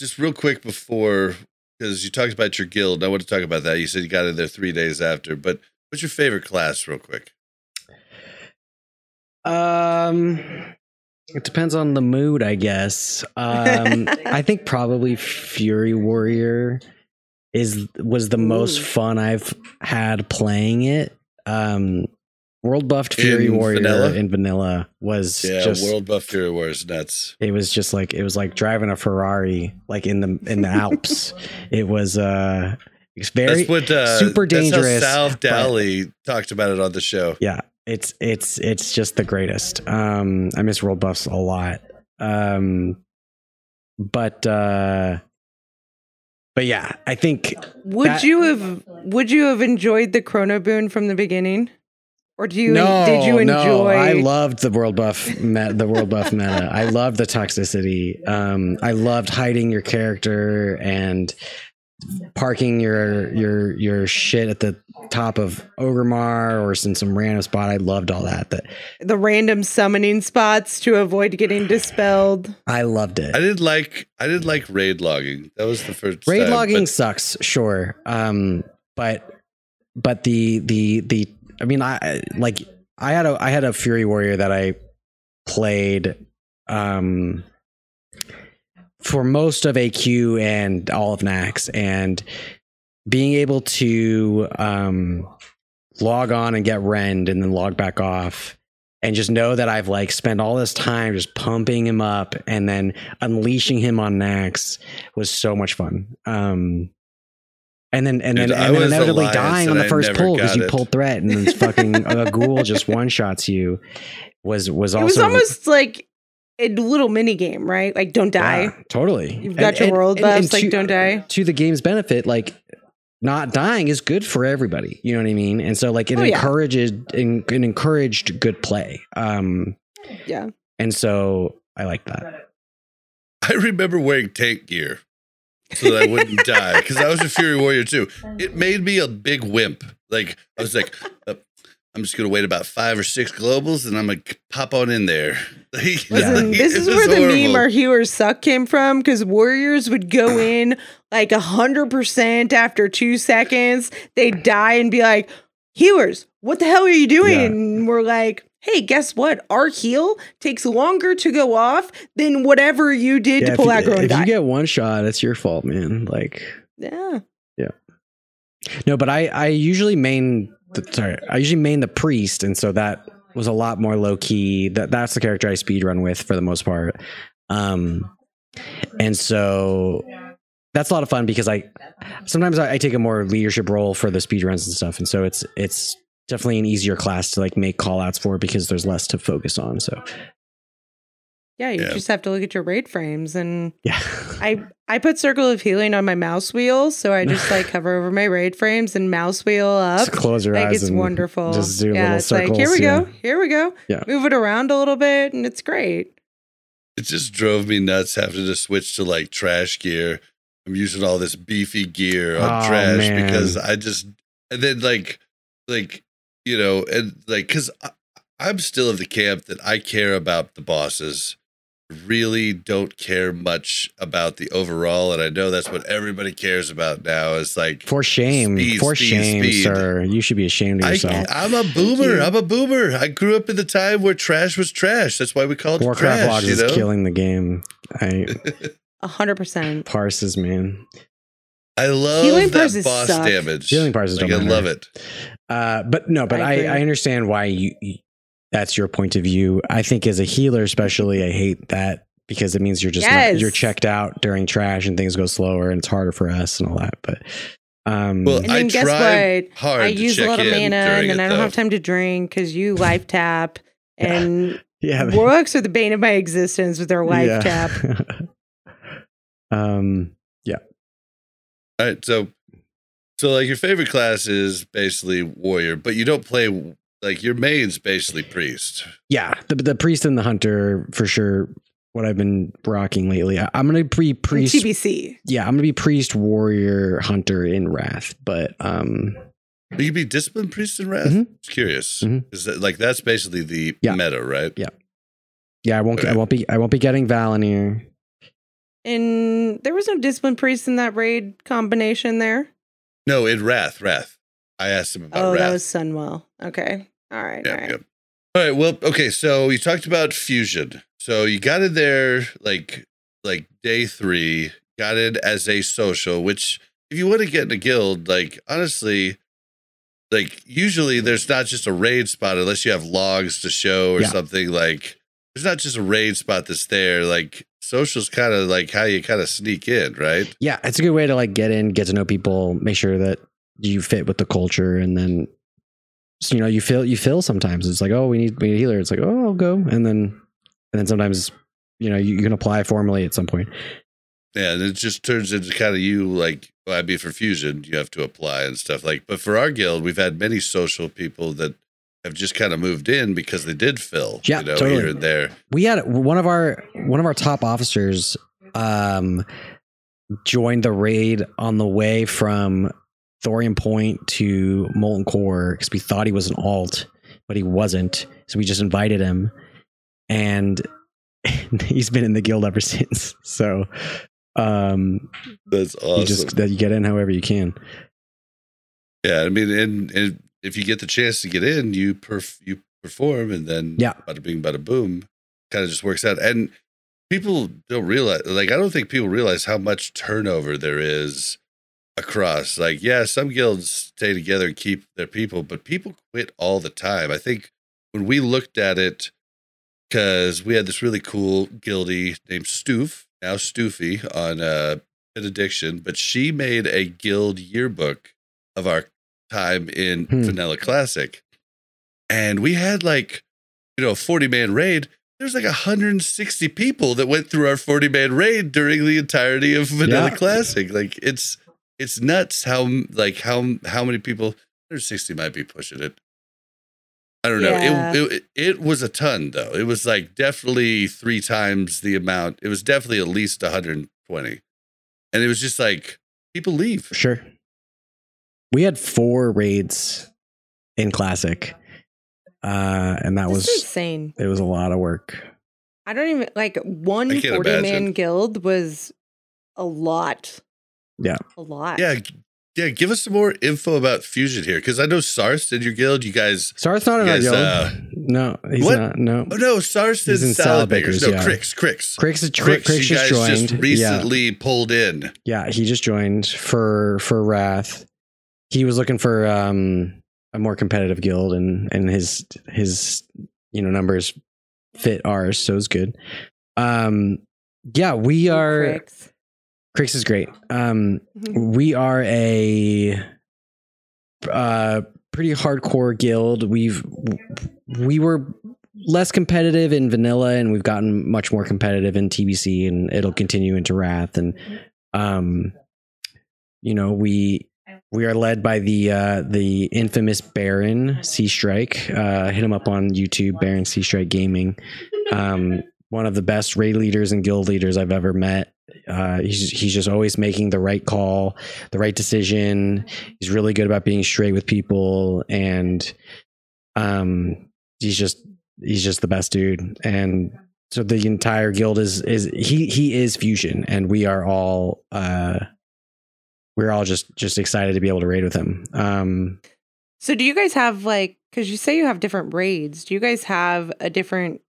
just real quick before because you talked about your guild. I want to talk about that. You said you got in there three days after, but what's your favorite class, real quick? Um, it depends on the mood, I guess. Um, I think probably Fury Warrior is was the most fun I've had playing it. Um, World buffed Fury In Warrior vanilla? in vanilla was Yeah, just World Buff Fury Wars nuts. it was just like it was like driving a Ferrari like in the in the Alps. it was uh it's very that's what uh, super dangerous, That's how Sal but- talked about it on the show. yeah it's it's it's just the greatest. Um i miss world buffs a lot. Um but uh but yeah i think Would That- you have would you have enjoyed the chrono boon from the beginning? Or do you no did you no enjoy i loved the world buff me- the world buff meta. I loved the toxicity. Um i loved hiding your character and parking your your your shit at the top of Orgrimmar or in some random spot i loved all that that the random summoning spots to avoid getting dispelled? i loved it I did like I did like raid logging. That was the first raid time, logging but sucks sure um but but the the the i mean i like i had a i had a fury warrior that i played um for most of aq and all of naxx and being able to um log on and get rend and then log back off and just know that I've like spent all this time just pumping him up and then unleashing him on Naxx was so much fun. Um, and then and Dude, then and then inevitably dying on the first pull because you it. pull threat and then fucking a ghoul just one shots you was was also it was almost like a little mini game, right? Like don't die. Yeah, totally. You've got your world buffs, like, to- don't die. To the game's benefit, like not dying is good for everybody. You know what I mean? And so like it Oh, yeah. encourages en- it encouraged good play. Um Yeah. and so I like that. I remember wearing tank gear so that I wouldn't die because I was a Fury Warrior too. It made me a big wimp. Like I was like, uh, I'm just gonna wait about five or six globals and I'm gonna pop on in there. Like, Listen, like, this is was where the meme horrible. our healers suck came from because warriors would go in like a hundred percent after two seconds. They'd die and be like, healers, what the hell are you doing? Yeah. And we're like, hey, guess what? Our heal takes longer to go off than whatever you did Yeah, to if pull you, aggro and if you get one shot, it's your fault, man. Like yeah, yeah. no, but I I usually main the, sorry, I usually main the priest, and so that was a lot more low key. That that's the character I speed run with for the most part. Um, and so that's a lot of fun because I sometimes I, I take a more leadership role for the speed runs and stuff, and so it's it's definitely an easier class to like make call outs for because there's less to focus on. So Yeah, you Yeah. just have to look at your raid frames and yeah, I I put circle of healing on my mouse wheel, so I just like hover over my raid frames and mouse wheel up. just close your like eyes. it's and wonderful. Just do yeah, little it's circles. like here we yeah. go, here we go. Yeah. Move it around a little bit, and it's great. It just drove me nuts having to switch to like trash gear I'm using all this beefy gear on Oh, trash man. because I just and then like like you know and like because I'm still of the camp that I care about the bosses. Really don't care much about the overall, and I know that's what everybody cares about now. Is like For shame. Speed, For speed, shame, speed. sir. You should be ashamed of yourself. I'm a boomer. you. I'm a boomer. I grew up in the time where trash was trash. That's why we called it Warcraft trash. Logs you is killing the game. I A hundred percent. parses, man. I love Healing that boss suck. damage. Healing parses like, don't I matter. love it. Uh, but no, but I I. I, understand why you, you- that's your point of view. I think as a healer, especially, I hate that because it means you're just not, you're checked out during trash and things go slower and it's harder for us and all that. But um, Well, And I then guess try what? hard I use a lot of mana and then I don't though. have time to drink because you life tap. And yeah, warlocks are the bane of my existence with their life yeah. tap. um, yeah. All right, so so like your favorite class is basically warrior, but you don't play like your main's basically priest. yeah, the the priest and the hunter for sure. What I've been rocking lately, I, I'm gonna be priest. TBC. Yeah, I'm gonna be priest, warrior, hunter in wrath. But um, You can be disciplined priest in wrath. Mhm. Just curious, Mhm. is that like that's basically the Yeah. meta, right? Yeah. yeah, I won't. I won't be. I won't be getting Val'anyr. And there was no discipline priest in that raid combination there. No, in wrath, wrath. I asked him about Oh, wrath. that was Sunwell. Okay. All right. Yeah, all right. yeah. All right. Well, okay. So you talked about fusion. So you got it there like like day three. Got it as a social. Which, if you want to get in a guild, like honestly, like usually there's not just a raid spot unless you have logs to show or Yeah. something. Like there's not just a raid spot that's there. Like social's kind of like how you kind of sneak in, right? Yeah, it's a good way to like get in, get to know people, make sure that you fit with the culture, and then you know you feel you feel sometimes it's like oh we need we need a healer. It's like oh I'll go, and then and then sometimes you know you, you can apply formally at some point. Yeah, and it just turns into kind of you like well, I mean for fusion, you have to apply and stuff like. But for our guild, we've had many social people that have just kind of moved in because they did fill, Yeah, you know, totally. here and there. we had one of our one of our top officers um joined the raid on the way from thorium point to molten core because we thought he was an alt but he wasn't so we just invited him and he's been in the guild ever since so um That's awesome. you just that you get in however you can yeah, I mean, and, and if you get the chance to get in, you perf- you perform, and then Yeah. bada bing, bada boom, kind of just works out. And people don't realize, like, I don't think people realize how much turnover there is across. Like, yeah, some guilds stay together and keep their people, but people quit all the time. I think when we looked at it, because we had this really cool guildie named Stoof, now Stoofy on uh, Benediction, but she made a guild yearbook of our time in Hmm. Vanilla Classic. And we had like, you know, a 40 man raid. There's like 160 people that went through our 40 man raid during the entirety of Vanilla Yeah. Classic. Like it's it's nuts how like how how many people 160 might be pushing it. I don't know. Yeah. It, it it was a ton though. It was like definitely three times the amount. It was definitely at least 120. And it was just like people leave. sure we had four raids in classic uh and that This was insane. it was a lot of work I don't even like one I can't 40 man guild was a lot. Yeah. A lot. Yeah, yeah. Give us some more info about Fusion here, because I know Sarthe did your guild. You guys, Sarthe's not in You our guild. uh, no, he's what? not. No, oh no, Sarthe did He's in Salad Salad Bakers. Bakers, No, yeah. Crix, Crix, Crix, is- Crix. Crix you just guys joined. just yeah, recently pulled in. yeah, he just joined for for Wrath. He was looking for um a more competitive guild, and and his his you know numbers fit ours, so it's good. Um, yeah, we are. Crix. Crix is great. Um, Mhm. we are a uh pretty hardcore guild. We've we were less competitive in vanilla and we've gotten much more competitive in tbc and it'll continue into wrath. And um you know we we are led by the uh the infamous baron sea strike uh hit him up on youtube baron sea strike gaming. Um one of the best raid leaders and guild leaders i've ever met uh, he's he's just always making the right call, the right decision. He's really good about being straight with people, and um, he's just he's just the best dude. And so the entire guild is is he he is fusion, and we are all uh, we're all just just excited to be able to raid with him. Um, So do you guys have like because you say you have different raids? Do you guys have a different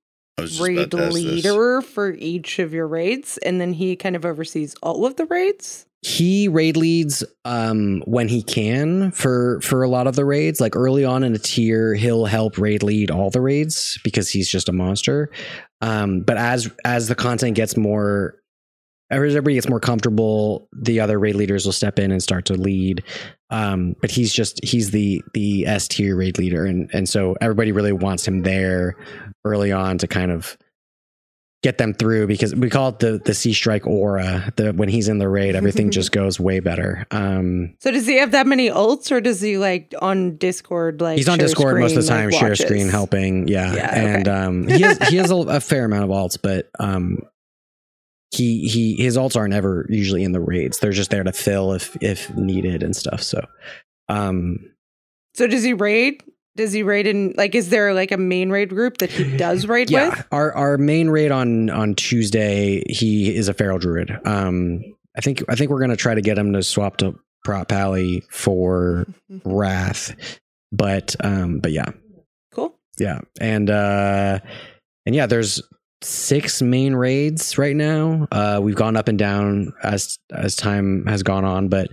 raid about to ask this. leader for each of your raids, and then he kind of oversees all of the raids? he raid leads um when he can for for a lot of the raids like early on in a tier he'll help raid lead all the raids because he's just a monster um but as as the content gets more as everybody gets more comfortable the other raid leaders will step in and start to lead um but he's just he's the the s tier raid leader and and so everybody really wants him there early on to kind of get them through because we call it the the sea strike aura the when he's in the raid everything just goes way better um So does he have that many ults, or does he like on Discord like he's on discord most of the time like, share watches? screen helping yeah, Yeah, and okay. um he has he has a, a fair amount of alts but um he he his alts aren't ever usually in the raids they're just there to fill if if needed and stuff so um So does he raid? Does he raid in like? Is there like a main raid group that he does raid yeah with? our our main raid on on tuesday he is a feral druid um i think i think we're gonna try to get him to swap to prot pally for wrath but um but yeah Cool. yeah and uh and yeah there's six main raids right now. Uh we've gone up and down as as time has gone on but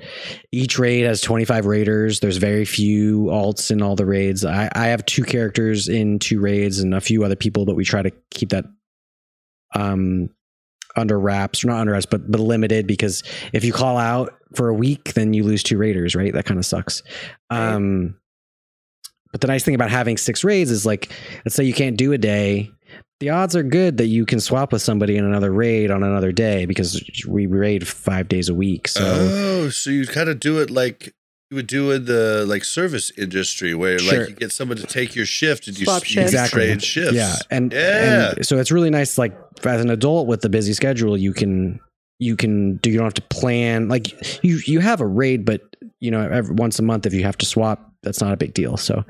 each raid has 25 raiders. There's very few alts in all the raids. I i have two characters in two raids and a few other people but we try to keep that um under wraps or not under wraps but but limited because if you call out for a week then you lose two raiders right? That kind of sucks um but the nice thing about having six raids is like let's say you can't do a day the odds are good that you can swap with somebody in another raid on another day because we raid five days a week so oh, so you kind of do it like you would do in the like service industry, where Sure. like you get someone to take your shift and you, Swap s- you shifts. Exactly. trade shifts. Yeah, and Yeah. and so it's really nice. Like as an adult with the busy schedule, you can you can do. You don't have to plan. Like you you have a raid, but you know every, once a month if you have to swap, that's not a big deal. So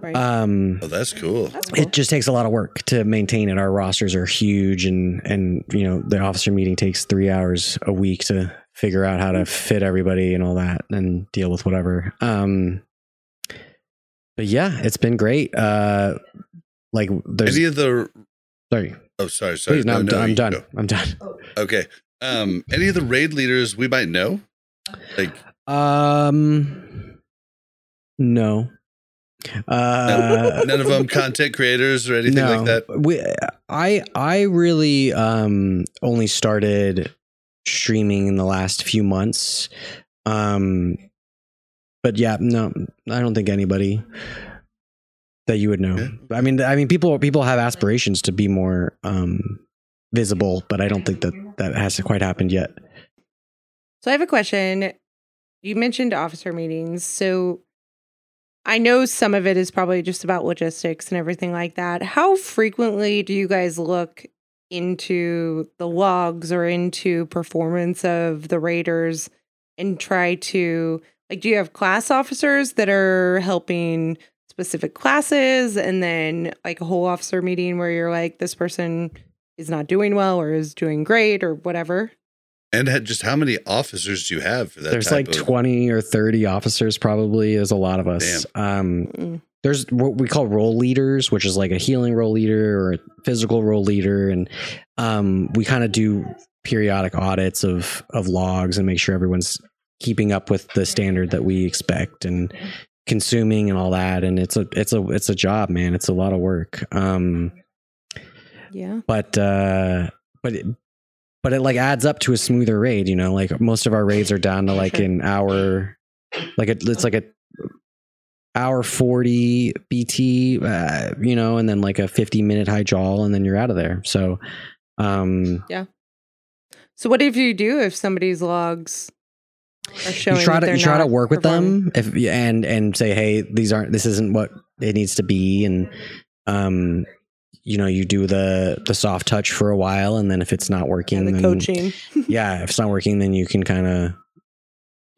Right. um, Oh, that's cool. That's cool. it just takes a lot of work to maintain it. Our rosters are huge, and and you know the officer meeting takes three hours a week to figure out how to fit everybody and all that, and deal with whatever. Um, but yeah, it's been great. Uh, like there's Any of the sorry, oh, sorry, sorry. please, no, I'm, done. I'm done. go. I'm done. Okay. Um, any of the raid leaders we might know? Like, Um, no. Uh, none of them content creators or anything no. like that. We, I I really um only started streaming in the last few months. Um, but yeah, no, I don't think anybody that you would know. Yeah. I mean, I mean, people people have aspirations to be more um visible, but I don't think that that has quite happened yet. So I have a question. You mentioned officer meetings. So I know some of it is probably just about logistics and everything like that. How frequently do you guys look into the logs or into performance of the raiders and try to like do you have class officers that are helping specific classes and then like a whole officer meeting where you're like this person is not doing well or is doing great or whatever? And had- just how many officers do you have for that? There's type like of- 20 or 30 officers probably. There's a lot of us. Um, Mm. there's what we call role leaders, which is like a healing role leader or a physical role leader, and um, we kind of do periodic audits of of logs and make sure everyone's keeping up with the standard that we expect and consuming and all that. And it's a it's a it's a job, man. It's a lot of work. Um, Yeah. but uh, but it, but it like adds up to a smoother raid. You know, like most of our raids are down to like an hour, like a, it's like a hour 40 bt uh, you know and then like a 50 minute Hyjal and then you're out of there so um yeah. So what if you do if somebody's logs are showing you try to you try to work with performing? them if and and say hey these aren't this isn't what it needs to be and um you know you do the the soft touch for a while, and then if it's not working, And the then, coaching. yeah, if it's not working, then you can kind of.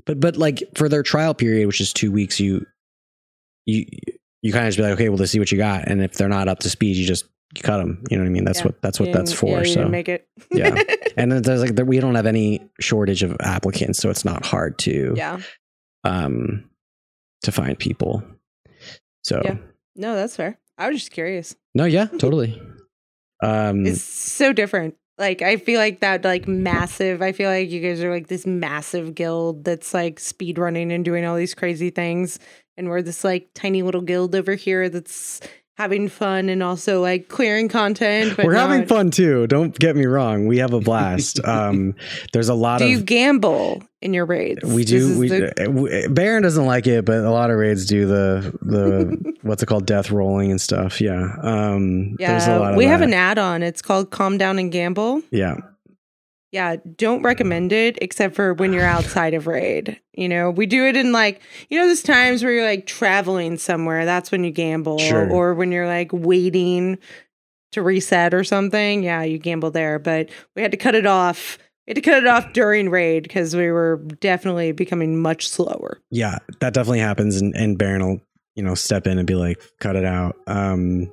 But but like for their trial period, which is two weeks, you you you kind of just be like, okay, well, let's see what you got, and if they're not up to speed, you just you cut them. You know what I mean? That's Yeah. what that's what that's for. Yeah, so make it. Yeah. and then there's like we don't have any shortage of applicants, so it's not hard to yeah. um to find people. So Yeah. No, that's fair. I was just curious. No, yeah, totally. Um, It's so different. Like I feel like that like massive. I feel like you guys are like this massive guild that's like speed running and doing all these crazy things, and we're this like tiny little guild over here that's having fun and also like clearing content. But we're having fun too. Don't get me wrong. We have a blast. um, there's a lot Do of you gamble in your raids? we do. We the- Baron doesn't like it, but a lot of raids do the the what's it called, death rolling and stuff. Yeah. Um, there's a yeah, lot of we have an add-on. It's called Calm Down and Gamble. yeah. Yeah, don't recommend it except for when you're outside of raid. You know, we do it in like, you know, there's times where you're like traveling somewhere. That's when you gamble. Sure. Or when you're like waiting to reset or something. Yeah, you gamble there. But we had to cut it off. We had to cut it off during raid because we were definitely becoming much slower. yeah that definitely happens and, and baron will you know step in and be like cut it out um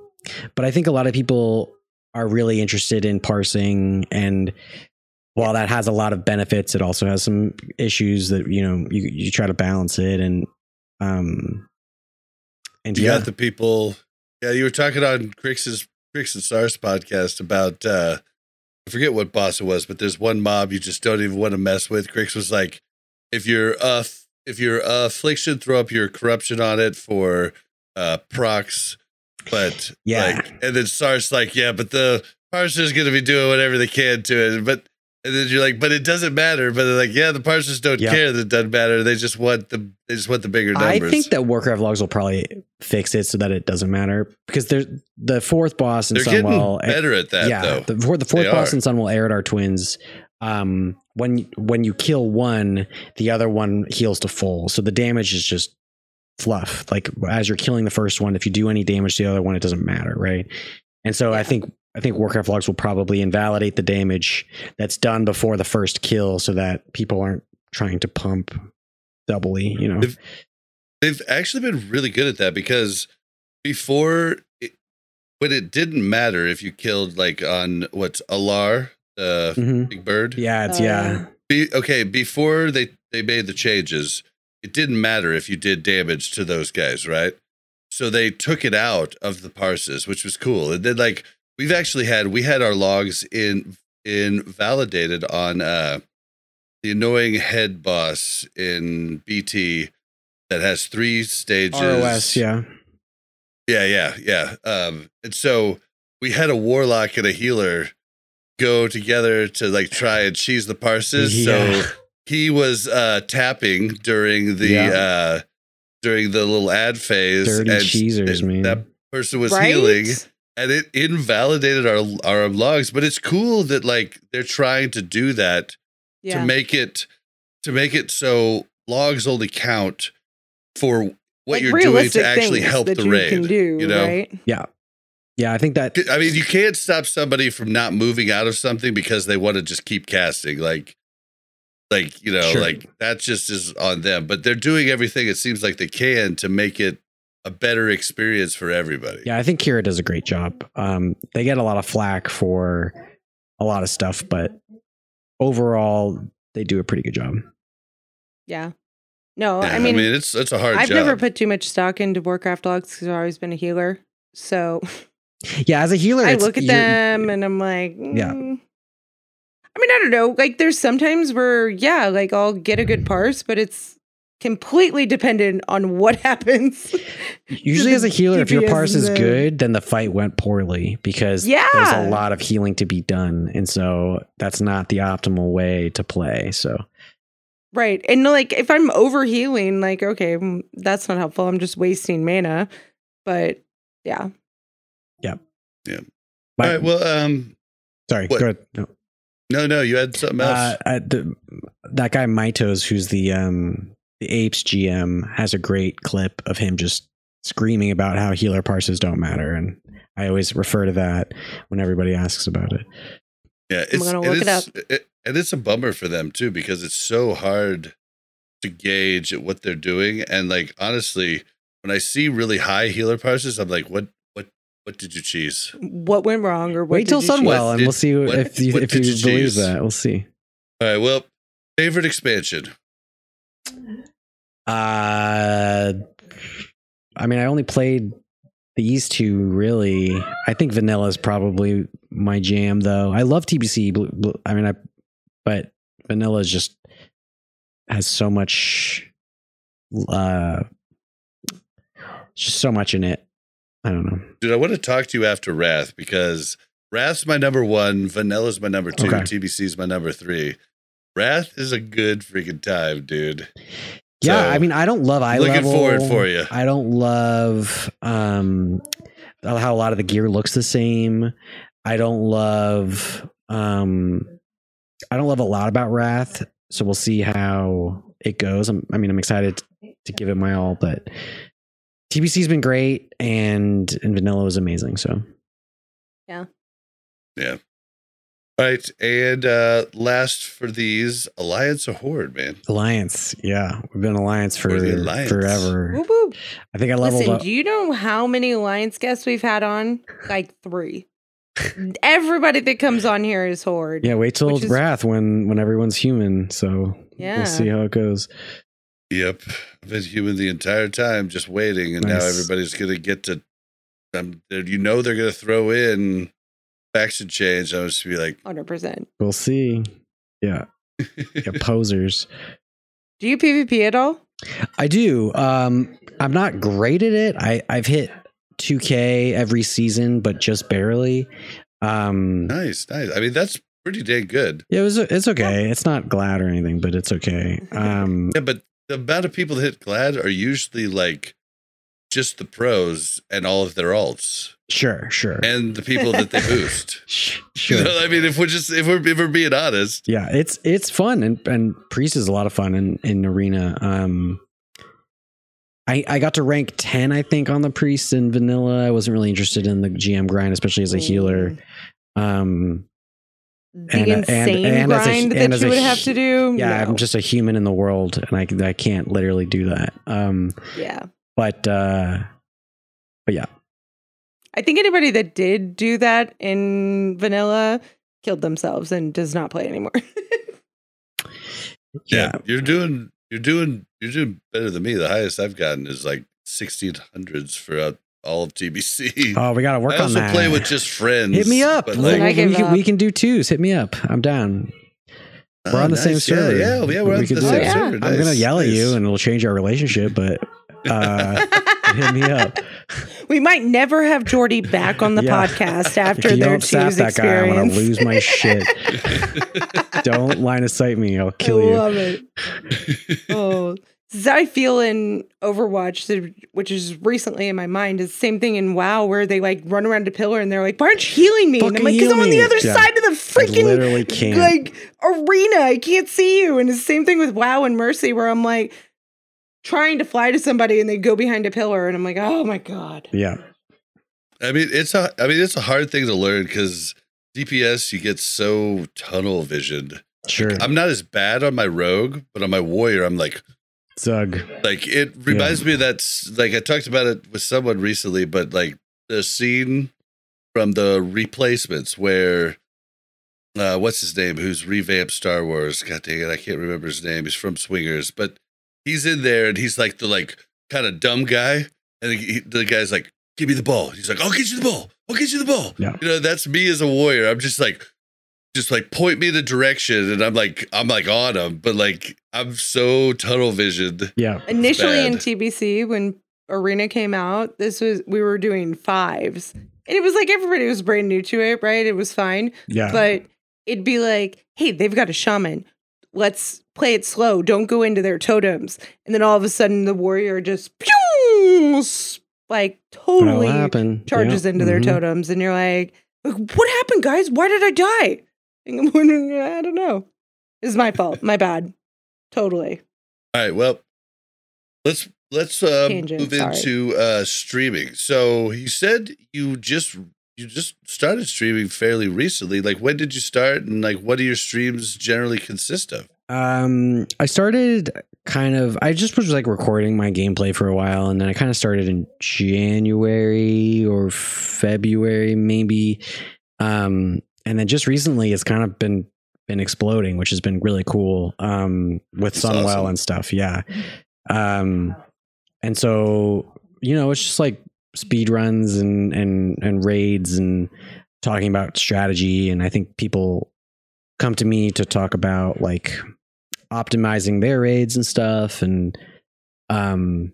but i think a lot of people are really interested in parsing and while that has a lot of benefits it also has some issues that you know you, you try to balance it and um and You yeah the people. Yeah, you were talking on Crix's Crix and Sarthe's podcast about uh I forget what boss it was, but there's one mob you just don't even want to mess with. Crix was like, if you're uh if you're uh, affliction, throw up your corruption on it for uh procs. But Yeah. like and then Sarthe's like, yeah, but the parser's gonna be doing whatever they can to it. But and then you're like, but it doesn't matter. But they're like, yeah, the parsers don't Yeah. care that it doesn't matter. They just want the they just want the bigger numbers. I think that Warcraft logs will probably fix it so that it doesn't matter because there's the fourth boss in they're getting Sunwell. better at that yeah, though. the, the fourth They boss are. in Sunwell Eredar twins. Um, when when you kill one, the other one heals to full, so the damage is just fluff. Like as you're killing the first one, if you do any damage to the other one, it doesn't matter, right? And so I think I think Warcraft logs will probably invalidate the damage that's done before the first kill, so that people aren't trying to pump doubly. You know, If- They've actually been really good at that because before, it, when it didn't matter if you killed like on what's Al'ar, the Mhm. big bird. yeah, it's Uh, yeah. Be, okay, before they they made the changes, it didn't matter if you did damage to those guys, right? So they took it out of the parses, which was cool. And then like we've actually had we had our logs in in validated on uh the annoying head boss in BT that has three stages. ROS, yeah. Yeah, yeah, yeah. Um, and so we had a warlock and a healer go together to like try and cheese the parses. Yeah. So he was uh tapping during the Yeah. uh during the little ad phase. Dirty and cheesers, man. That person was right? healing and it invalidated our our logs. But it's cool that like they're trying to do that Yeah. to make it to make it so logs only count for what Like you're doing to actually help that the you raid. Can do, you know? right? Yeah. Yeah, I think that I mean, you can't stop somebody from not moving out of something because they want to just keep casting. Like, like you know, Sure. like that just is on them. But they're doing everything it seems like they can to make it a better experience for everybody. Yeah, I think Kihra does a great job. Um, they get a lot of flack for a lot of stuff, but overall, they do a pretty good job. Yeah. No, Yeah, I mean, it's it's a hard I've job. never put too much stock into Warcraft logs because I've always been a healer. So Yeah, as a healer, I it's- look at them and I'm like, Yeah. mm. I mean, I don't know. Like, there's sometimes where, yeah, like I'll get a good parse, but it's completely dependent on what happens. Usually, as a healer, if your parse is good, then the fight went poorly because Yeah. there's a lot of healing to be done, and so that's not the optimal way to play. So right. And like, if I'm over healing, like, okay, mm, that's not helpful. I'm just wasting mana. But yeah. All my- All right. Well, um, sorry, what- go ahead. No. no, no, you had something else. Uh, uh, the, that guy Mitos, who's the um the apes GM, has a great clip of him just screaming about how healer parses don't matter, and I always refer to that when everybody asks about it. Yeah, it's gonna and look it it's- up. it- and it's a bummer for them too because it's so hard to gauge at what they're doing. And like honestly, when I see really high healer parses, I'm like, what, what, what did you cheese? What went wrong or what Wait till did you? Sunwell, and did- we'll see what- if you what if you you believe choose? that. We'll see. All right, well, favorite expansion. Uh, I mean, I only played these two really. I think vanilla is probably my jam, though. I love TBC. I mean, I but vanilla is just has so much. Uh, just so much in it. I don't know. Dude, I want to talk to you after Wrath because Wrath's my number one, Vanilla's my number two, Okay. TBC's my number three. Wrath is a good freaking time, dude. Yeah, So, I mean, I don't love eye looking level. forward for you. I don't love um how a lot of the gear looks the same. I don't love um I don't love a lot about Wrath, so we'll see how it goes. I'm, I mean, I'm excited to give it my all, but TBC's been great and and Vanilla was amazing. So All right, and uh last for these, Alliance or Horde, man. Alliance, yeah, we've been Alliance for Alliance. forever. Whoop, whoop. I think I leveled Listen, up. do you know how many Alliance guests we've had on? Like three. Everybody that comes on here is Horde. yeah, wait till which is- Wrath when when everyone's human. So Yeah. we'll see how it goes. Yep. I've been human the entire time, just waiting, and now everybody's gonna get to um, you know they're gonna throw in faction change. I was just be like, 100%. We'll see. Yeah. yeah posers. Do you PvP at all? I do. Um, I'm not great at it. I, I've hit 2K every season, but just barely. Um, nice, nice. I mean, that's pretty dang good. yeah, it was. It's okay. It's not glad or anything, but it's okay. Um, Yeah, but the amount of people that hit Glad are usually like just the pros and all of their alts, sure, sure, and the people that they boost. Sh- You sure. know, I mean, if we're just if we're if we're being honest, Yeah, it's it's fun and and priest is a lot of fun in in arena. Um, I I got to rank ten, I think, on the priest in vanilla. I wasn't really interested in the GM grind, especially as a healer. Um, The And- and- insane and as a- grind and that as you a would have to do. yeah, No. I'm just a human in the world, and I I can't literally do that. Um, Yeah. But uh, I think anybody that did do that in vanilla killed themselves and does not play anymore. yeah, you're doing you're doing you're doing better than me. The highest I've gotten is like sixteen hundreds for uh, all of TBC. Oh, we got to work I on also that. play with just friends. Hit me up. but, like, we, can, up. we can do twos. Hit me up. I'm down. We're oh, on the same nice. Yeah, server. Yeah, yeah, we're We on the same do it. server. I'm I'm gonna Nice, yell at nice. you, and it'll change our relationship. But uh, hit me up. we might never have Joardee back on the Yeah. podcast If after you their don't that guy, I'm gonna experience. lose my shit. don't line of sight me. I'll kill you. I you. love it. oh, this is how I feel in Overwatch, which is recently in my mind. Is the same thing in WoW, where they like run around a pillar and they're like, "Why aren't you healing me?" and I'm like, "Because I'm on the other Yeah. side of the I freaking literally can't. like arena. I can't see you." And it's the same thing with WoW and Mercy, where I'm like trying to fly to somebody and they go behind a pillar, and I'm like, "Oh my god." yeah. I mean, it's a I mean, it's a hard thing to learn because DPS you get so tunnel visioned. Sure. I'm not as bad on my rogue, but on my warrior, I'm like Zug. like it reminds me of that like I talked about it with someone recently, but like the scene from the replacements where uh what's his name who's revamped Star Wars. God dang it, I can't remember his name. He's from Swingers, but he's in there and he's like the like kind of dumb guy. And he, he- the guy's like, give me the ball. He's like, I'll get you the ball. I'll get you the ball. Yeah. You know, that's me as a warrior. I'm just like, just like point me in a direction and I'm like, I'm like on him, but like I'm so tunnel visioned. Yeah. Initially in. TBC, when Arena came out, this was we were doing fives, and it was like everybody was brand new to it, right? It was fine, Yeah. but it'd be like, "Hey, they've got a shaman. Let's play it slow. Don't go into their totems." And then all of a sudden, the warrior just pew, like totally charges Yeah. into their Mhm. totems, and you're like, "What happened, guys? Why did I die?" And I'm, I don't know. It's my fault. My bad. Totally. All right. Well, Let's let's uh, Tangent, move sorry. into uh, streaming. So you said you just you just started streaming fairly recently. Like when did you start, and like what do your streams generally consist of? Um, I started kind of. I just was like recording my gameplay for a while, and then I kind of started in January or February, maybe. Um, and then just recently, it's kind of been been exploding, which has been really cool. Um, with That's Sunwell awesome. and stuff, yeah. Um, and so you know, it's just like speed runs and and and raids and talking about strategy, and I think people come to me to talk about like optimizing their raids and stuff and um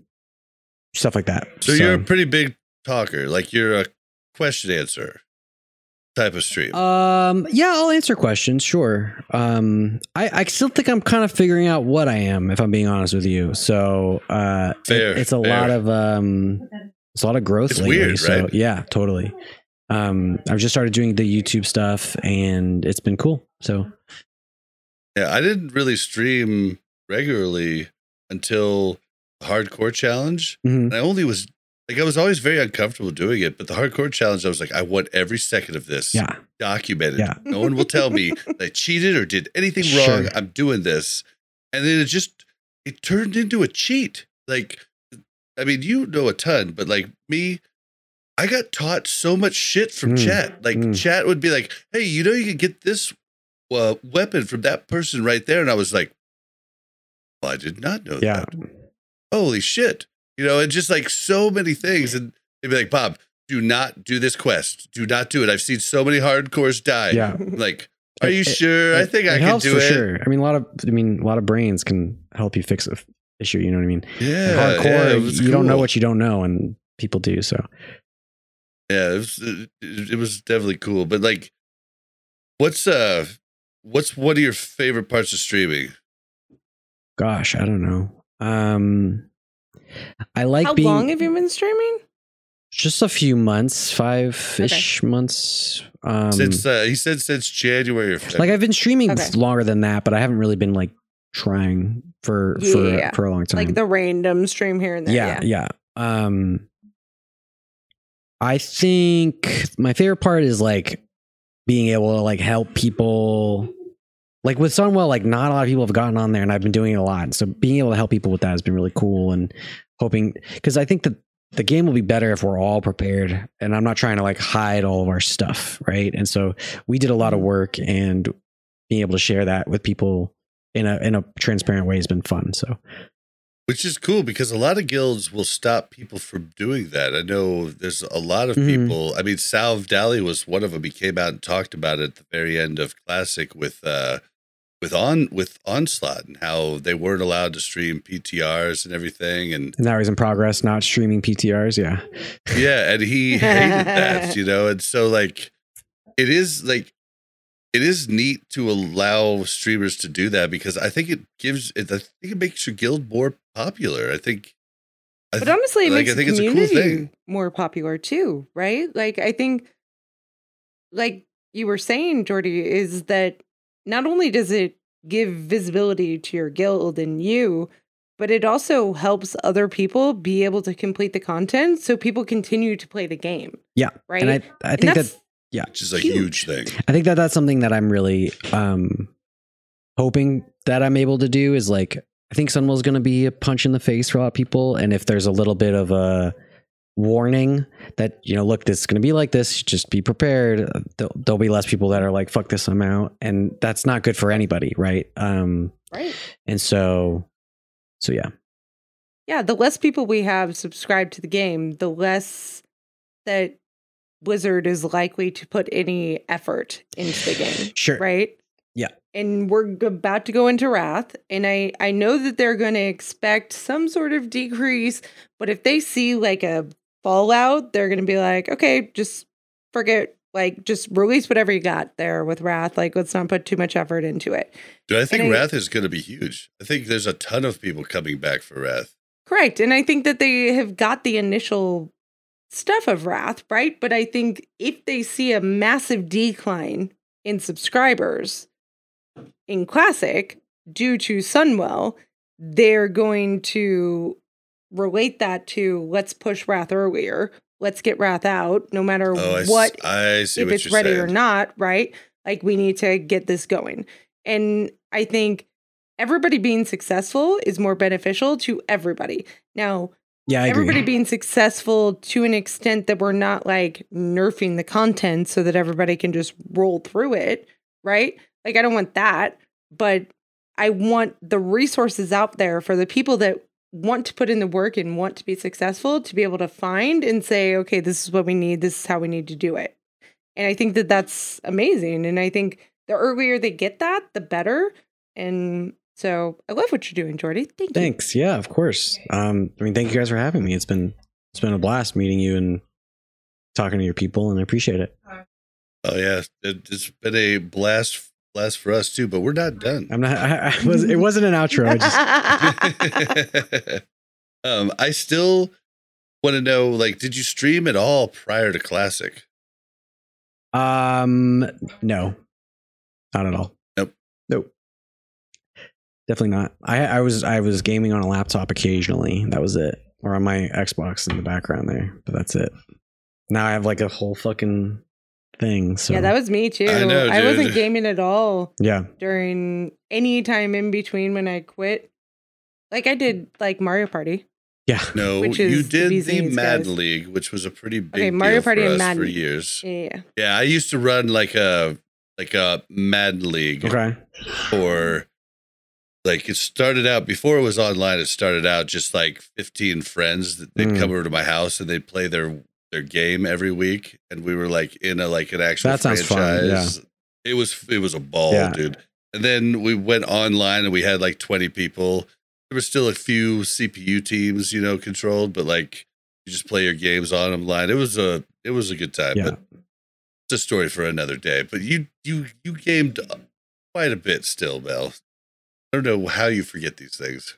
stuff like that. So, you're a pretty big talker. Like you're a question answer type of stream. um yeah, I'll answer questions, sure. Um I I still think I'm kind of figuring out what I am if I'm being honest with you. So uh it- it's a fair. lot of um it's a lot of growth It's lately. weird, so right? yeah, totally. Um I've just started doing the YouTube stuff and it's been cool. So Yeah, I didn't really stream regularly until the hardcore challenge. mhm. And I only was like I was always very uncomfortable doing it, but the hardcore challenge, I was like, I want every second of this yeah. documented. Yeah. No one will tell me that I cheated or did anything Sure. wrong. I'm doing this. And then it just it turned into a cheat. Like I mean, you know a ton, but like me, I got taught so much shit from Mm, chat. Like mm. chat would be like, "Hey, you know you can get this uh, weapon from that person right there," and I was like, well, "I did not know Yeah. that. Holy shit!" You know, and just like so many things, and they'd be like, "Bob, do not do this quest. Do not do it. I've seen so many hardcores die." Yeah. Like, are you it- sure? I It- think I can do for it. sure. I mean, a lot of, I mean, a lot of brains can help you fix a f- issue. You know what I mean? Yeah, yeah, hardcore, was you don't know what you don't know, and people do. So Yeah, it was it, it was definitely cool. But like, what's uh, what's one of your favorite parts of streaming? gosh, I don't know. Um, I like How being long have you been streaming? just a few months, five ish months. Um, since uh, he said since January or like I've been streaming Okay. longer than that, but I haven't really been like trying for Yeah. for for a long time. Like the random stream here and there. yeah, yeah. Um, I think my favorite part is like being able to like help people. Like with Sunwell, like not a lot of people have gotten on there, and I've been doing it a lot. So being able to help people with that has been really cool, and hoping because I think that the game will be better if we're all prepared. And I'm not trying to like hide all of our stuff, right? And so we did a lot of mm-hmm. work, and being able to share that with people in a in a transparent way has been fun. So Which is cool because a lot of guilds will stop people from doing that. I know there's a lot of Mhm. people. I mean, Salve Dally was one of them. He came out and talked about it at the very end of Classic with uh with on with Onslaught and how they weren't allowed to stream PTRs and everything. And And now he's in progress, not streaming PTRs. Yeah. yeah, and he hated that, you know. And so like it is like it is neat to allow streamers to do that because I think it gives it I think it makes your guild more popular. I think I But thi- honestly, it like, makes I think the it's a cool thing. more popular too, right? Like I think, like you were saying, Joardee, is that not only does it give visibility to your guild and you, but it also helps other people be able to complete the content, so people continue to play the game. Yeah, right. And I, I think that that's- which is a Huge. huge thing. I think that that's something that I'm really um hoping that I'm able to do is like I think Sunwell's going to be a punch in the face for a lot of people and if there's a little bit of a warning that you know look this is going to be like this just be prepared there'll, there'll be less people that are like fuck this I'm out and that's not good for anybody right um right. and so so yeah Yeah, the less people we have subscribed to the game, the less that Blizzard is likely to put any effort into the game. sure right? And we're about to go into Wrath, and I I know that they're going to expect some sort of decrease, but if they see like a fallout, they're going to be like, okay, just forget, like, just release whatever you got there with Wrath. Like, let's not put too much effort into it. Dude, I think And I- Wrath is going to be huge. I think there's a ton of people coming back for Wrath. Correct. And I think that they have got the initial stuff of Wrath, right? But I think if they see a massive decline in subscribers in Classic due to Sunwell, they're going to relate that to let's push Wrath earlier. Let's get Wrath out, no matter Oh, what I see if what it's ready saying. or not, right? Like we need to get this going. And I think everybody being successful is more beneficial to everybody. Now, Yeah, I agree. everybody being successful to an extent that we're not like nerfing the content so that everybody can just roll through it, right? Like I don't want that, but I want the resources out there for the people that want to put in the work and want to be successful to be able to find and say, okay, this is what we need, this is how we need to do it. And I think that that's amazing. And I think the earlier they get that, the better. And so I love what you're doing, Joardee. Thank you. Thanks. Yeah, of course. Um, I mean, thank you guys for having me. It's been it's been a blast meeting you and talking to your people, and I appreciate it. Oh yeah, it, it's been a blast blast for us too. But we're not done. I'm not. I, I was. It wasn't an outro. I just. um, I still want to know, like, did you stream at all prior to Classic? Um. No. Not at all. Nope. Nope. Definitely not. I I was I was gaming on a laptop occasionally. That was it, or on my Xbox in the background there. But that's it. Now I have like a whole fucking thing. So Yeah, that was me too. I know, I wasn't gaming at all yeah. during any time in between when I quit. Like I did like Mario Party. Yeah. No, you is the did the Mad guys. League, which was a pretty big Okay, Mario deal Party for and us for years. Yeah. Yeah, I used to run like a like a Mad League Okay. for like it started out before it was online. It started out just like fifteen friends. that They'd Mm. come over to my house and they'd play their their game every week, and we were like in a like an actual That sounds fun, franchise. It was it was a ball, Yeah. dude. And then we went online and we had like twenty people. There were still a few CPU teams, you know, controlled, but like you just play your games on online. It was a it was a good time. Yeah. But it's a story for another day. But you you you gamed quite a bit still, Mel. I don't know how you forget these things.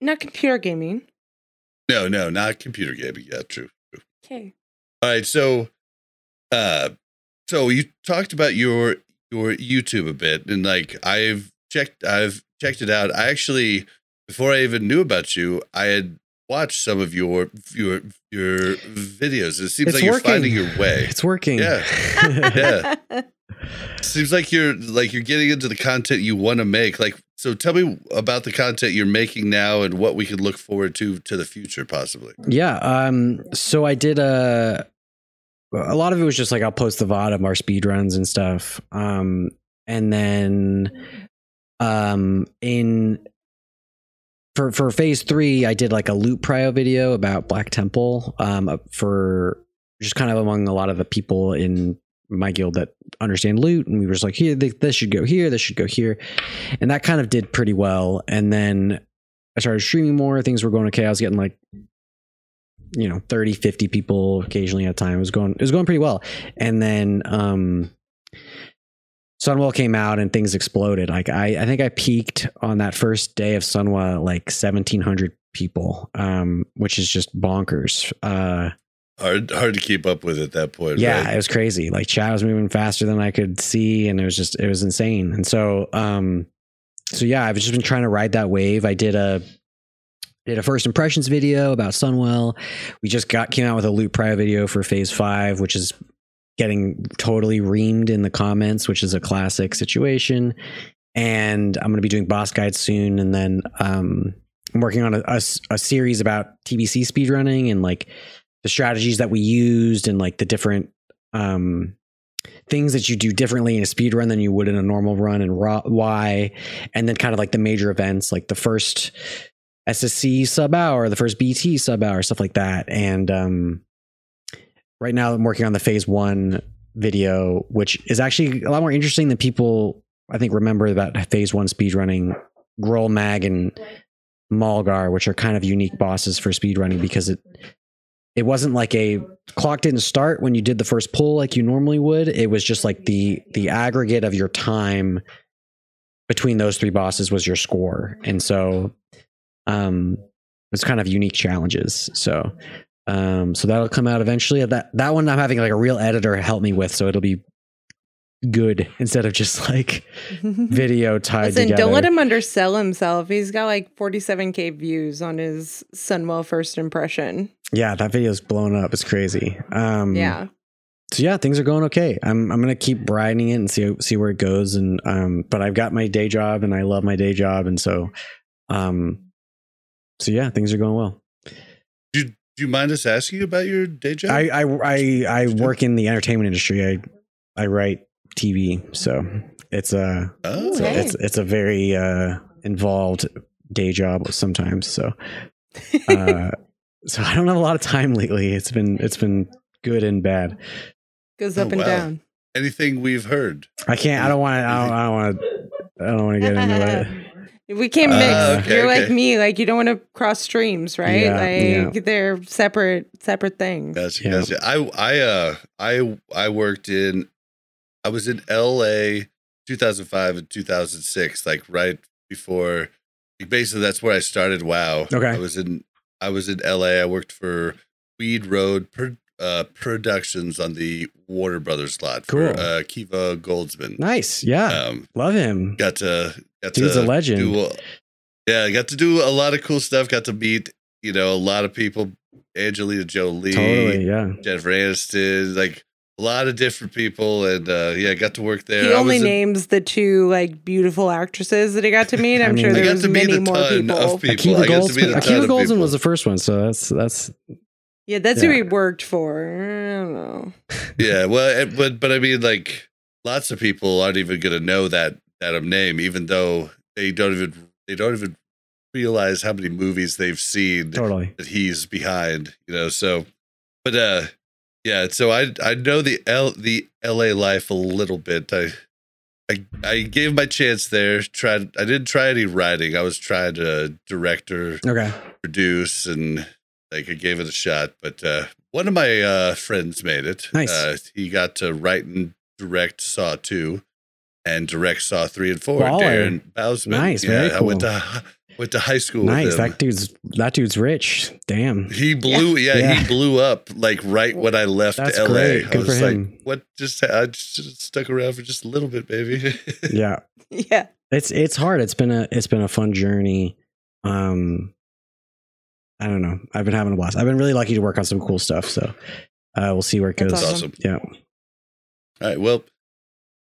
Not computer gaming. No, no, not computer gaming. Yeah, true. Okay. All right, so uh so you talked about your your YouTube a bit and like I've checked I've checked it out. I actually before I even knew about you, I had watched some of your your your videos. It seems It's like you're finding your way. It's working. Yeah. Yeah. Seems like you're like you're getting into the content you want to make. Like so tell me about the content you're making now and what we could look forward to to the future possibly. Yeah. Um. So I did a. A lot of it was just like I'll post the VOD of our speed runs and stuff. Um. And then, um, in for for phase three, I did like a loot prio video about Black Temple. Um. For just kind of among a lot of the people in my guild that understand loot, and we were just like, here, this should go here, this should go here, and that kind of did pretty well. And then I started streaming more. Things were going okay. I was getting like you know 30 50 people occasionally at a time it was going it was going pretty well and then um sunwell came out and things exploded like i i think i peaked on that first day of sunwell like 1700 people um which is just bonkers uh Hard hard to keep up with at that point. yeah right? it was crazy like chat was moving faster than i could see and it was just it was insane and so um so yeah i've just been trying to ride that wave i did a did a first impressions video about sunwell we just got came out with a loot prio video for phase five which is getting totally reamed in the comments which is a classic situation and i'm going to be doing boss guides soon and then um i'm working on a series about tbc speedrunning and like the strategies that we used and like the different um things that you do differently in a speed run than you would in a normal run and why and then kind of like the major events like the first ssc sub hour the first bt sub hour stuff like that. And um right now i'm working on the phase one video which is actually a lot more interesting than people i think remember about phase one speed running Gruul mag and Maulgar which are kind of unique bosses for speed running because it it wasn't like a clock didn't start when you did the first pull like you normally would it was just like the the aggregate of your time between those three bosses was your score and so um it's kind of unique challenges so um so that'll come out eventually that that one i'm having like a real editor help me with so it'll be good instead of just like video tied Listen, together. don't let him undersell himself. He's got like 47k views on his Sunwell first impression. Yeah, that video's blown up. It's crazy. Um, Yeah. So yeah, things are going okay. I'm I'm gonna keep riding it and see see where it goes. And um, but I've got my day job and I love my day job, and so um, so yeah, things are going well. Do, do you mind us asking you about your day job? I I I, I work in the entertainment industry. I I write TV, so it's a oh, Ooh, hey. it's it's a very uh, involved day job sometimes. So uh, so I don't have a lot of time lately. It's been it's been good and bad. Goes Oh, up and wow. down. anything we've heard. I can't. I don't want to. I don't, want to. I don't want to get into it. We can't mix. okay, You're okay. like me. Like you don't want to cross streams, right? Yeah, like they're separate, separate things. Gotcha, Yeah. gotcha. I I uh I I worked in I was in LA 2005 and 2006 like right before basically that's where I started wow. Okay. I was in I was in LA. I worked for Weed Road Pro, uh, Productions on the Warner Brothers lot for Cool. uh Kiva Goldsman. Nice. Yeah. Um Love him. got to got Dude's to a legend. a- yeah, got to do a lot of cool stuff. Got to meet you know a lot of people. Angelina Jolie, Totally. Yeah. Jennifer Aniston, like a lot of different people, and uh, yeah, got to work there. He only was in- names the two like beautiful actresses that he got to meet. I I'm mean- sure I got there's many a more ton people. of people. Akiva I got to meet Goldsman. a ton Akiva of Goldsman was the first one, so that's that's Yeah, that's who he worked for. I don't know. yeah, well, but but I mean, like lots of people aren't even gonna know that that name, even though they don't even they don't even realize how many movies they've seen totally. that he's behind, you know. So, but uh, yeah. So I I know the L the L.A. life a little bit. I I I gave my chance there. Tried. I didn't try any writing. I was trying to direct or Okay. produce, and like I gave it a shot. But uh, one of my uh, friends made it. Nice. Uh, he got to write and direct Saw two. And direct Saw three and four. Baller. Darren Bousman. Nice, Yeah, very I went cool. to went to high school. Nice. with. That dude's that dude's rich. Damn. He blew, yeah, Yeah. he blew up like right when I left That's LA. great. I Good was for like, him. what? Just I just stuck around for just a little bit, baby. Yeah. Yeah. It's it's hard. It's been a it's been a fun journey. Um I don't know. I've been having a blast. I've been really lucky to work on some cool stuff. So uh we'll see where it goes. That's awesome. awesome. Yeah. All right, well,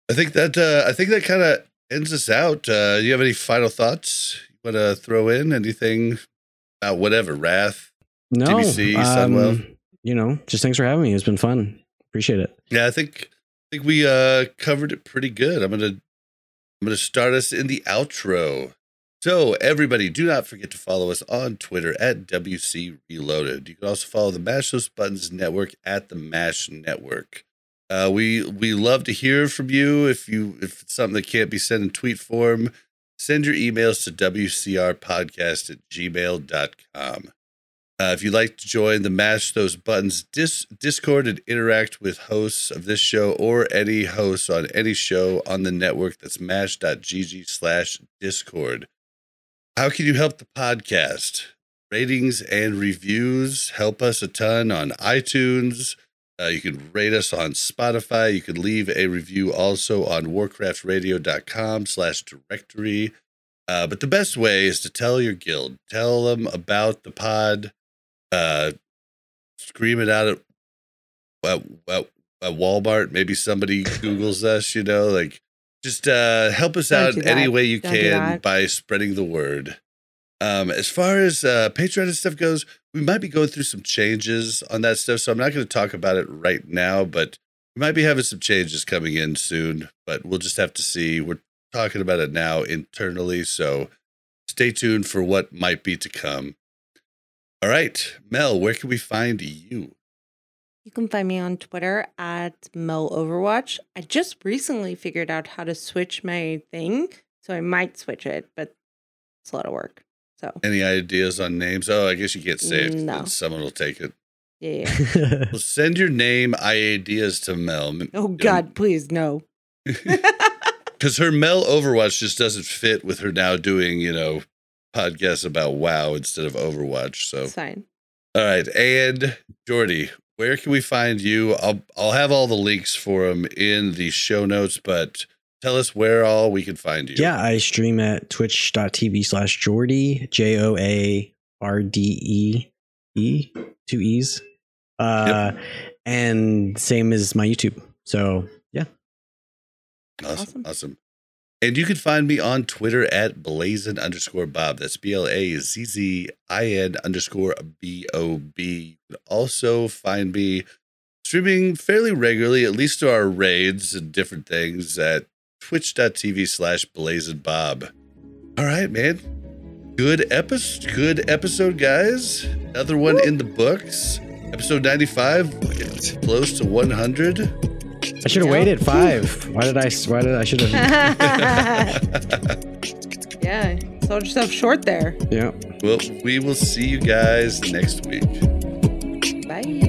I think that uh, I think that kind of ends us out. Uh, do you have any final thoughts you want to throw in? Anything about whatever Wrath? No. TBC, Sunwell. um, you know, just thanks for having me. It's been fun. Appreciate it. Yeah, I think I think we uh, covered it pretty good. I'm gonna I'm gonna start us in the outro. So everybody, do not forget to follow us on Twitter at WC Reloaded. You can also follow the Mash Those Buttons Network at the Mash Network. Uh, we we love to hear from you. If you if it's something that can't be sent in tweet form, send your emails to wcrpodcast at gmail.com. Uh, if you'd like to join the Mash Those Buttons dis- Discord and interact with hosts of this show or any hosts on any show on the network, that's mash.gg slash Discord. How can you help the podcast? Ratings and reviews help us a ton on iTunes. Uh, you can rate us on Spotify. You can leave a review also on warcraftradio.com slash directory. Uh, but the best way is to tell your guild. Tell them about the pod. Uh, scream it out at, at, at, at Walmart. Maybe somebody Googles us, you know, like just uh, help us Don't out any way you Don't can by spreading the word. Um, as far as uh, Patreon and stuff goes, we might be going through some changes on that stuff. So I'm not going to talk about it right now, but we might be having some changes coming in soon. But we'll just have to see. We're talking about it now internally. So stay tuned for what might be to come. All right, Mel, where can we find you? You can find me on Twitter at Mel Overwatch. I just recently figured out how to switch my thing, so I might switch it, but it's a lot of work. So Any ideas on names? Oh, I guess you can't say it. 'cause No. Someone will take it. yeah. yeah. Well, send your name ideas to Mel. Oh God, please no. because her Mel Overwatch just doesn't fit with her now doing, you know, podcasts about WoW instead of Overwatch. So, It's fine. all right. And Joardee, where can we find you? I'll I'll have all the links for them in the show notes, but tell us where all we can find you. Yeah, I stream at twitch.tv slash Joardee, J O A R D E E, two E's. Uh, And same as my YouTube. So, yeah. Awesome. Awesome. Awesome. And you can find me on Twitter at blazzin underscore Bob. That's B L A Z Z I N underscore B O B. You can also find me streaming fairly regularly, at least to our raids and different things at twitch.tv slash blazzin Bob. All right, man. Good episode, good episode, guys. Another one in the books. Episode 95, close to 100. I should have Yeah. waited five. Why did I? Why did I? I should have. yeah, sold yourself short there. yeah. Well, we will see you guys next week. Bye.